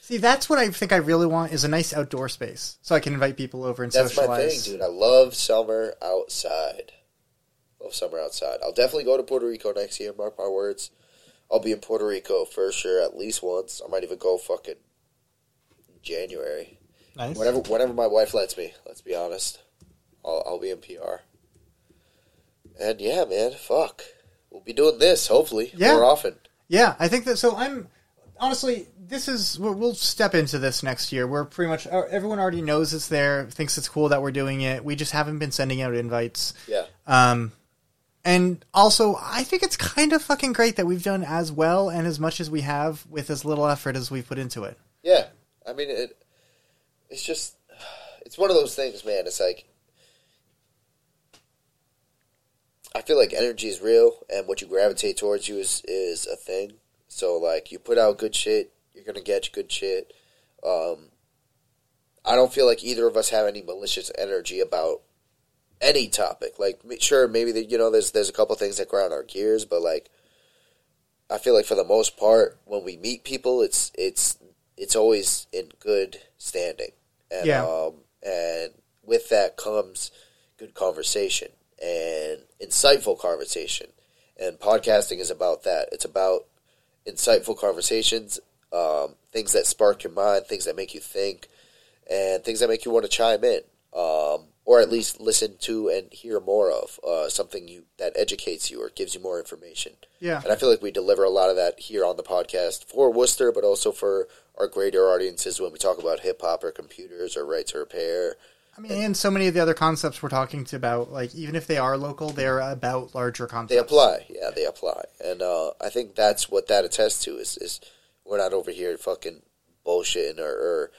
See, that's what I think I really want is a nice outdoor space, so I can invite people over and That's my socialize. thing, dude. I love summer outside. Love summer outside. I'll definitely go to Puerto Rico next year. Mark my words. I'll be in Puerto Rico for sure at least once. I might even go fucking January. Nice. Whenever, whenever my wife lets me. Let's be honest. I'll, I'll be in PR. And yeah, man, fuck. We'll be doing this hopefully Yeah. more often. Yeah, I think that. So I'm honestly, this is we'll, we'll step into this next year. We're pretty much uh, everyone already knows it's there, thinks it's cool that we're doing it. We just haven't been sending out invites. Yeah, Um, and also, I think it's kind of fucking great that we've done as well and as much as we have with as little effort as we've put into it. yeah. I mean, it. It's just, it's one of those things, man. It's like, I feel like energy is real, and what you gravitate towards you is is a thing. So like, you put out good shit, you're gonna get good shit. Um, I don't feel like either of us have any malicious energy about any topic. Like, sure, maybe that you know, there's there's a couple things that grind our gears, but like, I feel like for the most part, when we meet people, it's it's it's always in good standing, and Yeah. um, and with that comes good conversation and insightful conversation, and podcasting is about that. It's about insightful conversations, um, things that spark your mind, things that make you think, and things that make you want to chime in, um, or at least listen to and hear more of uh, something you that educates you or gives you more information. Yeah. And I feel like we deliver a lot of that here on the podcast for Worcester, but also for our greater audiences when we talk about hip hop or computers or right to repair. Mean, and so many of the other concepts we're talking to about, like even if they are local, they're about larger concepts. They apply, yeah, they apply, and uh, I think that's what that attests to is is we're not over here fucking bullshitting or, or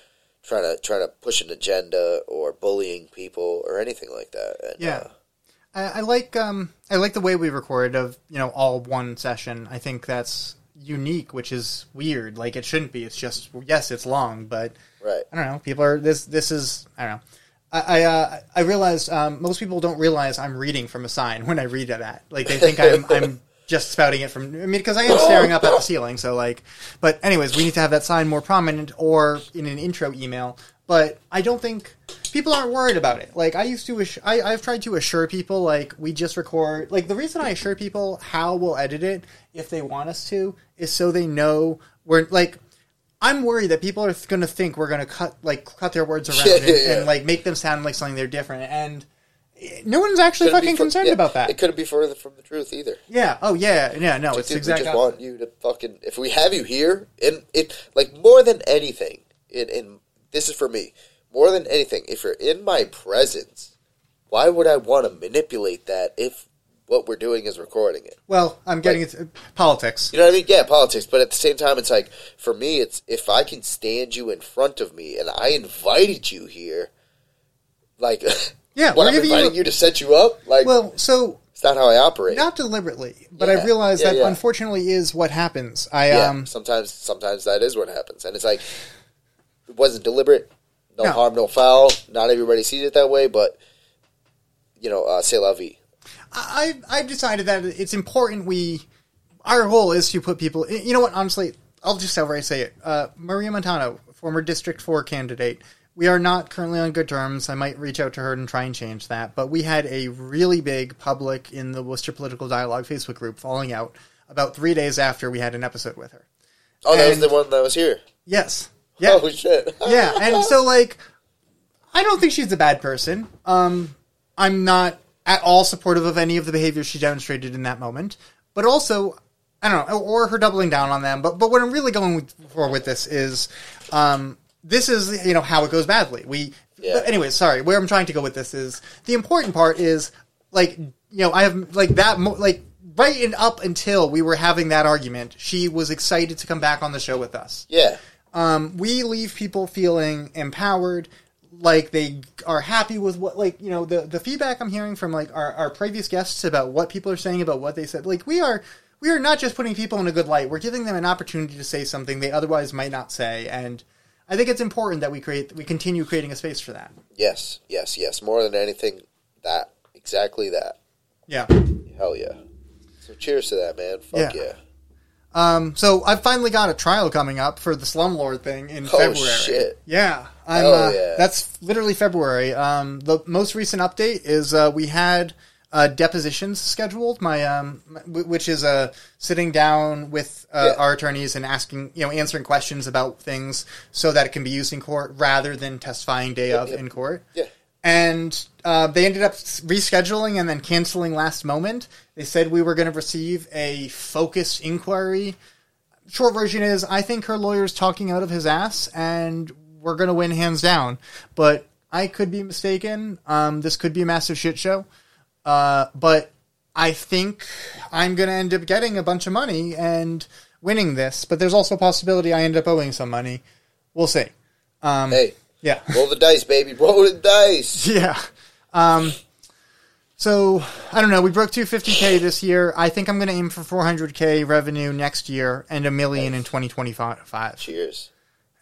trying to trying to push an agenda or bullying people or anything like that. And, Yeah. uh, I, I like um I like the way we record of you know all one session. I think that's unique, which is weird. Like it shouldn't be. It's just yes, it's long, but right. I don't know. People are this. This is I don't know. I I, uh, I realized um, most people don't realize I'm reading from a sign when I read that. Like they think I'm I'm just spouting it from. I mean, because I am staring up at the ceiling. So like, but anyways, we need to have that sign more prominent or in an intro email. But I don't think people aren't worried about it. Like I used to, ass- I, I've tried to assure people like we just record. Like the reason I assure people how we'll edit it if they want us to is so they know we're like. I'm worried that people are going to think we're going to cut like cut their words around Yeah, yeah, yeah. and like make them sound like something they're different. And no one's actually fucking fur- concerned about that. It couldn't be further from the truth either. yeah. Oh yeah. Yeah. No. It's Dude, exactly. we just want you to fucking. If we have you here, and it like more than anything, in in this is for me more than anything. If you're in my presence, why would I want to manipulate that if what we're doing is recording it? well, I'm getting into politics. You know what I mean? Yeah, politics. But at the same time, it's like for me, it's if I can stand you in front of me and I invited you here, like Yeah, what I'm inviting you- you, to set you up, like Well, so It's not how I operate. not deliberately, but Yeah, I realize yeah, that yeah. unfortunately is what happens. I um sometimes sometimes that is what happens, and it's like it wasn't deliberate. No, No. harm, no foul. Not everybody sees it that way, but you know, uh, c'est la vie. I I've decided that it's important we our goal is to put people. You know what? Honestly, I'll just outright say it. Uh, Maria Montano, former District Four candidate. We are not currently on good terms. I might reach out to her and try and change that. But we had a really big public in the Worcester Political Dialogue Facebook group falling out about three days after we had an episode with her. Oh, that was the one that was here. Yes. Yeah. Oh shit. yeah, and so like, I don't think she's a bad person. Um, I'm not at all supportive of any of the behavior she demonstrated in that moment, but also, I don't know, or her doubling down on them. But but what I'm really going with, for with this is, um, this is you know how it goes badly. We, Yeah. anyway, sorry. Where I'm trying to go with this is the important part is like you know I have like that mo- like. Right and up until we were having that argument, she was excited to come back on the show with us yeah. um, we leave people feeling empowered like they are happy with what like you know the the feedback i'm hearing from like our, our previous guests about what people are saying about what they said like we are we are not just putting people in a good light we're giving them an opportunity to say something they otherwise might not say and i think it's important that we create we continue creating a space for that Yes. Yes. Yes. More than anything, that exactly that. yeah Hell yeah. So cheers to that, man. Fuck Yeah. yeah. um so i've finally got a trial coming up for the slumlord thing in Oh, february shit. yeah i'm Hell uh, yeah. that's literally february um the most recent update is uh we had uh, depositions scheduled. My um, w- which is uh, sitting down with uh, Yeah. our attorneys and asking, you know, answering questions about things so that it can be used in court rather than testifying day of in court. Yeah. And uh, they ended up rescheduling and then canceling last moment. They said we were going to receive a focused inquiry. Short version is, I think her lawyer's talking out of his ass, and we're going to win hands down. But I could be mistaken. Um, this could be a massive shit show. Uh, but I think I'm going to end up getting a bunch of money and winning this. But there's also a possibility I end up owing some money. We'll see. Um, Hey, Yeah. roll the dice, baby. Roll the dice. Yeah. Um, so I don't know. We broke 250k this year. I think I'm going to aim for 400k revenue next year and a million in 2025. Cheers.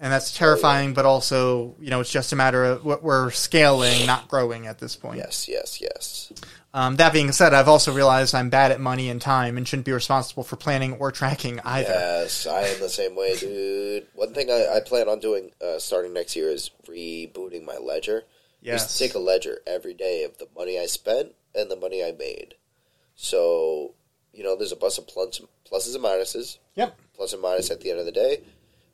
And that's terrifying, but also you know it's just a matter of what we're scaling, not growing at this point. Yes. Yes. Yes. Um, that being said, I've also realized I'm bad at money and time and shouldn't be responsible for planning or tracking either. Yes, I am the same way, dude. One thing I, I plan on doing uh, starting next year is rebooting my ledger. I used Yes. to take a ledger every day of the money I spent and the money I made. So, you know, there's a bunch of plus, pluses and minuses. Yep. Plus and minus at the end of the day,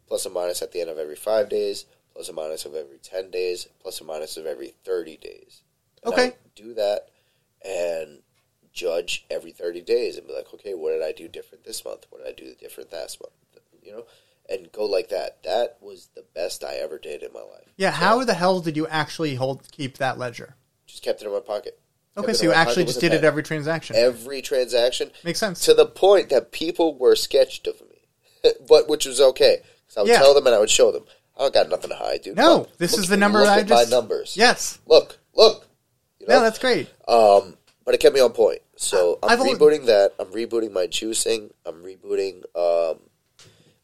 plus and minus at the end of every five days, plus and minus of every 10 days, plus and minus of every 30 days. And Okay. do that and judge every 30 days and be like, okay, what did I do different this month? What did I do different last month? You know, and go like that. That was the best I ever did in my life. Yeah. How the hell did you actually hold keep that ledger? Just kept it in my pocket. Okay, so you actually just did it every transaction. every transaction Makes sense. to the point that people were sketched of me, but which was okay because I would Yeah. tell them and I would show them. I don't got nothing to hide, dude. No, Look, this look- is the number Look I at just my numbers. Yes. Look, look. You know? No, that's great. Um, but it kept me on point. So I'm I've only- rebooting that. I'm rebooting my juicing. I'm rebooting um,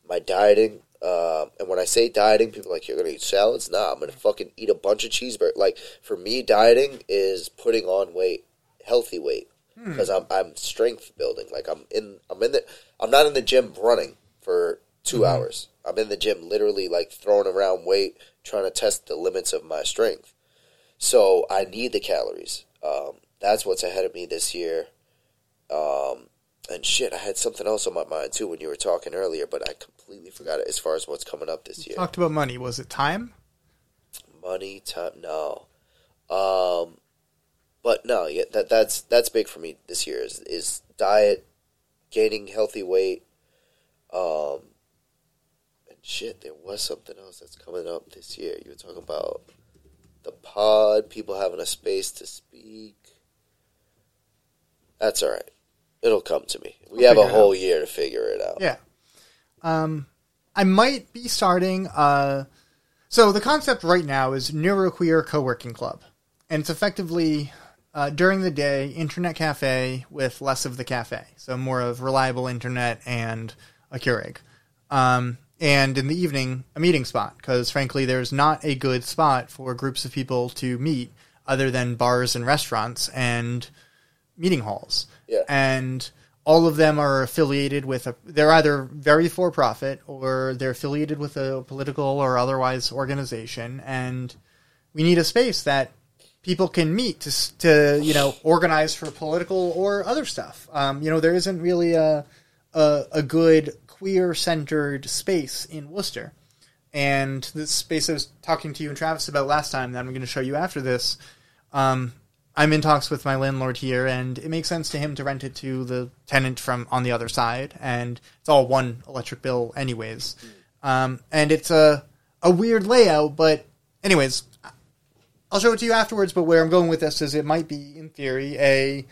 my dieting. Um, and when I say dieting, people are like, you're going to eat salads? Nah, I'm going to fucking eat a bunch of cheeseburgers. Like, for me, dieting is putting on weight, healthy weight. Because I'm, I'm strength building. Like, I'm in, I'm in the, I'm not in the gym running for 2 hours. I'm in the gym literally, like, throwing around weight, trying to test the limits of my strength. So I need the calories. Um, that's what's ahead of me this year. Um, and shit, I had something else on my mind too when you were talking earlier, but I completely forgot it as far as what's coming up this year. Talked about money. Was it time? Money, time, no. Um, but no, yeah, that that's that's big for me this year is is diet, gaining healthy weight. Um, shit, there was something else that's coming up this year. You were talking about the pod, people having a space to speak. That's all right. It'll come to me. We We'll have a whole year to figure it out. Yeah. Um, I might be starting. Uh, so the concept right now is neuroqueer co-working club, and it's effectively uh, during the day, internet cafe with less of the cafe, so more of reliable internet and a Keurig. Um, and in the evening, a meeting spot, because frankly, there's not a good spot for groups of people to meet other than bars and restaurants and meeting halls. Yeah. And all of them are affiliated with a, they're either very for profit or they're affiliated with a political or otherwise organization. And we need a space that people can meet to, to you know, organize for political or other stuff. Um, you know, there isn't really a, a, a good queer centered space in Worcester. And this space I was talking to you and Travis about last time that I'm going to show you after this, um, I'm in talks with my landlord here, and it makes sense to him to rent it to the tenant from on the other side, and it's all one electric bill, anyways. Um, and it's a a weird layout, but anyways, I'll show it to you afterwards. But where I'm going with this is, it might be, in theory, a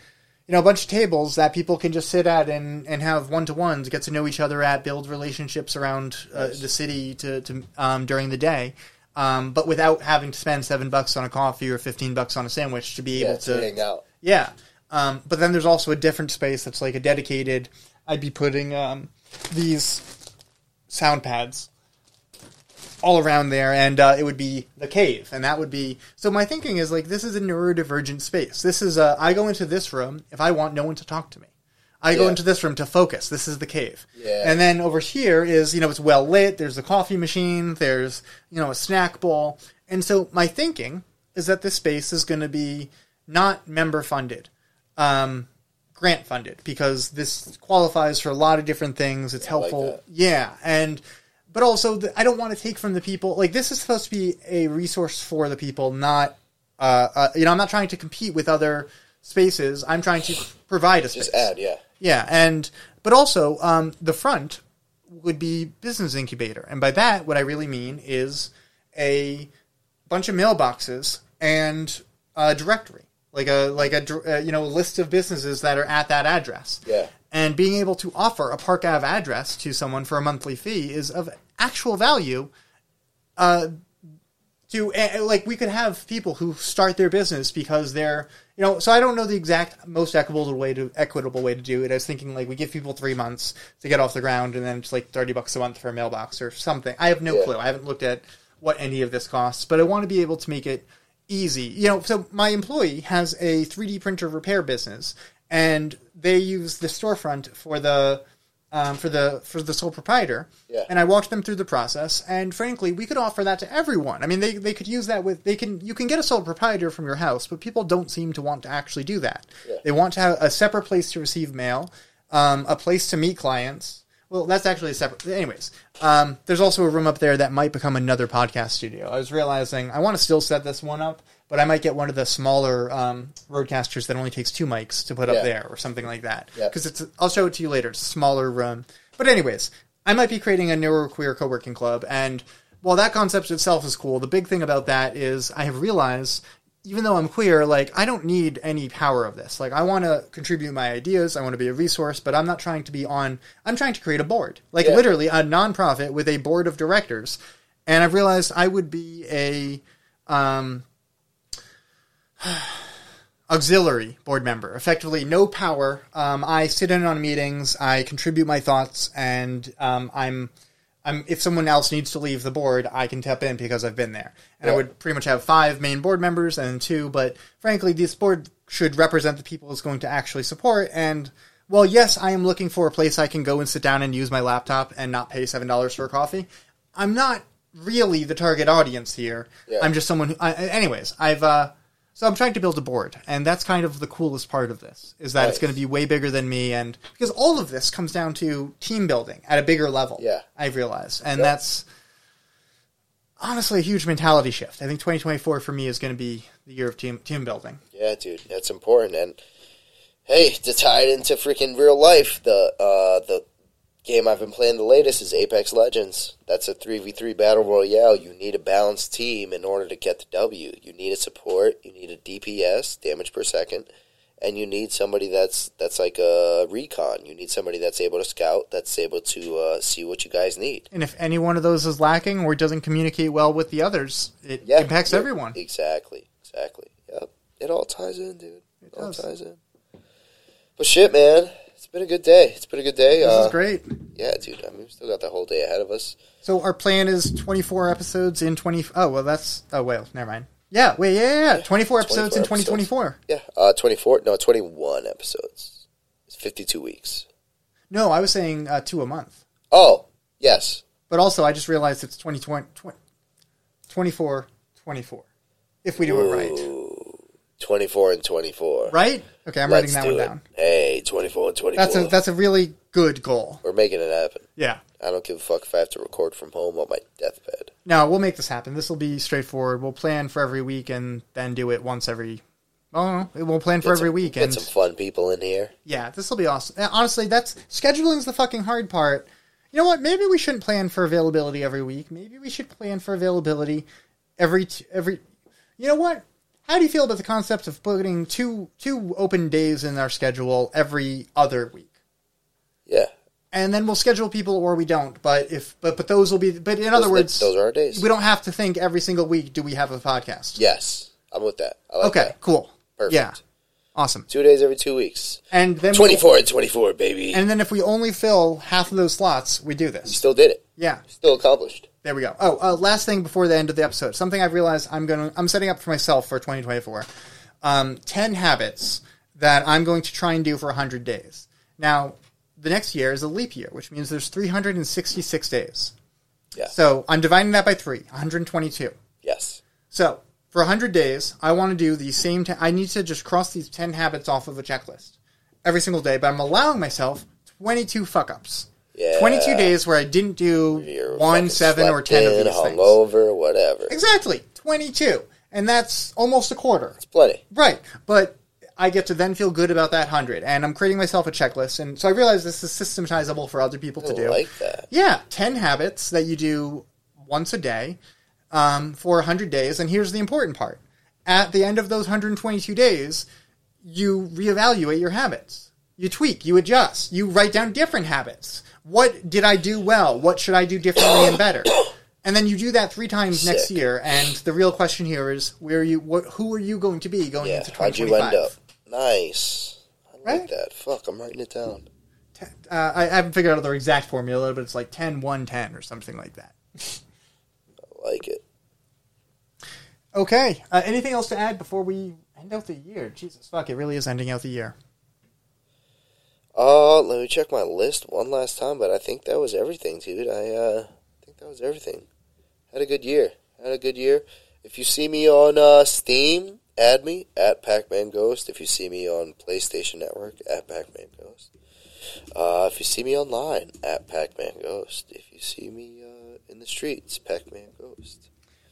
you know a bunch of tables that people can just sit at and, and have one to ones, get to know each other at, build relationships around uh, the city to, to um, during the day, um, but without having to spend seven bucks on a coffee or fifteen bucks on a sandwich to be Yeah, able to to hang out. yeah. Um, but then there's also a different space that's like a dedicated. I'd be putting um, these sound pads all around there, and uh, it would be the cave, and that would be. So my thinking is like this is a neurodivergent space. This is a. I go into this room if I want no one to talk to me. I go into this room to focus. This is the cave. Yeah. And then over here is, you know, it's well lit. There's a coffee machine. There's, you know, a snack bowl. And so my thinking is that this space is going to be not member funded, um, grant funded, because this qualifies for a lot of different things. It's like helpful. that. yeah. And, but also, the, I don't want to take from the people. Like, this is supposed to be a resource for the people, not, uh, uh, you know, I'm not trying to compete with other spaces. I'm trying to provide a space. Just add, yeah. Yeah, and but also um, the front would be business incubator, and by that, what I really mean is a bunch of mailboxes and a directory, like a like a uh, you know a list of businesses that are at that address. Yeah. And being able to offer a Park Ave address to someone for a monthly fee is of actual value. Uh, to uh, like we could have people who start their business because they're you know so I don't know the exact most equitable way to equitable way to do it. I was thinking like we give people three months to get off the ground and then it's like thirty bucks a month for a mailbox or something. I have no Yeah. clue. I haven't looked at what any of this costs, but I want to be able to make it easy. You know, so my employee has a 3D printer repair business, and they use the storefront for the um, for the for the sole proprietor. Yeah. And I walked them through the process, and frankly, we could offer that to everyone. I mean, they they could use that with they can you can get a sole proprietor from your house, but people don't seem to want to actually do that. Yeah. They want to have a separate place to receive mail, um, a place to meet clients. Well, that's actually a separate. Anyways, um, there's also a room up there that might become another podcast studio. I was realizing I want to still set this one up, but I might get one of the smaller um, RodeCasters that only takes two mics to put Yeah. up there or something like that. Yeah. Because it's, I'll show it to you later. It's a smaller room. But anyways, I might be creating a neuroqueer co-working club, and while that concept itself is cool, the big thing about that is I have realized even though I'm queer, like I don't need any power of this. Like I want to contribute my ideas, I want to be a resource, but I'm not trying to be on. I'm trying to create a board, like Yeah. literally a nonprofit with a board of directors. And I've realized I would be a um, auxiliary board member, effectively no power. Um, I sit in on meetings, I contribute my thoughts, and um, I'm. I'm, if someone else needs to leave the board, I can tap in because I've been there. And I would pretty much have five main board members and two, but frankly, this board should represent the people it's going to actually support. And well, yes, I am looking for a place I can go and sit down and use my laptop and not pay seven dollars for a coffee. I'm not really the target audience here. Yeah. I'm just someone who. I, anyways, I've uh, so I'm trying to build a board, and that's kind of the coolest part of this is that it's going to be way bigger than me, and because all of this comes down to team building at a bigger level. Yeah. I've realized, and Yeah. that's honestly a huge mentality shift. I think 2024 for me is going to be the year of team team building. Yeah, dude, that's important. And hey, to tie it into freaking real life, the uh, the game I've been playing the latest is Apex Legends. That's a three v three battle royale. You need a balanced team in order to get the W. You need a support. You need a DPS, damage per second, and you need somebody that's that's like a recon. You need somebody that's able to scout, that's able to uh, see what you guys need. And if any one of those is lacking or doesn't communicate well with the others, it Yeah, impacts yeah, everyone. Exactly, exactly. Yep, it all ties in, dude. It all does. ties in. But shit, man, been a good day. It's been a good day. This uh, is great. Yeah, dude. I mean, we still got the whole day ahead of us. So our plan is 24 episodes in 20. Oh well, that's. Oh well, never mind. Yeah, wait, yeah, yeah, yeah. 24 episodes in 24 2024. Yeah, uh, twenty four. No, twenty one episodes. It's fifty two weeks. No, I was saying uh, two a month. Oh, yes. But also, I just realized it's 2020, 20, 24, 24. If we do it right. Ooh, twenty four and twenty four. Right? Okay, I'm Let's writing that one it. down. Hey, twenty four and twenty four. That's a that's a really good goal. We're making it happen. Yeah. I don't give a fuck if I have to record from home on my deathbed. No, we'll make this happen. This will be straightforward. We'll plan for every week and then do it once every. Oh, we'll plan for Get every some, week Get and some fun people in here. yeah, this will be awesome. Honestly, that's scheduling's the fucking hard part. You know what? Maybe we shouldn't plan for availability every week. Maybe we should plan for availability every t- every. You know what? How do you feel about the concept of putting two two open days in our schedule every other week? Yeah. And then we'll schedule people or we don't. But if but but those will be. But in other words, those are our days. we don't have to think every single week. Do we have a podcast? Yes, I'm with that. I like Okay, that. cool. Perfect. Yeah, awesome. Two days every two weeks. And then Twenty four and twenty four, baby. And then if we only fill half of those slots, we do you this. still did it. Yeah, Still accomplished. There we go. Oh, uh, last thing before the end of the episode, something I've realized I'm going to I'm setting up for myself for 2024. Um, Ten habits that I'm going to try and do for 100 days. Now, the next year is a leap year, which means there's 366 days. Yeah. So I'm dividing that by three, 122. Yes. So for 100 days, I want to do the same. T- I need to just cross these 10 habits off of a checklist every single day, but I'm allowing myself 22 fuck ups. Yeah. 22 days where I didn't do You're one, seven, or slept 10 of in, these things. hungover, whatever. Exactly. 22. And that's almost a quarter. It's plenty. Right. But I get to then feel good about that 100. And I'm creating myself a checklist. And so I realize this is systematizable for other people to I do. like that. Yeah, 10 habits that you do once a day um, for 100 days. And here's the important part at the end of those 122 days, you reevaluate your habits. You tweak, you adjust, you write down different habits. What did I do well? What should I do differently and better? And then you do that three times next year. And the real question here is, where are you? What, who are you going to be going Yeah. into How'd you 2025? end up? Nice. I like Right? that. Fuck, I'm writing it down. Uh, I haven't figured out their exact formula, but it's like 10, 1, 10 or something like that. I like it. Okay. Uh, anything else to add before we end out the year? Jesus fuck, it really is ending out the year. Uh, let me check my list one last time, but I think that was everything, dude. I uh think that was everything. Had a good year. Had a good year. If you see me on uh, Steam, add me at Pac-Man Ghost. If you see me on PlayStation Network, at Pac-Man Ghost. Uh, if you see me online, at Pac-Man Ghost. If you see me uh, in the streets, Pac-Man Ghost.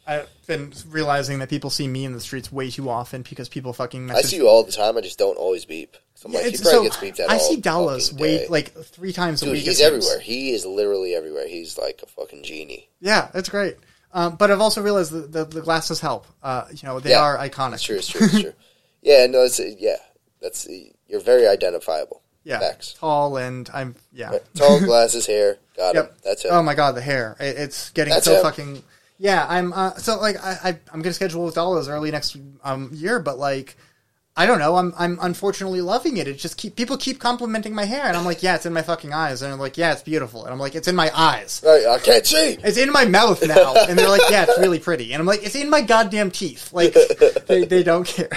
I've been realizing that people see me in the streets way too often because people fucking I see you all the time. I just don't always beep. So I'm Yeah, like, he it's- probably so gets I see Dallas way like three times a Dude, week. he's everywhere. He is literally everywhere. He's like a fucking genie. Yeah, that's great. Um, but I've also realized that the, the glasses help. Uh, you know, they Yeah, are iconic. It's true. It's true. It's true. yeah. No. It's yeah. That's you're very identifiable. Yeah, Facts. tall and I'm yeah. Tall glasses, hair. Got him. Yep. That's it. Oh my god, the hair! It, it's getting That's so him. fucking. Yeah, I'm. Uh, so like, I, I I'm gonna schedule with Dallas early next um year, but like, I don't know. I'm I'm unfortunately loving it. It just keep people keep complimenting my hair, and I'm like, yeah, it's in my fucking eyes, and I'm like, yeah, it's beautiful, and I'm like, it's in my eyes. I can't see. It's in my mouth now, and they're like, yeah, it's really pretty, and I'm like, it's in my goddamn teeth. Like, they they don't care.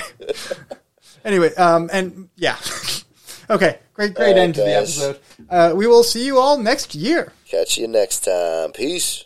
anyway, um, and yeah, okay, great great right, end to the episode. Uh, we will see you all next year. Catch you next time. Peace.